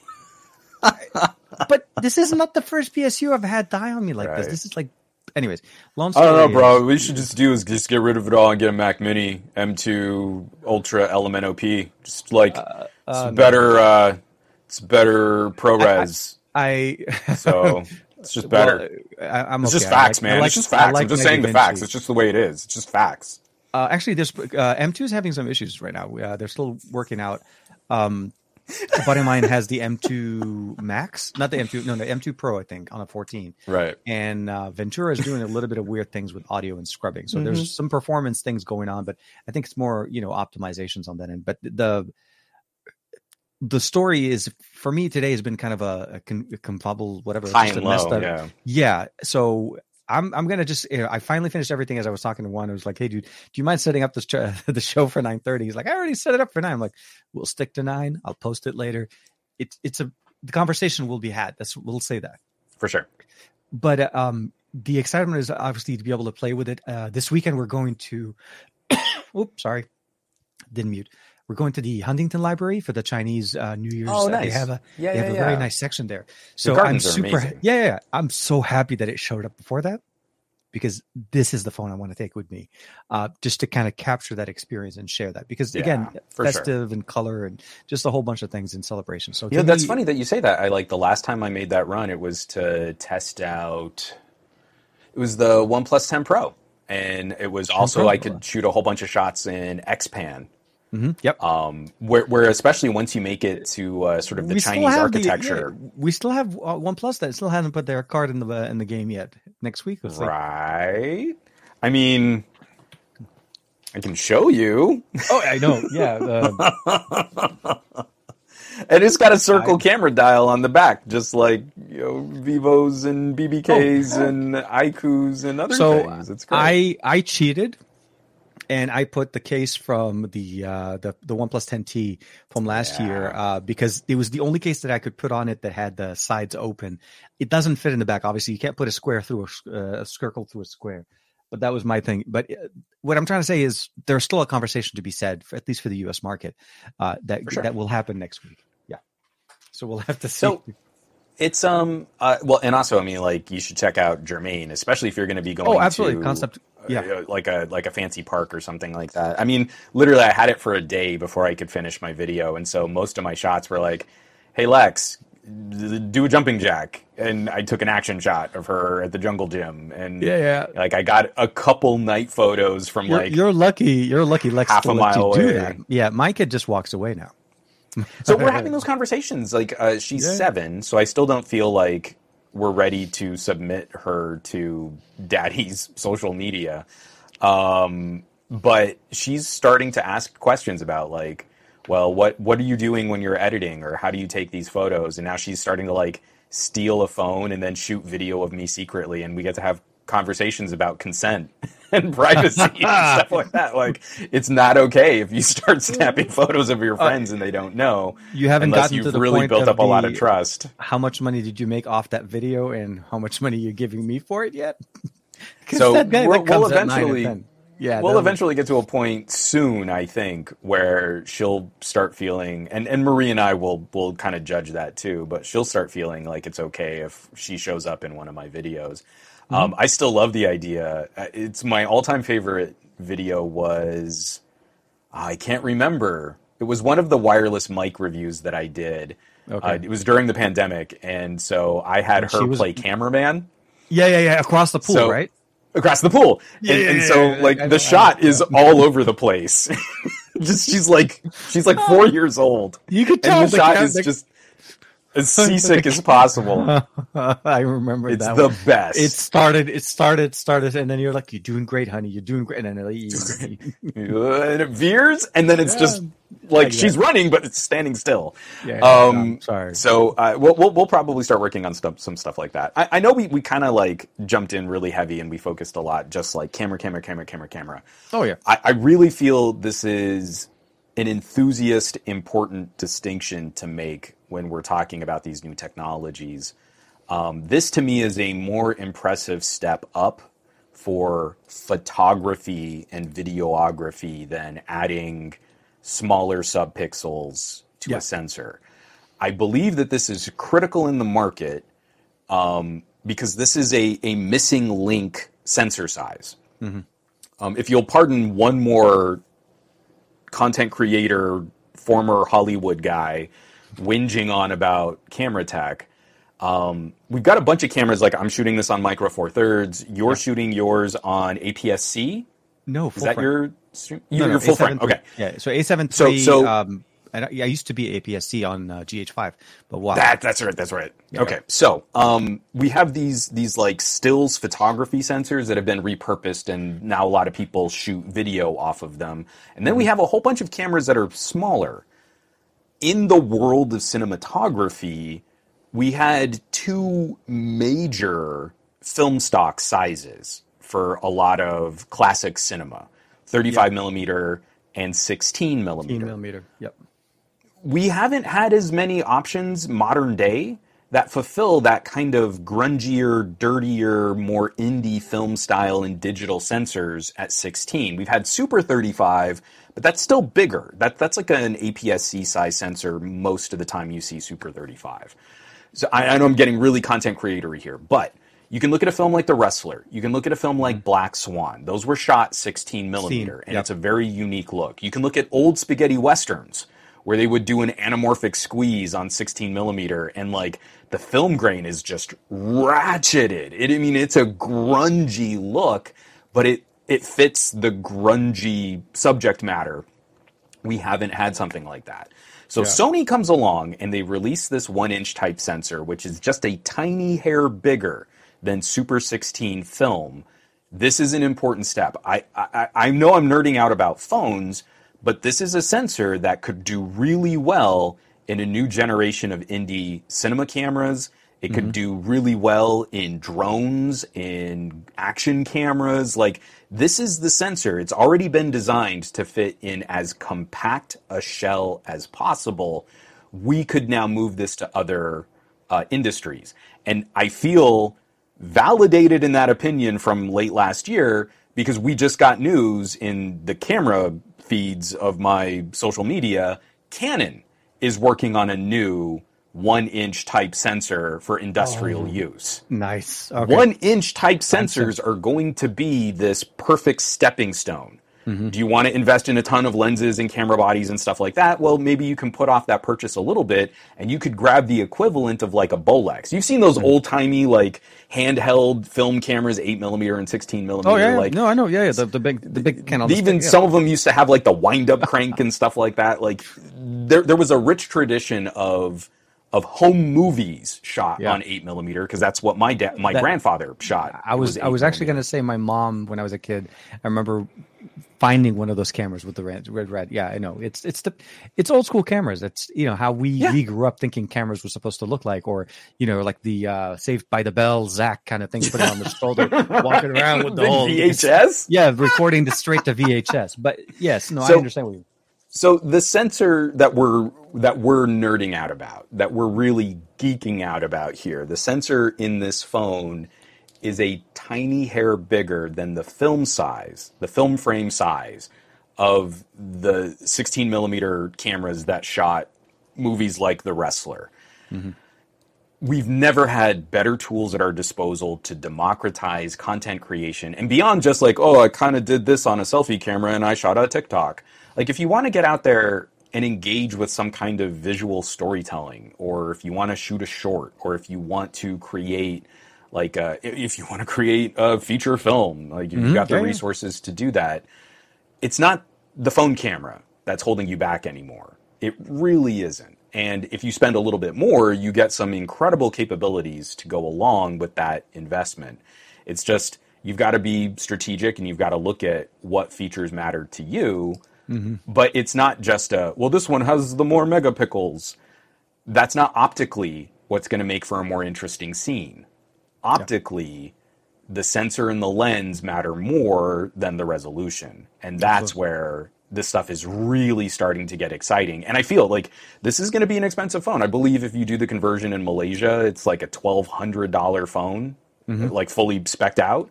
Speaker 1: but this is not the first PSU I've had die on me like this.
Speaker 2: Right.
Speaker 1: This is like, anyways. Long
Speaker 2: I don't know, bro. What we should just do is just get rid of it all and get a Mac Mini M2 Ultra Element OP. Just like
Speaker 1: uh,
Speaker 2: it's
Speaker 1: no.
Speaker 2: better. Uh, it's better ProRes.
Speaker 1: I
Speaker 2: so (laughs) it's just better.
Speaker 1: Well, I, I'm
Speaker 2: it's
Speaker 1: okay.
Speaker 2: just facts,
Speaker 1: like-
Speaker 2: man.
Speaker 1: I like-
Speaker 2: it's just facts.
Speaker 1: like
Speaker 2: I'm just saying the facts. It's just the way it is. It's just facts.
Speaker 1: Uh, actually, there's uh, M2 is having some issues right now. Uh, they're still working out. Um, a buddy of mine has the M2 Max, not the M2, no, the M2 Pro, I think, on a 14.
Speaker 2: Right.
Speaker 1: And uh, Ventura is doing a little bit of weird things with audio and scrubbing. So
Speaker 2: Mm-hmm.
Speaker 1: there's some performance things going on, but I think it's more, you know, optimizations on that end. But the the story is for me today has been kind of a, a, con- a confabul, whatever.
Speaker 2: High
Speaker 1: just
Speaker 2: and low.
Speaker 1: up-
Speaker 2: Yeah.
Speaker 1: yeah. So I'm I'm gonna just you know, I finally finished everything as I was talking to one. I was like, hey dude, do you mind setting up this ch- (laughs) the show for 9:30? He's like, I already set it up for nine. I'm like, we'll stick to nine. I'll post it later. It's it's a the conversation will be had. That's we'll say that.
Speaker 2: For sure.
Speaker 1: But uh, um, the excitement is obviously to be able to play with it. Uh, this weekend we're going to. (coughs) Oops, sorry, didn't mute. We're going to the Huntington Library for the Chinese uh, New Year's.
Speaker 2: Oh,
Speaker 1: uh, They have a
Speaker 2: Yeah,
Speaker 1: they
Speaker 2: yeah,
Speaker 1: have a
Speaker 2: yeah.
Speaker 1: very nice section there. So I'm
Speaker 2: gardens are
Speaker 1: super yeah, yeah. I'm so happy that it showed up before that because this is the phone I want to take with me, uh, just to kind of capture that experience and share that. Because again,
Speaker 2: Yeah, sure.
Speaker 1: festive and color and just a whole bunch of things in celebration. So
Speaker 2: Yeah, that's
Speaker 1: me-
Speaker 2: funny that you say that. I like the last time I made that run, it was to test out. It was the One 10 Pro, and it was also
Speaker 1: Pro?
Speaker 2: I could shoot a whole bunch of shots in Xpan.
Speaker 1: Mhm, Yep.
Speaker 2: Um, where, where especially once you make it to uh, sort of the
Speaker 1: We
Speaker 2: Chinese
Speaker 1: have the-
Speaker 2: architecture,
Speaker 1: yeah, we still have uh, OnePlus that still hasn't put their card in the uh, in the game yet. Next week, like,
Speaker 2: right? I mean, I can show you.
Speaker 1: oh, I know, yeah. The, (laughs)
Speaker 2: And it's got a circle camera dial on the back, just like you know Vivos and BBKs and iQOOs and other
Speaker 1: so
Speaker 2: things. It's great.
Speaker 1: I I cheated, and I put the case from the uh, the the OnePlus 10T from last
Speaker 2: Yeah.
Speaker 1: year uh, because it was the only case that I could put on it that had the sides open. It doesn't fit in the back. Obviously, you can't put a square through a, uh, a circle through a square. But that was my thing. But uh, what I'm trying to say is there's still a conversation to be said, for, at least for the U.S. market, uh, that
Speaker 2: sure.
Speaker 1: that will happen next week. Yeah. So we'll have to see.
Speaker 2: So it's um uh, well, and also I mean like you should check out Germain, especially if you're going to be going.
Speaker 1: oh, absolutely.
Speaker 2: to,
Speaker 1: Concept. Yeah.
Speaker 2: uh, like a like a fancy park or something like that. I mean, literally, I had it for a day before I could finish my video, and so most of my shots were like, "Hey Lex, do a jumping jack," and I took an action shot of her at the jungle gym, and
Speaker 1: Yeah, yeah.
Speaker 2: like I got a couple night photos from
Speaker 1: You're,
Speaker 2: like
Speaker 1: you're lucky. You're lucky. Lex
Speaker 2: half
Speaker 1: to
Speaker 2: a mile
Speaker 1: do
Speaker 2: away.
Speaker 1: that. Yeah, my kid just walks away now.
Speaker 2: So we're (laughs) having those conversations. Like uh, she's
Speaker 1: Yeah.
Speaker 2: seven, so I still don't feel like we're ready to submit her to daddy's (laughs) social media. Um, but she's starting to ask questions about like, well, what what are you doing when you're editing, or how do you take these photos? And now she's starting to like steal a phone and then shoot video of me secretly, and we get to have conversations about consent (laughs) and privacy and stuff like that. (laughs) Like, it's not okay if you start mm-hmm. snapping photos of your uh, friends and they don't know.
Speaker 1: You haven't
Speaker 2: unless
Speaker 1: gotten
Speaker 2: you've
Speaker 1: to the
Speaker 2: really built up a lot of trust.
Speaker 1: How much money did you make off that video, and how much money you're giving me for it yet? (laughs)
Speaker 2: So
Speaker 1: that that
Speaker 2: we'll
Speaker 1: at nine and
Speaker 2: eventually-
Speaker 1: yeah,
Speaker 2: we'll eventually get to a point soon, I think, where she'll start feeling, and, and Marie and I will will kind of judge that too. But she'll start feeling like it's okay if she shows up in one of my videos.
Speaker 1: Mm-hmm.
Speaker 2: Um, I still love the idea. Uh, It's my all time favorite video was I can't remember. It was one of the wireless mic reviews that I did.
Speaker 1: Okay.
Speaker 2: Uh, it was during the pandemic, and so I had her
Speaker 1: was-
Speaker 2: play cameraman
Speaker 1: Yeah, yeah, yeah. Across the pool,
Speaker 2: So-
Speaker 1: right?
Speaker 2: across the pool.
Speaker 1: Yeah,
Speaker 2: and,
Speaker 1: yeah,
Speaker 2: and
Speaker 1: yeah,
Speaker 2: so like
Speaker 1: I
Speaker 2: the
Speaker 1: I
Speaker 2: shot
Speaker 1: know.
Speaker 2: is all over the place. (laughs) just she's like she's like (laughs) four years old.
Speaker 1: You could
Speaker 2: And
Speaker 1: tell
Speaker 2: the
Speaker 1: the
Speaker 2: shot is
Speaker 1: the-
Speaker 2: just as (laughs) seasick as possible. (laughs)
Speaker 1: I remember
Speaker 2: It's
Speaker 1: that.
Speaker 2: It's the
Speaker 1: one.
Speaker 2: best.
Speaker 1: It started, it started, started, and then you're like, "You're doing great, honey. You're doing great." And then you, (laughs)
Speaker 2: and it veers, and then it's
Speaker 1: Yeah.
Speaker 2: just like
Speaker 1: Like
Speaker 2: she's running, but it's standing still.
Speaker 1: yeah,
Speaker 2: Um,
Speaker 1: sorry.
Speaker 2: So uh, we'll, we'll we'll probably start working on stuff, some stuff like that. I, I know we, we kind of like jumped in really heavy and we focused a lot, just like camera, camera, camera, camera, camera.
Speaker 1: oh yeah,
Speaker 2: I, I really feel this is an enthusiast important distinction to make when we're talking about these new technologies. Um, this to me is a more impressive step up for photography and videography than adding smaller subpixels to
Speaker 1: Yeah.
Speaker 2: a sensor. I believe that this is critical in the market um, because this is a, a missing link sensor size. Um, if you'll pardon one more content creator, former Hollywood guy, whinging on about camera tech. Um, we've got a bunch of cameras. Like I'm shooting this on Micro Four Thirds. You're shooting yours on APS-C.
Speaker 1: no,
Speaker 2: Is that
Speaker 1: frame.
Speaker 2: your stream?
Speaker 1: No,
Speaker 2: Your,
Speaker 1: no,
Speaker 2: your full
Speaker 1: A7
Speaker 2: frame? Okay.
Speaker 1: Yeah, so A7
Speaker 2: So-
Speaker 1: III,
Speaker 2: so-
Speaker 1: um, and I, I used to be APS-C on uh, GH5, but wow,
Speaker 2: That that's right. That's right.
Speaker 1: Yeah.
Speaker 2: Okay. So um, we have these these like stills photography sensors that have been repurposed, and now a lot of people shoot video off of them. And then we
Speaker 1: Mm-hmm.
Speaker 2: have a whole bunch of cameras that are smaller. In the world of cinematography, we had two major film stock sizes for a lot of classic cinema: 35 millimeter and 16 millimeter
Speaker 1: 15 millimeter. Yep.
Speaker 2: we haven't had as many options modern day that fulfill that kind of grungier, dirtier, more indie film style and digital sensors at 16. We've had Super 35, but that's still bigger. That that's like an APS-C size sensor most of the time you see Super 35. So I, I know I'm getting really content creatory here, but you can look at a film like The Wrestler. You can look at a film like mm-hmm. Black Swan. Those were shot 16 millimeter, and
Speaker 1: yep.
Speaker 2: it's a very unique look. You can look at old spaghetti westerns where they would do an anamorphic squeeze on 16 millimeter, and like the film grain is just ratcheted. It, I mean, it's a grungy look, but it it fits the grungy subject matter we haven't had something like that. So
Speaker 1: Yeah.
Speaker 2: Sony comes along and they release this one inch type sensor, which is just a tiny hair bigger than Super 16 film. This is an important step. I, I, I know I'm nerding out about phones, but this is a sensor that could do really well in a new generation of indie cinema cameras. It could do really well in drones, in action cameras. Like, this is the sensor. It's already been designed to fit in as compact a shell as possible. We could now move this to other uh, industries. And I feel validated in that opinion from late last year because we just got news in the camera feeds of my social media. Canon is working on a new one inch type sensor for industrial oh, use.
Speaker 1: Nice. Okay.
Speaker 2: One inch type sensors are going to be this perfect stepping stone. Mm-hmm. Do you want to invest in a ton of lenses and camera bodies and stuff like that? Well, maybe you can put off that purchase a little bit and you could grab the equivalent of like a Bolex. You've seen those mm-hmm. old timey like handheld film cameras, 8 millimeter and 16 millimeter.
Speaker 1: Oh yeah,
Speaker 2: like
Speaker 1: no, I know. Yeah, yeah. The, the big, the big
Speaker 2: even
Speaker 1: stick, yeah.
Speaker 2: some of them used to have like the wind up crank and stuff like that. Like there, there was a rich tradition of of home movies shot
Speaker 1: Yeah.
Speaker 2: on eight millimeter because that's what my dad, my
Speaker 1: That-
Speaker 2: grandfather shot.
Speaker 1: I was,
Speaker 2: It
Speaker 1: I was actually going to say my mom when I was a kid. I remember finding one of those cameras with the red, red, red. Yeah, I know. It's, it's the, it's old school cameras. It's you know how we
Speaker 2: Yeah.
Speaker 1: we grew up thinking cameras were supposed to look like, or you know like the uh, Saved by the Bell Zach kind of thing, put it on the (laughs) shoulder, walking around with the
Speaker 2: Big
Speaker 1: whole
Speaker 2: VHS.
Speaker 1: Yeah, recording the straight to VHS. But yes, no, I understand what you.
Speaker 2: So the sensor that we're that we're nerding out about, that we're really geeking out about here, the sensor in this phone is a tiny hair bigger than the film size, the film frame size of the 16 millimeter cameras that shot movies like The Wrestler. Mm-hmm. We've never had better tools at our disposal to democratize content creation and beyond just like, oh, I kind of did this on a selfie camera and I shot a TikTok. Like, if you want to get out there and engage with some kind of visual storytelling, or if you want to shoot a short, or if you want to create, like, uh, a, if you want to create a feature film, like, you've mm-hmm. got the
Speaker 1: yeah, yeah.
Speaker 2: resources to do that, it's not the phone camera that's holding you back anymore. It really isn't. And if you spend a little bit more, you get some incredible capabilities to go along with that investment. It's just you've got to be strategic and you've got to look at what features matter to you. Mm-hmm. But it's not just a, well, this one has the more megapixels. That's not optically what's going to make for a more interesting scene. Optically, yeah. the sensor and the lens matter more than the resolution. And that's where this stuff is really starting to get exciting. And I feel like this is going to be an expensive phone. I believe if you do the conversion in Malaysia, it's like a $1,200 phone, mm-hmm. like fully specced out.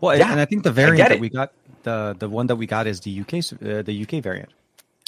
Speaker 1: Well, yeah, and I think the variant that we got, the the one that we got is the UK uh, the UK variant.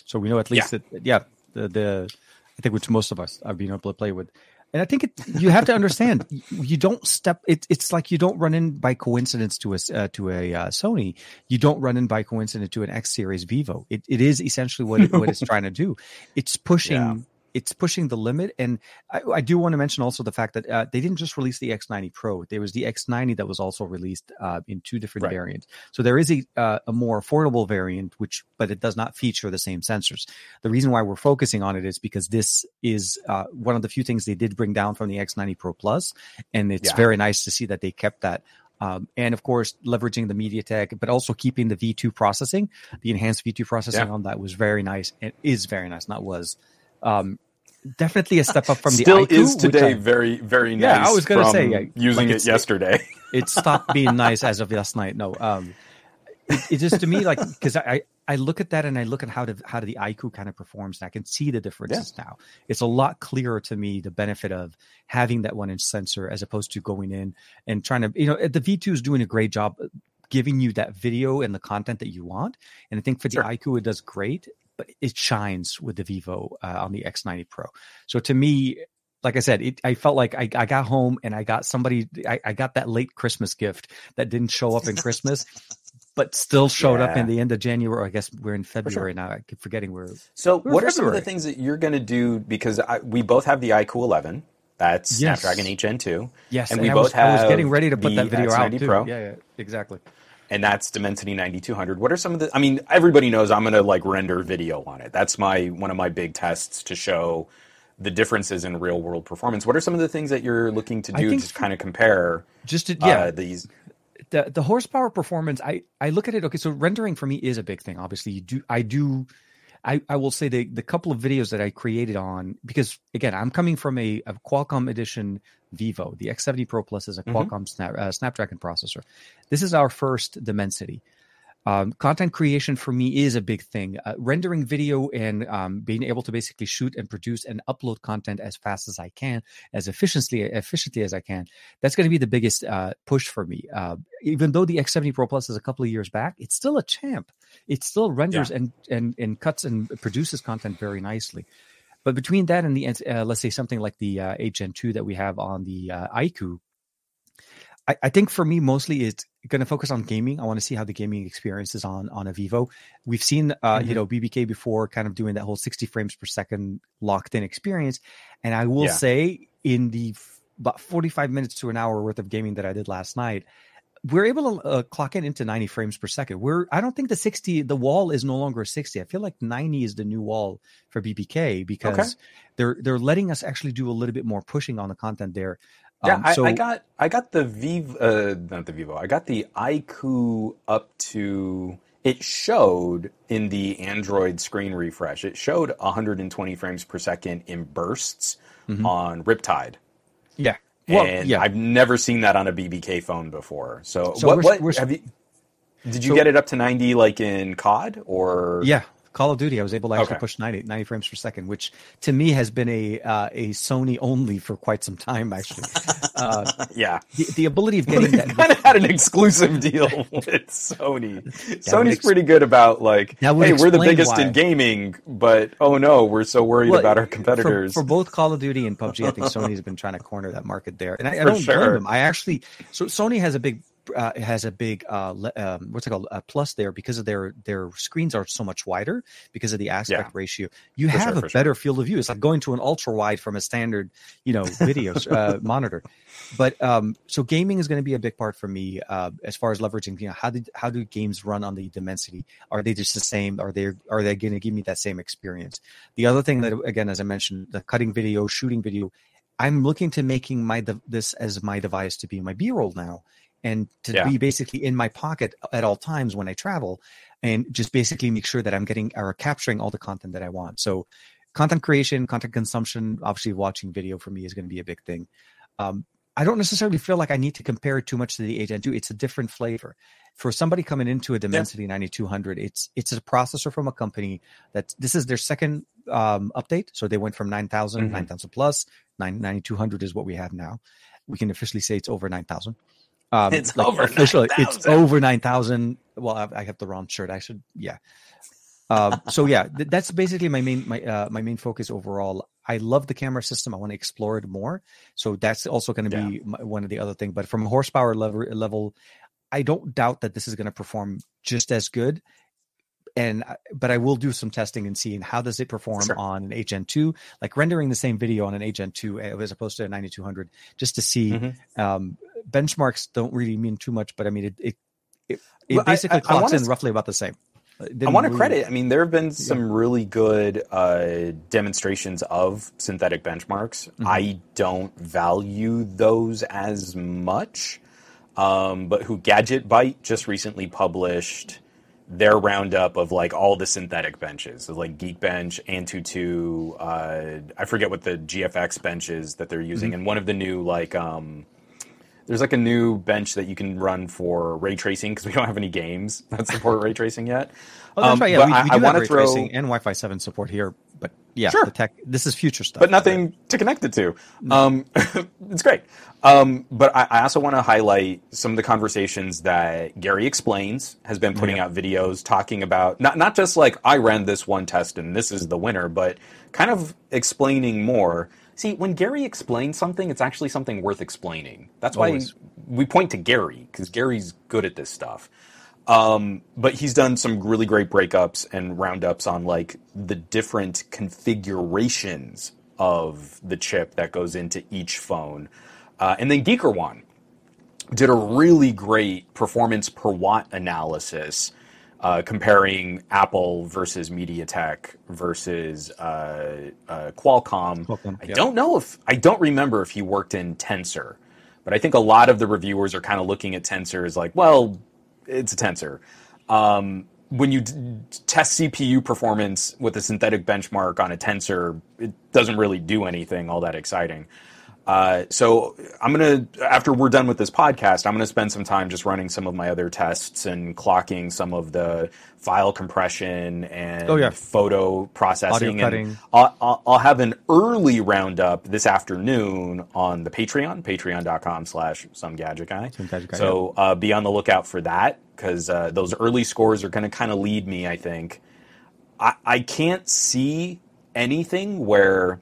Speaker 1: So we know at least yeah. that yeah the the I think which most of us have been able to play with. And I think it, you have to understand (laughs) you don't step it, it's like you don't run in by coincidence to a uh, to a uh, Sony you don't run in by coincidence to an X series Vivo it, it is essentially what it, what it's (laughs) trying to do it's pushing yeah it's pushing the limit. And I, I do want to mention also the fact that uh, they didn't just release the X90 Pro. There was the X90 that was also released uh, in two different right. variants. So there is a uh, a more affordable variant, which but it does not feature the same sensors. The reason why we're focusing on it is because this is uh, one of the few things they did bring down from the X90 Pro Plus, and it's yeah. very nice to see that they kept that. Um, and of course, leveraging the MediaTek, but also keeping the V2 processing, the enhanced V2 processing yeah. on that was very nice and is very nice, not was. Um, definitely a step up from the
Speaker 2: still is today I, very very nice. Yeah, I was going to say yeah, using like it yesterday.
Speaker 1: It, stopped being (laughs) nice as of last night. No, um, it, it just to me like because I I look at that and I look at how to how the iQOO kind of performs and I can see the differences yeah. now. It's a lot clearer to me the benefit of having that one inch sensor as opposed to going in and trying to you know the V2 is doing a great job giving you that video and the content that you want. And I think for the sure. iQOO, it does great but it shines with the Vivo uh, on the X90 Pro. So to me, like I said, it, I felt like I, I, got home and I got somebody, I, I, got that late Christmas gift that didn't show up in Christmas, but still showed yeah. up in the end of January. I guess we're in February sure. now. I keep forgetting we're.
Speaker 2: So, we're what are some of the things that you're going to do? Because I, we both have the iQOO 11. That's yes. Snapdragon 8 Gen 2.
Speaker 1: Yes, and, and we both was, have. I was getting ready to put that video X90 out. Too. Pro. Yeah, yeah, exactly
Speaker 2: and that's Dimensity 9200. What are some of the? I mean, everybody knows I'm going to like render video on it. That's my one of my big tests to show the differences in real world performance. What are some of the things that you're looking to do to kind of compare?
Speaker 1: Just to, yeah, uh, these. The, the horsepower performance, I, I look at it. Okay, so rendering for me is a big thing. Obviously, you do I do I, I will say the the couple of videos that I created on because again I'm coming from a, a Qualcomm edition Vivo. The X70 Pro Plus is a mm-hmm. Qualcomm mm-hmm. Snap, uh, Snapdragon processor. This is our first Dimensity. Um, content creation for me is a big thing. Uh, rendering video and um, being able to basically shoot and produce and upload content as fast as I can, as efficiently efficiently as I can. That's going to be the biggest uh, push for me. Uh, even though the X70 Pro Plus is a couple of years back, it's still a champ. It still renders yeah. and and and cuts and produces content very nicely. But between that and the uh, let's say something like the uh, 8 Gen 2 that we have on the uh, iQOO, I, I think for me mostly it's going to focus on gaming. I want to see how the gaming experience is on on a Vivo. We've seen uh, mm-hmm. you know BBK before, kind of doing that whole 60 frames per second locked in experience, and I will yeah. say in the f- about 45 minutes to an hour worth of gaming that I did last night, we're able to uh, clock in into 90 frames per second. We're I don't think the 60 the wall is no longer 60. I feel like 90 is the new wall for BBK because okay. they're they're letting us actually do a little bit more pushing on the content there.
Speaker 2: Yeah, um, so, I, I, got I got the Vivo, uh, not the Vivo. I got the iQOO up to. It showed in the Android screen refresh. It showed 120 frames per second in bursts mm-hmm. on Riptide.
Speaker 1: Yeah,
Speaker 2: well, and yeah. I've never seen that on a BBK phone before. So, so what, we're, what we're, have you? Did you so, get it up to 90 like in COD or?
Speaker 1: Yeah, Call of Duty, I was able to actually okay. push 90, 90, frames per second, which to me has been a uh, a Sony only for quite some time. Actually, (laughs)
Speaker 2: uh, yeah,
Speaker 1: the, the, ability of getting that
Speaker 2: kind of had an exclusive deal (laughs) with Sony. Sony's ex- pretty good about like, hey, we're the biggest why. in gaming, but oh no, we're so worried well, about our competitors.
Speaker 1: For, for, both Call of Duty and PUBG, I think Sony's been trying to corner that market there, and I, I don't sure. blame them. I actually, so Sony has a big uh, has a big uh, le- um, what's it called a plus there because of their their screens are so much wider because of the aspect
Speaker 2: Yeah.
Speaker 1: ratio. You
Speaker 2: For
Speaker 1: have
Speaker 2: sure,
Speaker 1: a
Speaker 2: for sure.
Speaker 1: better field of view. It's like going to an ultra wide from a standard, you know, video uh, (laughs) monitor. But um, so gaming is going to be a big part for me uh, as far as leveraging. You know, how did how do games run on the Dimensity? Are they just the same? Are they are they going to give me that same experience? The other thing that again, as I mentioned, the cutting video, shooting video. I'm looking to making my de- this as my device to be my B-roll now, and to
Speaker 2: Yeah.
Speaker 1: be basically in my pocket at all times when I travel, and just basically make sure that I'm getting or capturing all the content that I want. So, content creation, content consumption, obviously watching video for me is going to be a big thing. Um, I don't necessarily feel like I need to compare it too much to the 8 Gen 2. It's a different flavor. For somebody coming into a Dimensity 9200, it's it's a processor from a company that this is their second um, update. So they went from 9000,
Speaker 2: Mhm.
Speaker 1: 9000 plus, 9, 9200 is what we have now. We can officially say it's over 9000. Um,
Speaker 2: It's over
Speaker 1: officially, It's
Speaker 2: 9,000.
Speaker 1: over 9000. Well, I, I have the wrong shirt. I should, yeah. Um, so yeah, th- that's basically my main my uh, my main focus overall. I love the camera system. I want to explore it more. So that's also going to be my, one of the other thing. But from a horsepower level, level, I don't doubt that this is going to perform just as good. And but I will do some testing and seeing how does it perform
Speaker 2: Sure.
Speaker 1: on an 8 Gen 2, like rendering the same video on an 8 Gen 2 as opposed to a 9200, just to see.
Speaker 2: Mhm.
Speaker 1: Um, benchmarks don't really mean too much, but I mean it. It, it, it
Speaker 2: Well,
Speaker 1: basically
Speaker 2: I- I
Speaker 1: clocks
Speaker 2: wanna
Speaker 1: in roughly about the same.
Speaker 2: I want to
Speaker 1: really-
Speaker 2: credit. I mean, there have been some really good uh, demonstrations of synthetic benchmarks.
Speaker 1: Mhm.
Speaker 2: I don't value those as much, um, but who Gadget Byte just recently published their roundup of like all the synthetic benches, so like Geekbench, Antutu. Uh, I forget what the GFX bench is that they're using, and one of the new like. Um, there's like a new bench that you can run for ray tracing because we don't have any games (laughs) that support ray tracing yet.
Speaker 1: Oh, that's
Speaker 2: Um,
Speaker 1: right. Yeah,
Speaker 2: but
Speaker 1: we,
Speaker 2: I-
Speaker 1: we
Speaker 2: I
Speaker 1: do
Speaker 2: wanna
Speaker 1: have ray
Speaker 2: throw-
Speaker 1: tracing and Wi-Fi seven support here, but yeah,
Speaker 2: Sure.
Speaker 1: the tech. This is future stuff,
Speaker 2: but nothing to connect it to. Um, (laughs) it's great. Um, but I, I also want to highlight some of the conversations that Gary explains has been putting out videos talking about not not just like I ran this one test and this is the winner, but kind of explaining more. See, when Gary explains something, it's actually something worth explaining. That's why
Speaker 1: Always.
Speaker 2: we point to Gary because Gary's good at this stuff. Um, but he's done some really great breakups and roundups on like the different configurations of the chip that goes into each phone. Uh, and then Geekerwan did a really great performance per watt analysis uh, comparing Apple versus MediaTek versus uh, uh, Qualcomm.
Speaker 1: Qualcomm,
Speaker 2: I
Speaker 1: yeah.
Speaker 2: don't know if I don't remember if he worked in Tensor, but I think a lot of the reviewers are kind of looking at Tensor as like, well, it's a Tensor. Um, when you d- test CPU performance with a synthetic benchmark on a Tensor, it doesn't really do anything all that exciting. Uh, so I'm gonna after we're done with this podcast, I'm gonna spend some time just running some of my other tests and clocking some of the file compression and
Speaker 1: Oh, yeah.
Speaker 2: photo processing. And. I'll, I'll, I'll have an early roundup this afternoon on the Patreon, patreon.com slash some gadget guy.
Speaker 1: Some Gadget Guy,
Speaker 2: So uh, be on the lookout for that because uh, those early scores are going to kind of lead me, I think. I, I can't see anything where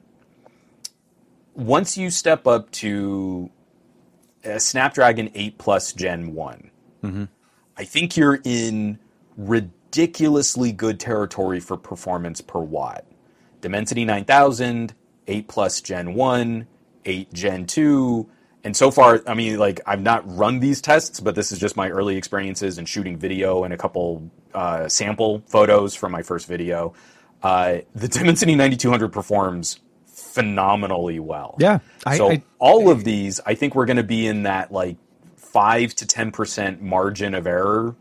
Speaker 2: once you step up to a Snapdragon 8 Plus Gen one I think you're in ridiculously good territory for performance per watt. Dimensity 9000, 8 Plus Gen 1, 8 Gen 2, and so far, I mean, like, I've not run these tests, but this is just my early experiences and shooting video and a couple uh, sample photos from my first video. Uh, the Dimensity 9200 performs phenomenally well.
Speaker 1: Yeah, I-
Speaker 2: so
Speaker 1: I-
Speaker 2: all of these, I think we're going to be in that like five to ten percent margin of error.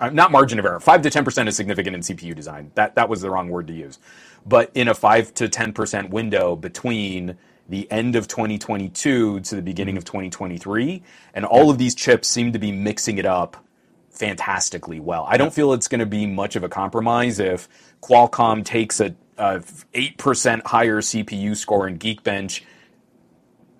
Speaker 2: Uh, not margin of error. Five to ten percent is significant in CPU design. That that was the wrong word to use. But in a five to ten percent window between the end of 2022 to the beginning of 2023, and all of these chips seem to be mixing it up fantastically well. I don't feel it's going to be much of a compromise if Qualcomm takes a, a 8% higher CPU score in Geekbench.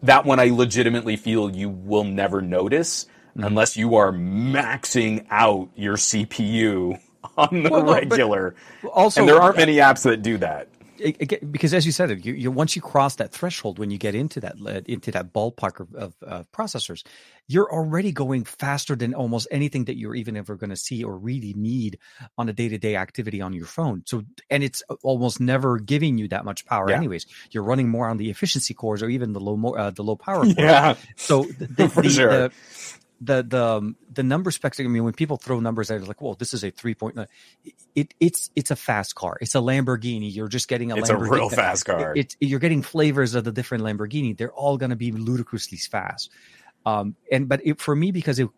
Speaker 2: That one I legitimately feel you will never notice
Speaker 1: Mm-hmm.
Speaker 2: unless you are maxing out your CPU (laughs) on the
Speaker 1: Well, no,
Speaker 2: regular.
Speaker 1: Also,
Speaker 2: and there aren't many apps that do that.
Speaker 1: It, it, because as you said, it you, you, once you cross that threshold, when you get into that into that ballpark of, of, of processors, you're already going faster than almost anything that you're even ever going to see or really need on a day to day activity on your phone. So, and it's almost never giving you that much power, yeah. anyways. You're running more on the efficiency cores or even the low uh, the low power. (laughs) Cores.
Speaker 2: Yeah.
Speaker 1: So the, the, (laughs)
Speaker 2: for the, sure.
Speaker 1: The, the the um, the number specs. I mean, when people throw numbers out, it's like, "Well, this is a three point. It it's it's a fast car. It's a Lamborghini. You're just getting a.
Speaker 2: It's
Speaker 1: Lamborghini.
Speaker 2: a real fast car.
Speaker 1: It, it, you're getting flavors of the different Lamborghini. They're all going to be ludicrously fast. Um, and but it, for me, because it,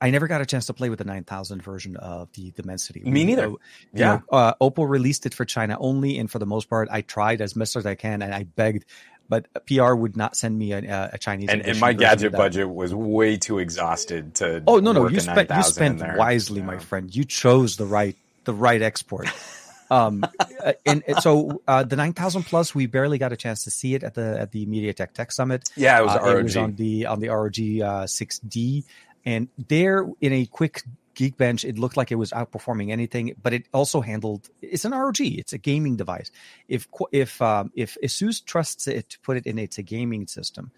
Speaker 1: I never got a chance to play with the 9000 version of the Dimensity.
Speaker 2: Me neither.
Speaker 1: So,
Speaker 2: yeah.
Speaker 1: Know, uh, Oppo released it for China only, and for the most part, I tried as much as I can, and I begged but PR would not send me a, a Chinese.
Speaker 2: And, and my gadget budget was way too exhausted to.
Speaker 1: Oh no, no, you spent you spent wisely, yeah. my friend. You chose the right the right export. (laughs) um, uh, and, and, so uh, the 9000 plus, we barely got a chance to see it at the at the MediaTek Tech Summit.
Speaker 2: Yeah, it was,
Speaker 1: uh, it was on the on the ROG 6D, uh, and there in a quick Geekbench, it looked like it was outperforming anything, but it also handled. It's an ROG. It's a gaming device. If if um, if ASUS trusts it to put it in, it's a gaming system.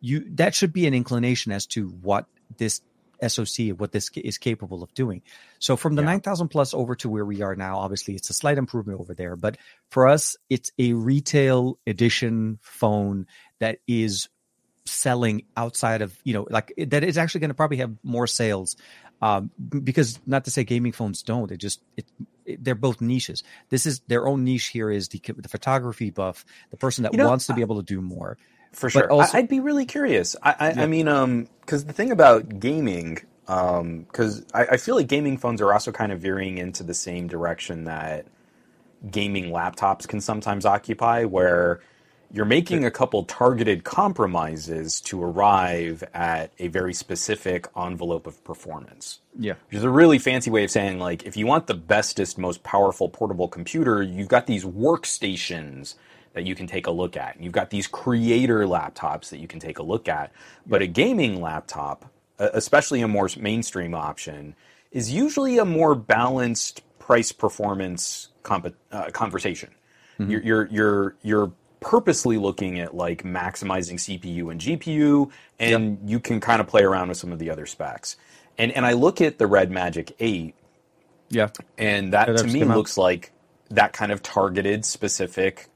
Speaker 1: You that should be an inclination as to what this SoC, what this is capable of doing. So from the yeah. 9000 plus over to where we are now, obviously it's a slight improvement over there. But for us, it's a retail edition phone that is selling outside of, you know, like that is actually going to probably have more sales um, because not to say gaming phones don't, it just it, it, they're both niches. This is their own niche. Here is the the photography buff, the person that you know, wants to be able to do more.
Speaker 2: For sure, also, I'd be really curious. I, I, yeah. I mean, um, because the thing about gaming, um, because I, I feel like gaming phones are also kind of veering into the same direction that gaming laptops can sometimes occupy, where you're making a couple targeted compromises to arrive at a very specific envelope of performance.
Speaker 1: Yeah.
Speaker 2: Which is a really fancy way of saying, like, if you want the bestest, most powerful portable computer, you've got these workstations that you can take a look at. You've got these creator laptops that you can take a look at. But a gaming laptop, especially a more mainstream option, is usually a more balanced price performance comp- uh, conversation. Mm-hmm. You're, you're, you're, you're purposely looking at like maximizing CPU and GPU, and yep. you can kind of play around with some of the other specs. And and I look at the Red Magic 8,
Speaker 1: yeah,
Speaker 2: and that to me looks like that kind of targeted, specific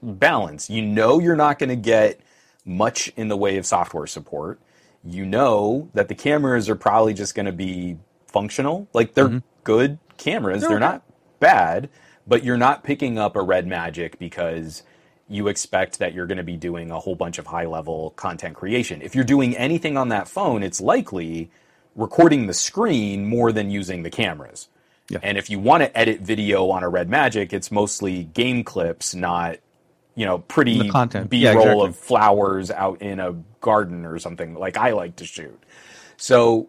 Speaker 2: balance. You know, you're not going to get much in the way of software support. You know that the cameras are probably just going to be functional, like they're mm-hmm. good cameras. They're, they're not bad, but you're not picking up a Red Magic because you expect that you're going to be doing a whole bunch of high level content creation. If you're doing anything on that phone, it's likely recording the screen more than using the cameras. Yeah. And if you want to edit video on a Red Magic, it's mostly game clips, not you know pretty content B roll yeah, exactly. of flowers out in a garden or something like I like to shoot. So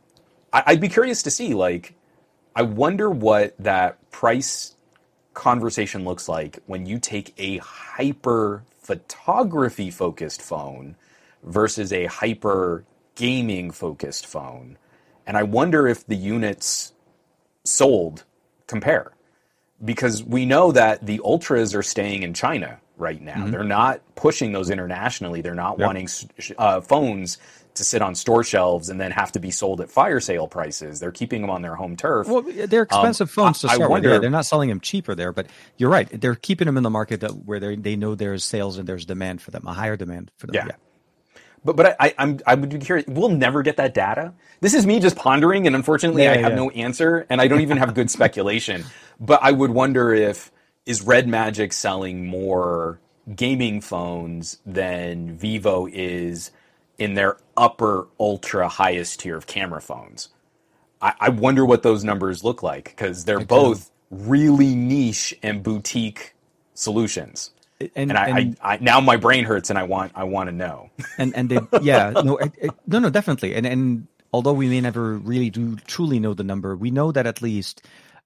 Speaker 2: I'd be curious to see like I wonder what that price conversation looks like when you take a hyper photography focused phone versus a hyper gaming focused phone. And I wonder if the units sold compare. Because we know that the ultras are staying in China right now. Mm-hmm. They're not pushing those internationally. They're not yep. wanting uh, phones to sit on store shelves and then have to be sold at fire sale prices. They're keeping them on their home turf.
Speaker 1: Well, they're um, expensive um, phones to start I wonder, with. Yeah, they're not selling them cheaper there, but you're right. They're keeping them in the market that where they they know there's sales and there's demand for them, a higher demand for them.
Speaker 2: Yeah. yeah. But but I, I'm I would be curious. We'll never get that data. This is me just pondering, and unfortunately, yeah, I have yeah. no answer, and I don't even have good speculation. (laughs) But I would wonder if is Red Magic selling more gaming phones than Vivo is in their upper ultra highest tier of camera phones. I, I wonder what those numbers look like because they're both really niche and boutique solutions. And, and, I, and I, I, now my brain hurts and I want I want to know. (laughs)
Speaker 1: And and they yeah no no no definitely and and although we may never really do truly know the number, we know that at least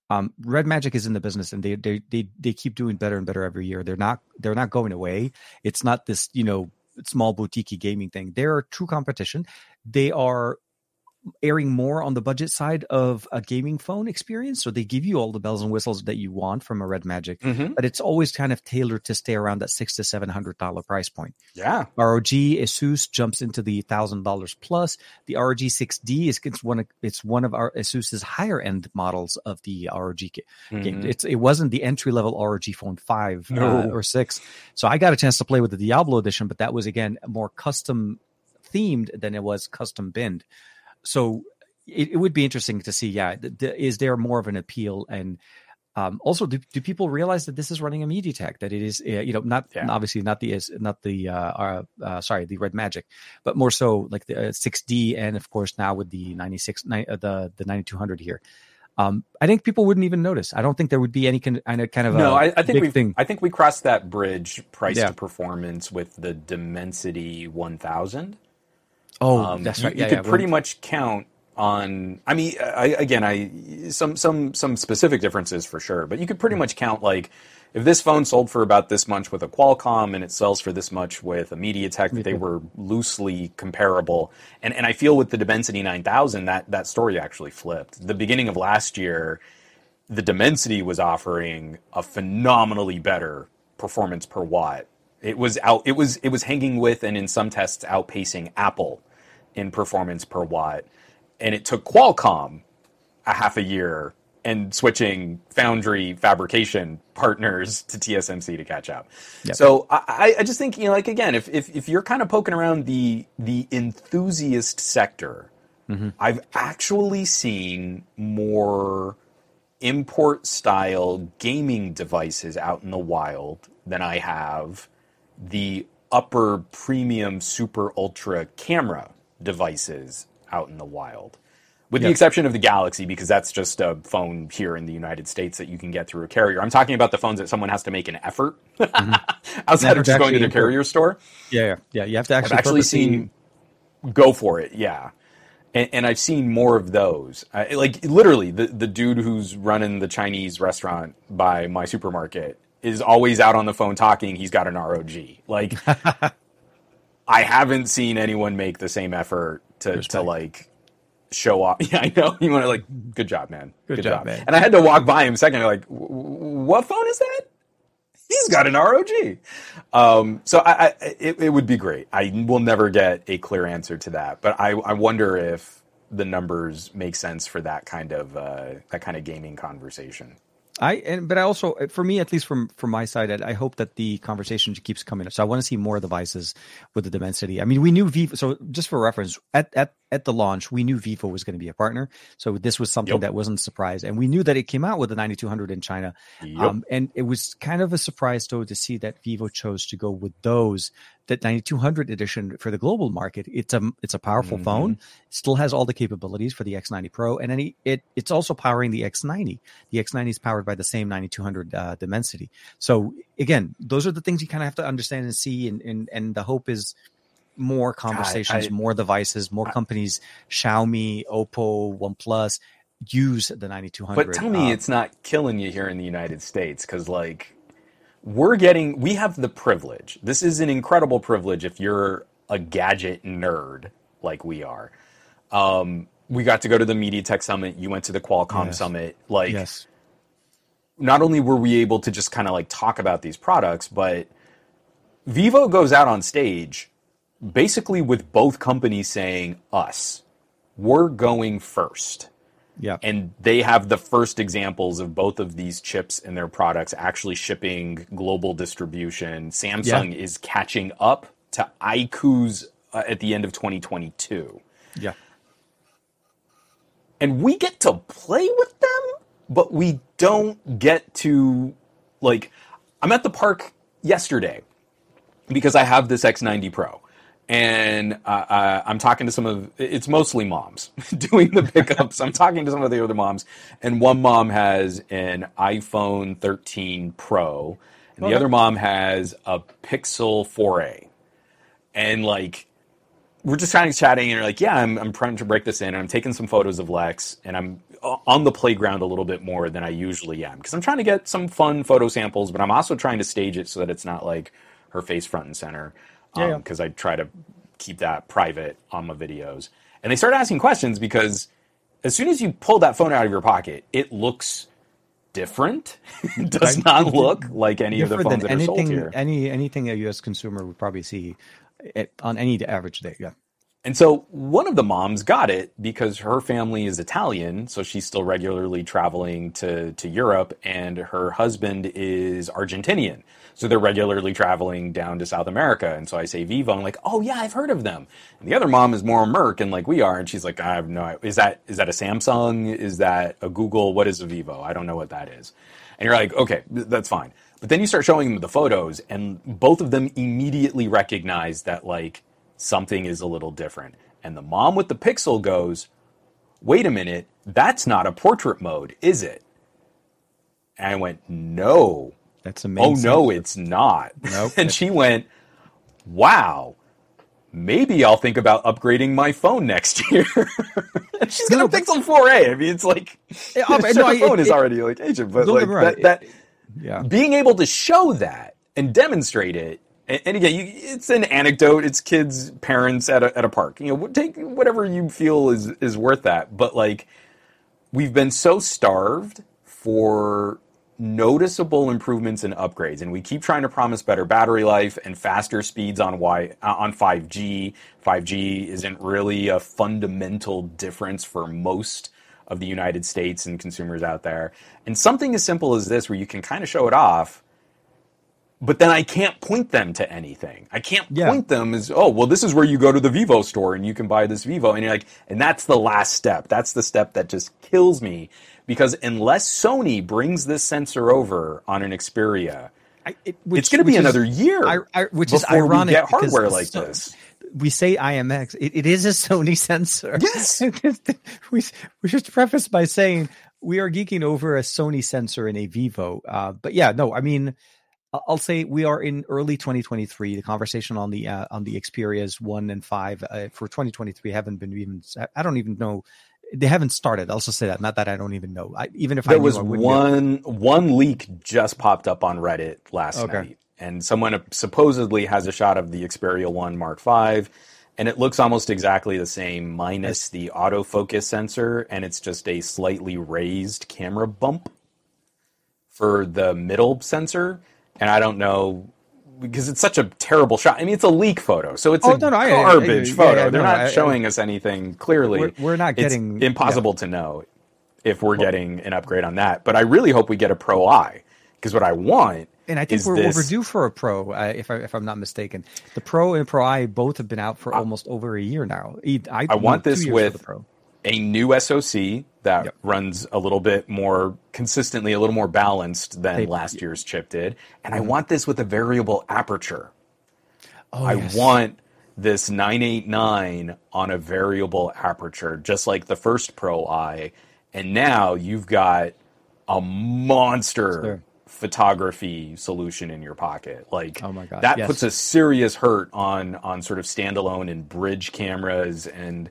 Speaker 1: um, Red Magic is in the business and they, they they they keep doing better and better every year. They're not they're not going away. It's not this you know small boutique gaming thing. They're true competition. They are airing more on the budget side of a gaming phone experience. So they give you all the bells and whistles that you want from a Red Magic,
Speaker 2: Mhm.
Speaker 1: but it's always kind of tailored to stay around that six to seven hundred dollar price point.
Speaker 2: Yeah.
Speaker 1: ROG Asus jumps into the thousand dollars plus. The ROG 6D is it's one of it's one of our Asus's higher end models of the ROG ga- game. It's it wasn't the entry level ROG Phone Five uh, or six. So I got a chance to play with the Diablo edition, but that was again more custom themed than it was custom binned. So it, it would be interesting to see. Yeah, th- th- is there more of an appeal and um, also, do, do people realize that this is running a MediaTek? That it is, uh, you know, not
Speaker 2: Yeah.
Speaker 1: obviously not the is not the uh, uh, uh, sorry the Red Magic, but more so like the uh, 6D and of course now with the 96 ni- uh, the the 9200 here. Um, I think people wouldn't even notice. I don't think there would be any kind of, kind of
Speaker 2: No, I, I think we
Speaker 1: thing.
Speaker 2: I think we crossed that bridge price
Speaker 1: Yeah.
Speaker 2: to performance with the Dimensity 1000.
Speaker 1: Oh,
Speaker 2: Um,
Speaker 1: that's
Speaker 2: you-
Speaker 1: right.
Speaker 2: You,
Speaker 1: yeah,
Speaker 2: could
Speaker 1: yeah.
Speaker 2: pretty much count on. I mean, I, again, I some some some specific differences for sure, but you could
Speaker 1: Mm.
Speaker 2: pretty much count like if this phone sold for about this much with a Qualcomm and it sells for this much with a MediaTek, that they were loosely comparable. And and I feel with the Dimensity 9000 that that story actually flipped. The beginning of last year, the Dimensity was offering a phenomenally better performance per watt. It was out. It was it was hanging with and in some tests outpacing Apple in performance per watt, and it took Qualcomm a half a year and switching foundry fabrication partners to TSMC to catch up.
Speaker 1: Yep.
Speaker 2: So I, I- just think you know, like again, if if, if you're kind of poking around the the enthusiast sector, mm-hmm. I've actually seen more import style gaming devices out in the wild than I have the upper premium super ultra camera devices out in the wild. With the exception of the Galaxy, because that's just a phone here in the United States that you can get through a carrier. I'm talking about the phones that someone has to make an effort (laughs) mm-hmm.
Speaker 1: outside
Speaker 2: of just going to
Speaker 1: actually
Speaker 2: the carrier store.
Speaker 1: Yeah, yeah, yeah. You have to
Speaker 2: I've
Speaker 1: actually
Speaker 2: actually
Speaker 1: purposely-
Speaker 2: seen go for it, yeah. And, and I've seen more of those. I, like literally, the the dude who's running the Chinese restaurant by my supermarket is always out on the phone talking. He's got an ROG. Like, (laughs) I haven't seen anyone make the same effort to to like show off. (laughs) Yeah, I know. You want to like, good job, man.
Speaker 1: Good job, man.
Speaker 2: And I had to walk by him a second. Like, "W- w- what phone is that? He's got an ROG. Um, so I, I, it, it would be great. I will never get a clear answer to that, but I, I wonder if the numbers make sense for that kind of uh, that kind of gaming conversation.
Speaker 1: I and but I also uh, for me at least from from my side I, I hope that the conversation keeps coming up. So I want to see more devices with the Dimensity. I mean, we knew Vivo. So just for reference, at at at the launch, we knew Vivo was going to be a partner. So this was something
Speaker 2: Yep.
Speaker 1: that wasn't a surprise, and we knew that it came out with the 9200 in China.
Speaker 2: Yep.
Speaker 1: Um, and it was kind of a surprise though to see that Vivo chose to go with those that 9200 edition for the global market. It's a it's a powerful
Speaker 2: Mhm.
Speaker 1: phone. Still has all the capabilities for the X90 Pro, and any it it's also powering the X90. The X90 is powered by the same 9200 uh, Dimensity. So again, those are the things you kind of have to understand and see, and and and the hope is more conversations,
Speaker 2: I-
Speaker 1: more devices, more companies. Xiaomi, Oppo, OnePlus use the 9200.
Speaker 2: But tell me
Speaker 1: um,
Speaker 2: it's not killing you here in the United States because, like, we're getting, we have the privilege. This is an incredible privilege if you're a gadget nerd like we are. Um, we got to go to the MediaTek Summit. You went to the Qualcomm
Speaker 1: Yes.
Speaker 2: Summit. Like,
Speaker 1: yes.
Speaker 2: not only were we able to just kind of like talk about these products, but Vivo goes out on stage basically with both companies saying, us, we're going first
Speaker 1: Yeah.
Speaker 2: and they have the first examples of both of these chips in their products actually shipping global distribution. Samsung is catching up to iQOO's uh, at the end of 2022.
Speaker 1: Yeah.
Speaker 2: And we get to play with them, but we don't get to like I'm at the park yesterday because I have this X90 Pro. And uh, uh, I'm talking to some of it's mostly moms (laughs) doing the pickups. I'm talking to some of the other moms, and one mom has an iPhone 13 Pro, and the other mom has a Pixel 4a. And like, we're just kind of chatting, and you're like, "Yeah, I'm I'm trying to break this in, and I'm taking some photos of Lex, and I'm on the playground a little bit more than I usually am because I'm trying to get some fun photo samples, but I'm also trying to stage it so that it's not like her face front and center."
Speaker 1: Yeah, yeah.
Speaker 2: Um, because I try to keep that private on my videos. And they started asking questions because as soon as you pull that phone out of your pocket, it looks different. (laughs) it does
Speaker 1: Right.
Speaker 2: not look like any of the phones that are sold
Speaker 1: anything,
Speaker 2: here.
Speaker 1: any anything a U.S. consumer would probably see it, on any average day. Yeah.
Speaker 2: And so one of the moms got it because her family is Italian, so she's still regularly traveling to, to Europe, and her husband is Argentinian. So they're regularly traveling down to South America. And so I say Vivo, I'm like, oh yeah, I've heard of them. And the other mom is more American like we are, and she's like, I have no. Is that is that a Samsung? Is that a Google? What is a Vivo? I don't know what that is. And you're like, okay, that's fine. But then you start showing them the photos, and both of them immediately recognize that like something is a little different. And the mom with the pixel goes, wait a minute, that's not a portrait mode, is it? And I went, no.
Speaker 1: That's main.
Speaker 2: Oh no, it's not.
Speaker 1: Nope. (laughs)
Speaker 2: and she went, wow. Maybe I'll think about upgrading my phone next year. and (laughs) she's got
Speaker 1: No,
Speaker 2: a Pixel 4a. I mean, it's like
Speaker 1: Yeah, oh, (laughs)
Speaker 2: sure,
Speaker 1: no, it-
Speaker 2: phone is
Speaker 1: it-
Speaker 2: already like ancient, but like
Speaker 1: me
Speaker 2: that, that
Speaker 1: Yeah.
Speaker 2: being able to show that and demonstrate it and, and again you, it's an anecdote it's kids parents at a, at a park you know take whatever you feel is is worth that but like we've been so starved for noticeable improvements and upgrades and we keep trying to promise better battery life and faster speeds on y uh, on 5G 5G isn't really a fundamental difference for most of the United States and consumers out there and something as simple as this where you can kind of show it off but then I can't point them to anything. I can't
Speaker 1: Yeah.
Speaker 2: point them as, oh, well, this is where you go to the Vivo store and you can buy this Vivo. And you're like, and that's the last step. That's the step that just kills me because unless Sony brings this sensor over on an Xperia,
Speaker 1: I, it,
Speaker 2: it's going to be
Speaker 1: which is-
Speaker 2: another year
Speaker 1: I, I, which is ironic
Speaker 2: we get hardware like
Speaker 1: so-
Speaker 2: this.
Speaker 1: We say IMX. It, it is a Sony (laughs) sensor.
Speaker 2: Yes. (laughs)
Speaker 1: we we should preface by saying we are geeking over a Sony sensor in a Vivo. Uh, but yeah, no, I mean, I'll say we are in early 2023. The conversation on the uh, on the Xperia's one and five uh, for 2023 haven't been even. I don't even know. They haven't started. I'll just say that. Not that I don't even know. I, even if I
Speaker 2: There
Speaker 1: knew,
Speaker 2: was
Speaker 1: I
Speaker 2: one one leak just popped up on Reddit last
Speaker 1: Okay.
Speaker 2: night, and someone supposedly has a shot of the Xperia One Mark V, and it looks almost exactly the same, minus the autofocus sensor, and it's just a slightly raised camera bump for the middle sensor. And I don't know because it's such a terrible shot. I mean, it's a leak photo, so it's
Speaker 1: Oh,
Speaker 2: a
Speaker 1: no, no, I- I-
Speaker 2: garbage photo.
Speaker 1: yeah,
Speaker 2: They're
Speaker 1: no,
Speaker 2: not
Speaker 1: I- I-
Speaker 2: showing us anything clearly.
Speaker 1: We're- we're not
Speaker 2: It's
Speaker 1: getting-
Speaker 2: impossible to know if we're getting an upgrade on that. But I really hope we get a Pro I because what I want
Speaker 1: And I think
Speaker 2: is
Speaker 1: we're
Speaker 2: this.
Speaker 1: overdue for a Pro, uh, if I, if I'm not mistaken. The Pro and Pro I both have been out for almost over a year now. I,
Speaker 2: want this with
Speaker 1: the Pro.
Speaker 2: A new SoC that
Speaker 1: Yep.
Speaker 2: runs a little bit more consistently, a little more balanced than last year's chip did, and I mm-hmm. want this with a variable aperture.
Speaker 1: Oh,
Speaker 2: I
Speaker 1: yes.
Speaker 2: want this 989 on a variable aperture, just like the first Pro I. And now you've got a monster
Speaker 1: Sure.
Speaker 2: photography solution in your pocket. Like
Speaker 1: Oh my God,
Speaker 2: that
Speaker 1: yes.
Speaker 2: puts a serious hurt on on sort of standalone and bridge cameras and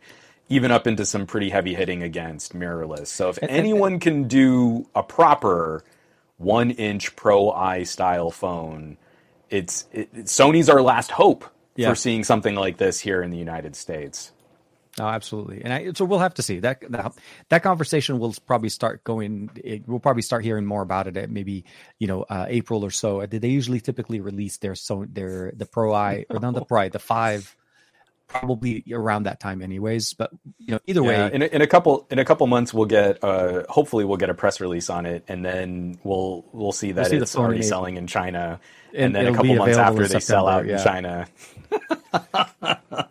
Speaker 2: even up into some pretty heavy hitting against mirrorless. So if anyone can do a proper one inch Pro I style phone, it's it, Sony's our last hope
Speaker 1: Yeah.
Speaker 2: for seeing something like this here in the United States.
Speaker 1: Oh, absolutely. And I, so we'll have to see that, that that conversation will probably start going. It, we'll probably start hearing more about it at maybe you know uh, April or so. They usually typically release their so their the Pro I or not the Pro I the five probably around that time anyways. But you know either
Speaker 2: Yeah,
Speaker 1: way,
Speaker 2: in a, in a couple in a couple months we'll get uh, hopefully we'll get a press release on it, and then we'll we'll see that
Speaker 1: see
Speaker 2: it's already
Speaker 1: April.
Speaker 2: selling in China,
Speaker 1: And
Speaker 2: and, then a couple months after they sell out
Speaker 1: September,
Speaker 2: in. China.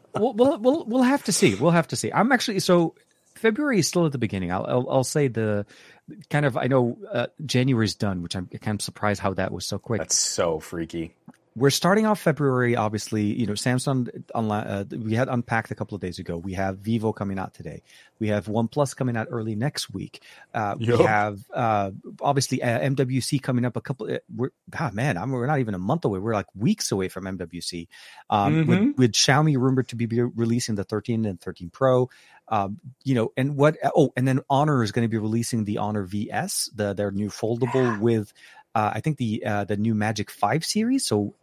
Speaker 2: (laughs)
Speaker 1: we'll, we'll we'll we'll have to see. We'll have to see. I'm actually so February is still at the beginning. I'll I'll, I'll say the kind of I know uh, January's done, which I'm kind of surprised how that was so quick.
Speaker 2: That's so freaky.
Speaker 1: We're starting off February. Obviously, you know Samsung. Online, uh, we had unpacked a couple of days ago. We have Vivo coming out today. We have OnePlus coming out early next week. Uh,
Speaker 2: Yup.
Speaker 1: We have uh, obviously uh, MWC coming up a couple. Uh, we're God, man, I'm, we're not even a month away. We're like weeks away from MWC. Um, with,
Speaker 2: Mhm.
Speaker 1: with Xiaomi rumored to be releasing the 13 and 13 Pro. Um, you know, and what? Oh, and then Honor is going to be releasing the Honor VS, the their new foldable with. Uh, I think the uh, the new Magic Five series. So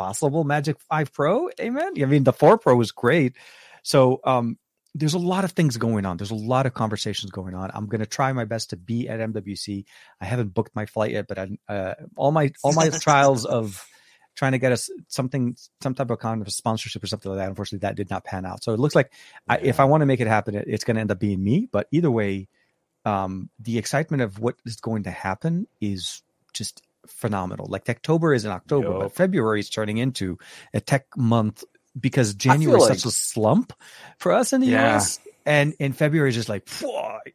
Speaker 1: possible Magic 5 Pro. Amen. I mean, the 4 Pro was great. So, um, there's a lot of things going on. There's a lot of conversations going on. I'm going to try my best to be at MWC. I haven't booked my flight yet, but I, uh, all my all my (laughs) trials of trying to get us something, some type of kind of sponsorship or something like that. Unfortunately, that did not pan out. So it looks like I, if I want to make it happen, it, it's going to end up being me. But either way, um, the excitement of what is going to happen is just phenomenal. Like October is in October,
Speaker 2: Yep.
Speaker 1: but February is turning into a tech month because January is
Speaker 2: like-
Speaker 1: such a slump for us in the
Speaker 2: Yeah.
Speaker 1: US. And in February is just like,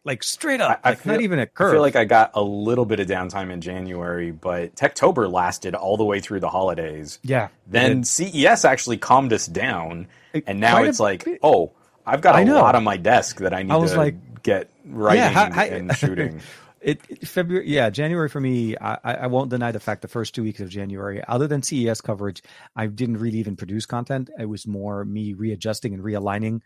Speaker 1: like straight up,
Speaker 2: I- I
Speaker 1: like not
Speaker 2: feel-
Speaker 1: even a
Speaker 2: I
Speaker 1: curve.
Speaker 2: I feel like I got a little bit of downtime in January, but Techtober lasted all the way through the holidays.
Speaker 1: yeah.
Speaker 2: Then CES actually calmed us down,
Speaker 1: It-
Speaker 2: and now it's like,
Speaker 1: bit.
Speaker 2: oh, I've got
Speaker 1: I
Speaker 2: a lot on my desk that I need
Speaker 1: I was
Speaker 2: to
Speaker 1: like-
Speaker 2: get writing
Speaker 1: how- how-
Speaker 2: and shooting. (laughs)
Speaker 1: it, February, yeah, January for me. I, I won't deny the fact the first two weeks of January, other than CES coverage, I didn't really even produce content. It was more me readjusting and realigning,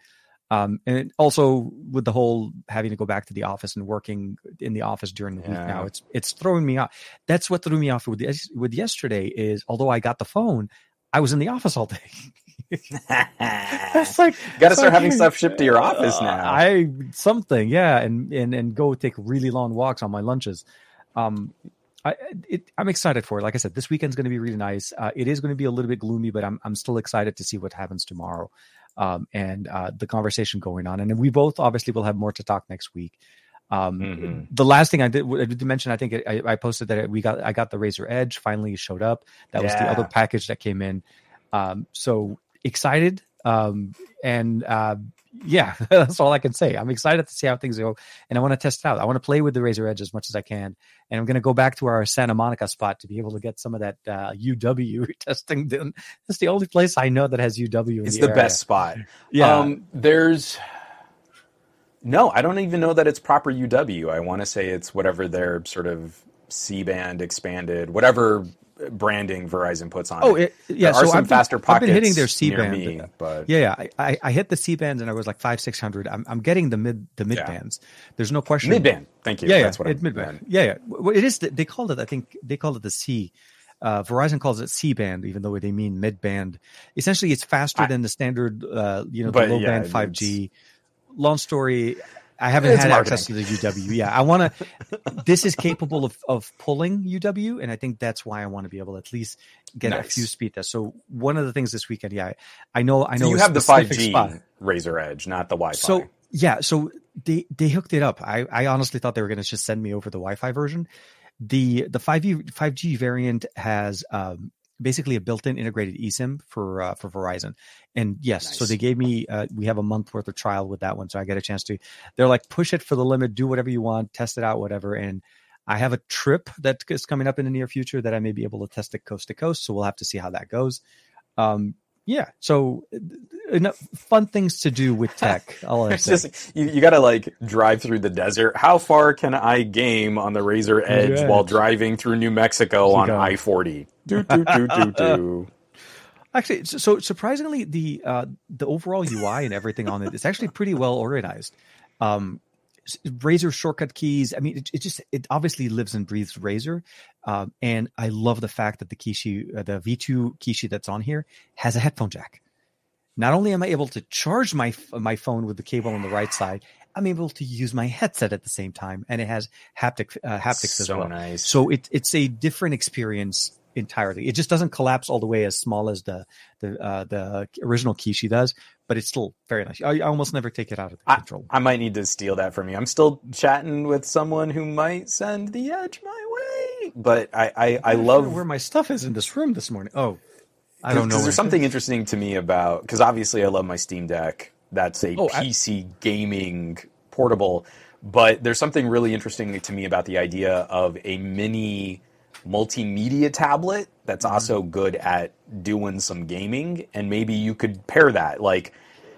Speaker 1: um, and also with the whole having to go back to the office and working in the office during the week. Now it's it's throwing me off. That's what threw me off with with yesterday. Is although I got the phone, I was in the office all day. (laughs) It's like
Speaker 2: Got to start having stuff shipped to your office
Speaker 1: uh,
Speaker 2: now.
Speaker 1: I something, yeah, and and and go take really long walks on my lunches. Um, I it, I'm excited for it. Like I said, this weekend's going to be really nice. Uh, it is going to be a little bit gloomy, but I'm I'm still excited to see what happens tomorrow, um, and uh, the conversation going on. And we both obviously will have more to talk next week. Um,
Speaker 2: Mhm.
Speaker 1: The last thing I did, I did mention, I think I, I posted that we got I got the Razer Edge finally showed up. That was the other package that came in. Um, so excited, um, and uh, yeah, (laughs) that's all I can say. I'm excited to see how things go, and I want to test it out. I want to play with the Razer Edge as much as I can, and I'm going to go back to our Santa Monica spot to be able to get some of that uh, UW (laughs) testing done. It's the only place I know that has UW. In
Speaker 2: it's
Speaker 1: the,
Speaker 2: the best spot.
Speaker 1: Yeah,
Speaker 2: Um, there's no, I don't even know that it's proper UW. I want to say it's whatever their sort of C band expanded, whatever branding Verizon puts on
Speaker 1: oh
Speaker 2: it.
Speaker 1: yeah.
Speaker 2: there are
Speaker 1: so
Speaker 2: some
Speaker 1: I've been, I've been hitting their C band.
Speaker 2: me, but
Speaker 1: Yeah, yeah. I, I, I hit the C bands and I was like five, six hundred. I'm, I'm getting the mid, the mid
Speaker 2: Yeah.
Speaker 1: bands. There's no question.
Speaker 2: mid band. Thank you.
Speaker 1: Yeah,
Speaker 2: That's
Speaker 1: yeah.
Speaker 2: what
Speaker 1: it, mid band. Yeah, yeah. Well, it is. the- They called it. I think they called it the C. Uh, Verizon calls it C band, even though they mean mid band. Essentially, it's faster
Speaker 2: I-
Speaker 1: than the standard, uh, you know, the low
Speaker 2: yeah,
Speaker 1: band 5G. Long story. I haven't
Speaker 2: It's
Speaker 1: had
Speaker 2: marketing.
Speaker 1: access to the UW. Yeah, I want to. this is capable of of pulling UW, and I think that's why I want to be able to at least get a few speed tests. So one of the things this weekend, yeah, I know, I know
Speaker 2: So you have the 5G
Speaker 1: spot.
Speaker 2: Razer Edge, not the Wi-Fi.
Speaker 1: So yeah, so they they hooked it up. I I honestly thought they were going to just send me over the Wi-Fi version. The the five G five G variant has um, basically a built-in integrated eSIM for uh, for Verizon. And yes, so they gave me uh, we have a month worth of trial with that one, so I get a chance to. They're like push it for the limit, do whatever you want, test it out, whatever. And I have a trip that is coming up in the near future that I may be able to test it coast to coast. So we'll have to see how that goes. Um, yeah, so uh, enough fun things to do with tech. (laughs) I'll say.
Speaker 2: just you, you got to like drive through the desert. How far can I game on the Edge
Speaker 1: Edge.
Speaker 2: while driving through New Mexico on. I forty? Do do do do do. (laughs)
Speaker 1: Actually, so, so surprisingly, the uh, the overall UI and everything on it is actually pretty well organized. Um, s- Razer shortcut keys. I mean, it, it just it obviously lives and breathes Razer, um, and I love the fact that the Kishi, uh, the V2 Kishi that's on here, has a headphone jack. Not only am I able to charge my my phone with the cable on the right side, I'm able to use my headset at the same time, and it has haptic uh, haptics as
Speaker 2: so
Speaker 1: well.
Speaker 2: nice.
Speaker 1: So it, it's a different experience entirely. It just doesn't collapse all the way as small as the the uh, the original Kishi does, but it's still very nice. I, I almost never take it out of the control.
Speaker 2: I might need to steal that from you. I'm still chatting with someone who might send the Edge my way, but I I, I love
Speaker 1: where my stuff is in this room this morning. Oh, I don't know.
Speaker 2: There's something interesting to me about because obviously I love my Steam Deck. That's a
Speaker 1: Oh,
Speaker 2: PC gaming portable, but there's something really interesting to me about the idea of a mini multimedia tablet that's
Speaker 1: Mm-hmm.
Speaker 2: also good at doing some gaming, and maybe you could pair that. Like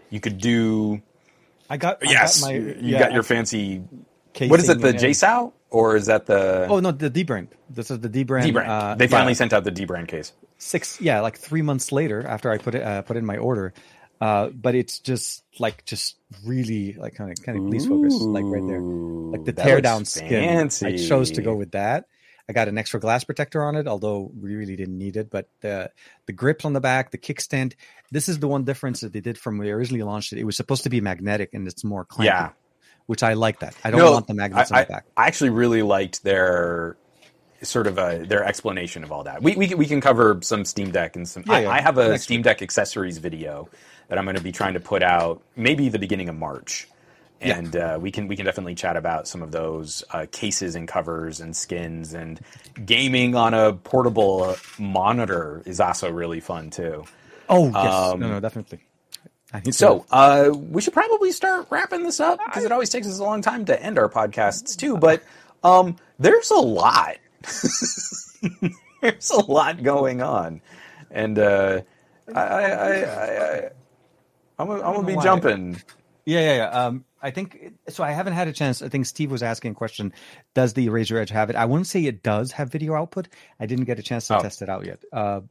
Speaker 2: you could do
Speaker 1: I got. I
Speaker 2: yes,
Speaker 1: got my,
Speaker 2: you
Speaker 1: yeah,
Speaker 2: got your fancy. What is it? The
Speaker 1: and-
Speaker 2: JSAUX or is that the
Speaker 1: Oh no, the dbrand. This is the dbrand.
Speaker 2: D brand?
Speaker 1: uh,
Speaker 2: they finally
Speaker 1: yeah.
Speaker 2: sent out the dbrand case.
Speaker 1: six yeah like three months later after i put it uh, put in my order uh but it's just like just really like kind of kind of please focus like right there like the
Speaker 2: Ooh, that
Speaker 1: tear down skin i chose to go with that I got an extra glass protector on it, although we really didn't need it. But the the grips on the back, the kickstand. This is the one difference that they did from when they originally launched it. It was supposed to be magnetic, and it's more clanky.
Speaker 2: Yeah.
Speaker 1: which I like that. I don't
Speaker 2: No,
Speaker 1: want the magnets
Speaker 2: I,
Speaker 1: on the back.
Speaker 2: I actually really liked their sort of a, their explanation of all that. We, we can- we can cover some Steam Deck and some.
Speaker 1: Yeah,
Speaker 2: I,
Speaker 1: yeah.
Speaker 2: I have a
Speaker 1: Next
Speaker 2: Steam Deck accessories video that I'm going to be trying to put out maybe the beginning of March.
Speaker 1: Yeah.
Speaker 2: And uh, we can we can definitely chat about some of those uh, cases and covers and skins and gaming on a portable monitor is also really fun too.
Speaker 1: Oh yes,
Speaker 2: Um,
Speaker 1: no, no, definitely. I need to-
Speaker 2: So uh, we should probably start wrapping this up because it always takes us a long time to end our podcasts too. But um, there's a lot. (laughs) there's a lot going on, and uh, I, I, I, I, I'm, gonna- I'm gonna be
Speaker 1: why.
Speaker 2: jumping.
Speaker 1: Yeah, yeah, yeah. Um, I think so. I haven't had a chance. I think Steve was asking a question: Does the Razer Edge have it? I wouldn't say it does have video output. I didn't get a chance to
Speaker 2: Oh.
Speaker 1: test it out yet. Uh,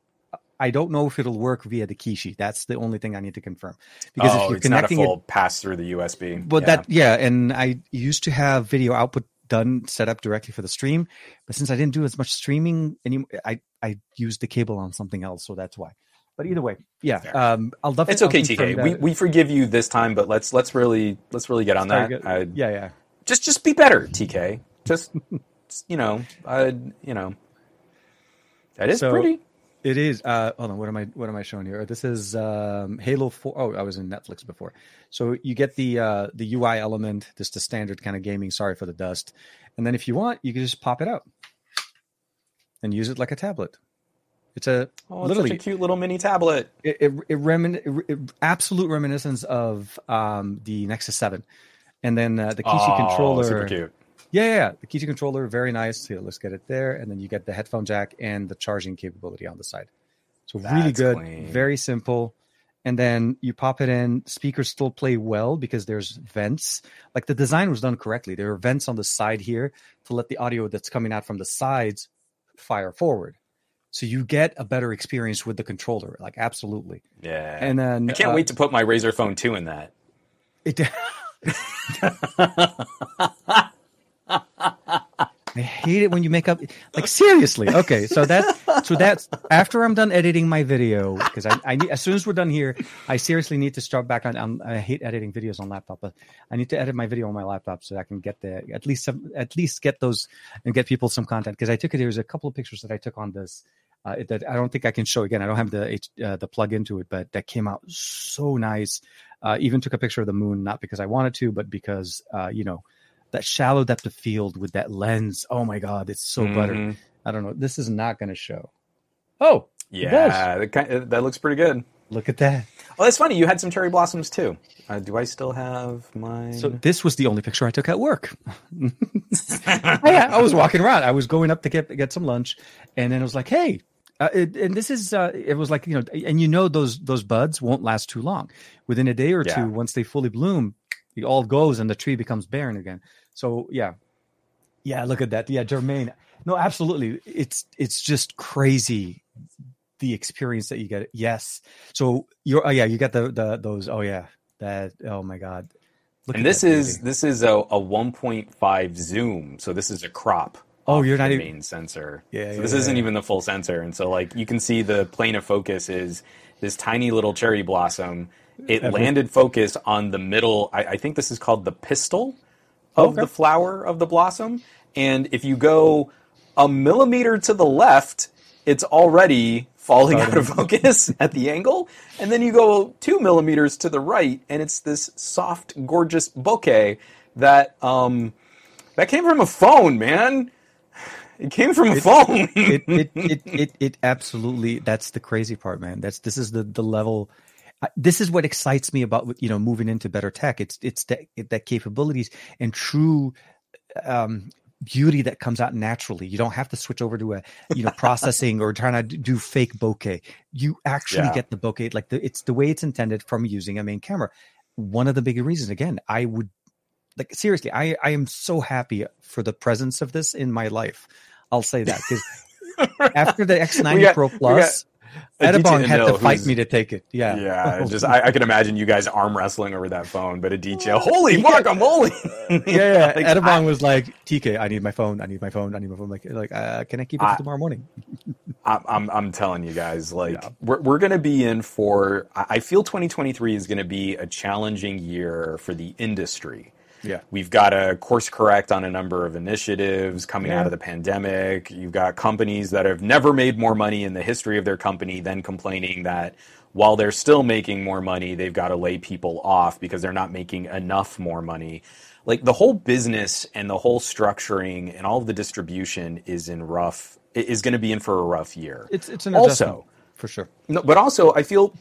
Speaker 1: I don't know if it'll work via the Kishi. That's the only thing I need to confirm. Because
Speaker 2: oh,
Speaker 1: if you're
Speaker 2: it's not a
Speaker 1: connecting
Speaker 2: full
Speaker 1: it,
Speaker 2: pass through the USB.
Speaker 1: but
Speaker 2: yeah.
Speaker 1: that yeah, and I used to have video output done set up directly for the stream, but since I didn't do as much streaming anymore, I I used the cable on something else, so that's why. But either way, yeah, um, I'll definitely.
Speaker 2: it's okay, TK. We,
Speaker 1: that.
Speaker 2: we forgive you this time, but let's let's really let's really get on
Speaker 1: Sorry,
Speaker 2: that.
Speaker 1: good. Yeah, yeah.
Speaker 2: just just be better, TK. Just (laughs) you know, I you know, that is
Speaker 1: So-
Speaker 2: pretty.
Speaker 1: It is. Uh, hold on. What am I? What am I showing here? This is um, Halo Four. Oh, I was in Netflix before. So you get the uh, the UI element, just the standard kind of gaming. Sorry for the dust. And then if you want, you can just pop it out and use it like a tablet. It's a
Speaker 2: Oh, it's
Speaker 1: literally
Speaker 2: such a cute little mini tablet.
Speaker 1: it, it, it, remin- it, it- absolute reminiscence of um, the Nexus Seven, and then uh, the Kishi
Speaker 2: Oh,
Speaker 1: controller.
Speaker 2: super cute.
Speaker 1: Yeah, yeah, yeah. the Kishi controller, very nice. Here, let's get it there, and then you get the headphone jack and the charging capability on the side. So really good,
Speaker 2: clean.
Speaker 1: very simple. And then you pop it in. Speakers still play well because there's vents. Like the design was done correctly. There are vents on the side here to let the audio that's coming out from the sides fire forward. So you get a better experience with the controller. Like absolutely.
Speaker 2: Yeah.
Speaker 1: And then
Speaker 2: I can't
Speaker 1: uh,
Speaker 2: wait to put my Razer Phone 2 in that.
Speaker 1: It, (laughs) (laughs) I hate it when you make up like seriously. Okay, so that so that's after I'm done editing my video because I, I need as soon as we're done here, I seriously need to start back on. on I hate editing videos on laptop, but I need to edit my video on my laptop so I can get the at least some at least get those and get people some content because I took it. There's a couple of pictures that I took on this. Uh, that I don't think I can show again. I don't have the uh, the plug into it, but that came out so nice. Uh, even took a picture of the moon, not because I wanted to, but because uh, you know that shallow depth of field with that lens. Oh my god, it's so butter.
Speaker 2: Mhm.
Speaker 1: I don't know. This is not going to show. Oh,
Speaker 2: Yeah, that, kind that looks pretty good.
Speaker 1: look at that.
Speaker 2: Oh, that's funny. You had some cherry blossoms too. Uh, do I still have mine?
Speaker 1: So this was the only picture I took at work. (laughs) I, I was walking around. I was going up to get get some lunch, and then it was like, "Hey," uh, it, and this is uh, it was like you know, and you know those those buds won't last too long. Within a day or
Speaker 2: Yeah.
Speaker 1: two, once they fully bloom, it all goes and the tree becomes barren again. So yeah, yeah. Look at that. Yeah, Jermaine. No, absolutely. It's it's just crazy the experience that you get. Yes. So you're oh yeah, you got the the those oh yeah that oh my god. Look
Speaker 2: and this is
Speaker 1: beauty.
Speaker 2: this is a, a 1.5 zoom, so this is a crop.
Speaker 1: Oh, you're not even-
Speaker 2: main sensor.
Speaker 1: Yeah,
Speaker 2: so
Speaker 1: yeah,
Speaker 2: this
Speaker 1: yeah,
Speaker 2: isn't even the full sensor, and so like you can see the plane of focus is this tiny little cherry blossom. It
Speaker 1: Every-
Speaker 2: landed focus on the middle. I, I think this is called the pistil of
Speaker 1: Okay.
Speaker 2: the flower of the blossom. And if you go a millimeter to the left, it's already falling out of focus (laughs) at the angle. And then you go two millimeters to the right, and it's this soft, gorgeous bokeh that um, that came from a phone, man. It came from a phone.
Speaker 1: it, it, (laughs) it, it, it absolutely that's the crazy part man that's this is the the level this is what excites me about you know moving into better tech. It's it's that that capabilities and true um beauty that comes out naturally. You don't have to switch over to a you know processing or trying to do fake bokeh. You actually
Speaker 2: Yeah.
Speaker 1: get the bokeh. Like the, it's the way it's intended from using a main camera. One of the bigger reasons again i would like seriously i i am so happy for the presence of this in my life. I'll say that because (laughs) after the X90
Speaker 2: got-
Speaker 1: Pro Plus, Edibong
Speaker 2: Aditya
Speaker 1: had to fight me to take it. Yeah.
Speaker 2: Yeah, (laughs) just I, I can imagine you guys arm wrestling over that phone, but Aditya, holy guacamole! (laughs)
Speaker 1: yeah, yeah.
Speaker 2: Like,
Speaker 1: Edibong
Speaker 2: I-
Speaker 1: was like, TK, I need my phone. I need my phone. I need my phone. Like, like, uh, can I keep it
Speaker 2: I-
Speaker 1: tomorrow morning? (laughs)
Speaker 2: I'm, I'm, I'm telling you guys, like,
Speaker 1: Yeah.
Speaker 2: we're, we're going to be in for, I I feel 2023 is going to be a challenging year for the industry.
Speaker 1: Yeah.
Speaker 2: We've got to course correct on a number of initiatives coming
Speaker 1: Yeah.
Speaker 2: out of the pandemic. You've got companies that have never made more money in the history of their company, then complaining that while they're still making more money, they've got to lay people off because they're not making enough more money. Like the whole business and the whole structuring and all of the distribution is in rough, is going to be in for a rough year.
Speaker 1: It's it's an
Speaker 2: Also-
Speaker 1: for sure.
Speaker 2: No, but also I feel,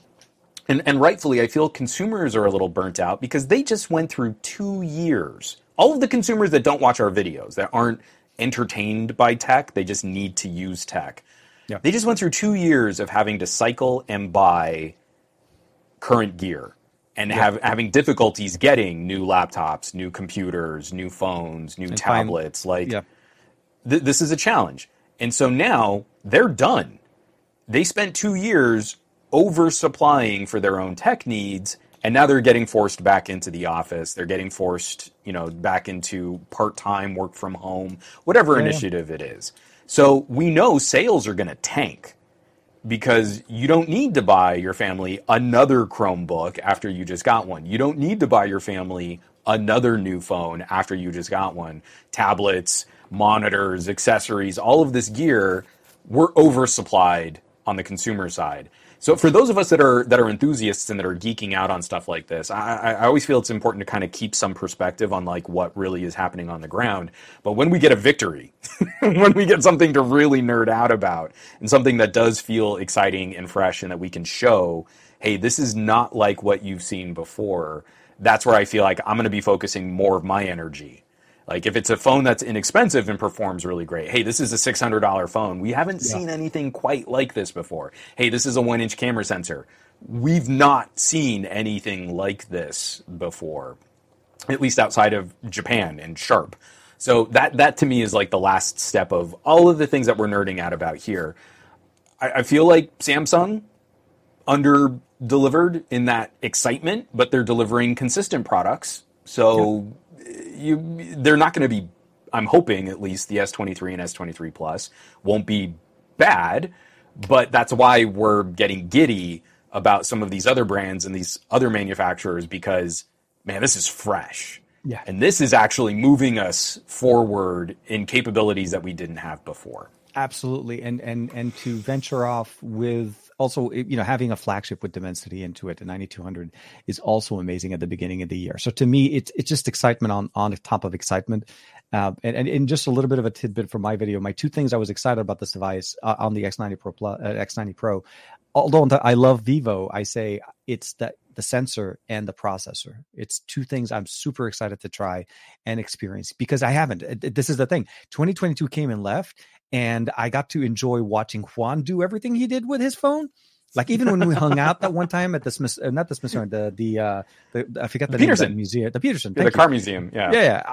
Speaker 2: and, and rightfully, I feel consumers are a little burnt out because they just went through two years. All of the consumers that don't watch our videos, that aren't entertained by tech, they just need to use tech.
Speaker 1: Yeah.
Speaker 2: They just went through two years of having to cycle and buy current gear and have having difficulties getting new laptops, new computers, new phones, new
Speaker 1: find-
Speaker 2: tablets. like
Speaker 1: Yeah.
Speaker 2: th- this is a challenge. And so now they're done. They spent two years oversupplying for their own tech needs, and now they're getting forced back into the office. They're getting forced, you know, back into part time work from home, whatever
Speaker 1: Yeah, yeah.
Speaker 2: initiative it is. So we know sales are going to tank because you don't need to buy your family another Chromebook after you just got one. You don't need to buy your family another new phone after you just got one. Tablets, monitors, accessories, all of this gear, we're oversupplied on the consumer side. So for those of us that are that are enthusiasts and that are geeking out on stuff like this, I, I always feel it's important to kind of keep some perspective on like what really is happening on the ground. But when we get a victory, (laughs) when we get something to really nerd out about, and something that does feel exciting and fresh, and that we can show, hey, this is not like what you've seen before. That's where I feel like I'm going to be focusing more of my energy. Like if it's a phone that's inexpensive and performs really great, hey, this is a $600 phone. We haven't seen anything quite like this before. Hey, this is a one inch camera sensor. We've not seen anything like this before, at least outside of Japan and Sharp. So that that to me is like the last step of all of the things that we're nerding out about here. I, I feel like Samsung under delivered in that excitement, but they're delivering consistent products. So you they're not going to be I'm hoping at least the S23 and S23 Plus won't be bad, but that's why we're getting giddy about some of these other brands and these other manufacturers because man, this is fresh.
Speaker 1: Yeah.
Speaker 2: And this is actually moving us forward in capabilities that we didn't have before.
Speaker 1: Absolutely, and and and to venture off with also you know having a flagship with Dimensity into it, the 9200 is also amazing at the beginning of the year. So to me, it's it's just excitement on on top of excitement. Uh, and, and and just a little bit of a tidbit from my video. My two things I was excited about this device uh, on the X90 Pro Plus, uh, X90 Pro. Although I love Vivo, I say it's that the sensor and the processor. It's two things I'm super excited to try and experience because I haven't. This is the thing. 2022 came and left, and I got to enjoy watching Juan do everything he did with his phone. Like even when we hung out that one time at the Smith, uh, not the Smithsonian, the the uh, the I forgot the, name
Speaker 2: Petersen.
Speaker 1: museum, the Petersen.
Speaker 2: Yeah,
Speaker 1: thank
Speaker 2: the
Speaker 1: you.
Speaker 2: car museum, yeah.
Speaker 1: Yeah, yeah.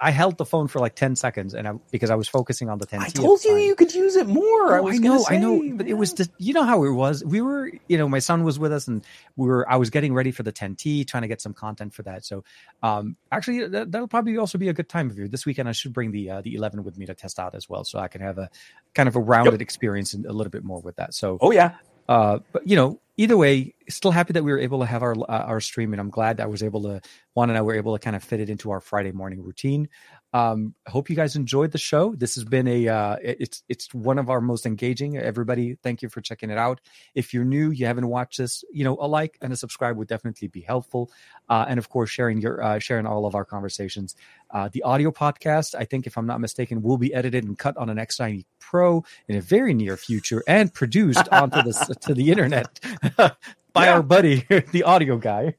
Speaker 1: I held the phone for like ten seconds, and I because I was focusing on the ten.
Speaker 2: I told you
Speaker 1: time.
Speaker 2: you could use it more. I
Speaker 1: Oh,
Speaker 2: was
Speaker 1: I know,
Speaker 2: gonna
Speaker 1: I know,
Speaker 2: say,
Speaker 1: but it was
Speaker 2: man.
Speaker 1: just you know how it was. We were, you know, my son was with us, and we were. I was getting ready for the 10T, trying to get some content for that. So, um, actually, that, that'll probably also be a good time of you This weekend, I should bring the uh, the 11 with me to test out as well, so I can have a kind of a rounded experience and a little bit more with that. So,
Speaker 2: Oh yeah,
Speaker 1: uh, but you know, either way, still happy that we were able to have our uh, our stream, and I'm glad I was able to. Juan and I were able to kind of fit it into our Friday morning routine. Um, I hope you guys enjoyed the show. This has been a uh, it's it's one of our most engaging. Everybody, thank you for checking it out. If you're new, you haven't watched this, you know, a like and a subscribe would definitely be helpful. Uh, and of course, sharing your uh, sharing all of our conversations. Uh, the audio podcast, I think, if I'm not mistaken, will be edited and cut on an X90 Pro in a very near future and produced onto the to the internet (laughs) by
Speaker 2: Yeah.
Speaker 1: our buddy, the audio guy.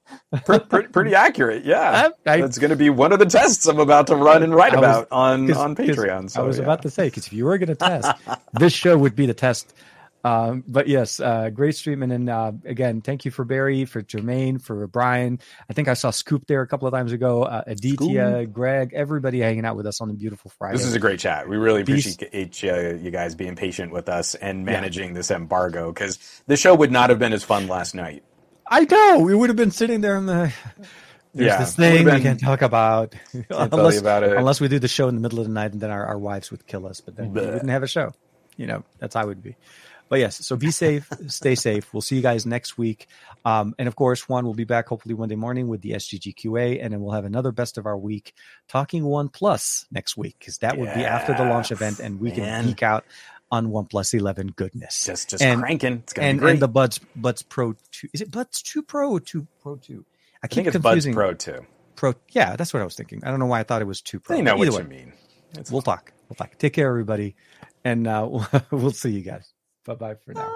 Speaker 2: pretty, pretty, accurate. Yeah, (laughs)
Speaker 1: I- I-
Speaker 2: that's going to be one of the tests I'm about to run and write
Speaker 1: was-
Speaker 2: about on on Patreon. So,
Speaker 1: I was
Speaker 2: yeah.
Speaker 1: about to say because if you were going to test, this show would be the test Um, but yes, uh, great stream. And uh, again, thank you for Barry, for Jermaine, for Brian. I think I saw Scoop there a couple of times ago. Uh, Aditya, Greg, everybody hanging out with us on the beautiful Friday.
Speaker 2: This is a great chat. We really appreciate you, you guys being patient with us and managing yeah. this embargo because the show would not have been as fun last night.
Speaker 1: I know. We would have been sitting there in the. There's yeah, this thing been, we can't talk about (laughs) unless,
Speaker 2: about
Speaker 1: unless we do the show in the middle of the night and then our, our wives would kill us. But then we wouldn't have a show. You know, that's how I would be. But yes, so be safe, stay safe. We'll see you guys next week. Um, and of course, Juan will be back hopefully Monday morning with the SGGQA, and then we'll have another best of our week talking One Plus next week because that would be after the launch event, and we man. can geek out on One 11 goodness.
Speaker 2: Just just and, cranking. It's gonna
Speaker 1: and,
Speaker 2: be great.
Speaker 1: and the Buds Buds Pro 2. Is it Buds 2 Pro or 2 Pro 2?
Speaker 2: I, keep I think it's confusing. Buds Pro 2.
Speaker 1: Pro Yeah, that's what I was thinking. I don't know why I thought it was 2 Pro.
Speaker 2: I know what way, you mean.
Speaker 1: It's we'll talk. We'll talk. Take care, everybody. And uh, (laughs) we'll see you guys. Bye bye for now.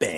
Speaker 2: Bang.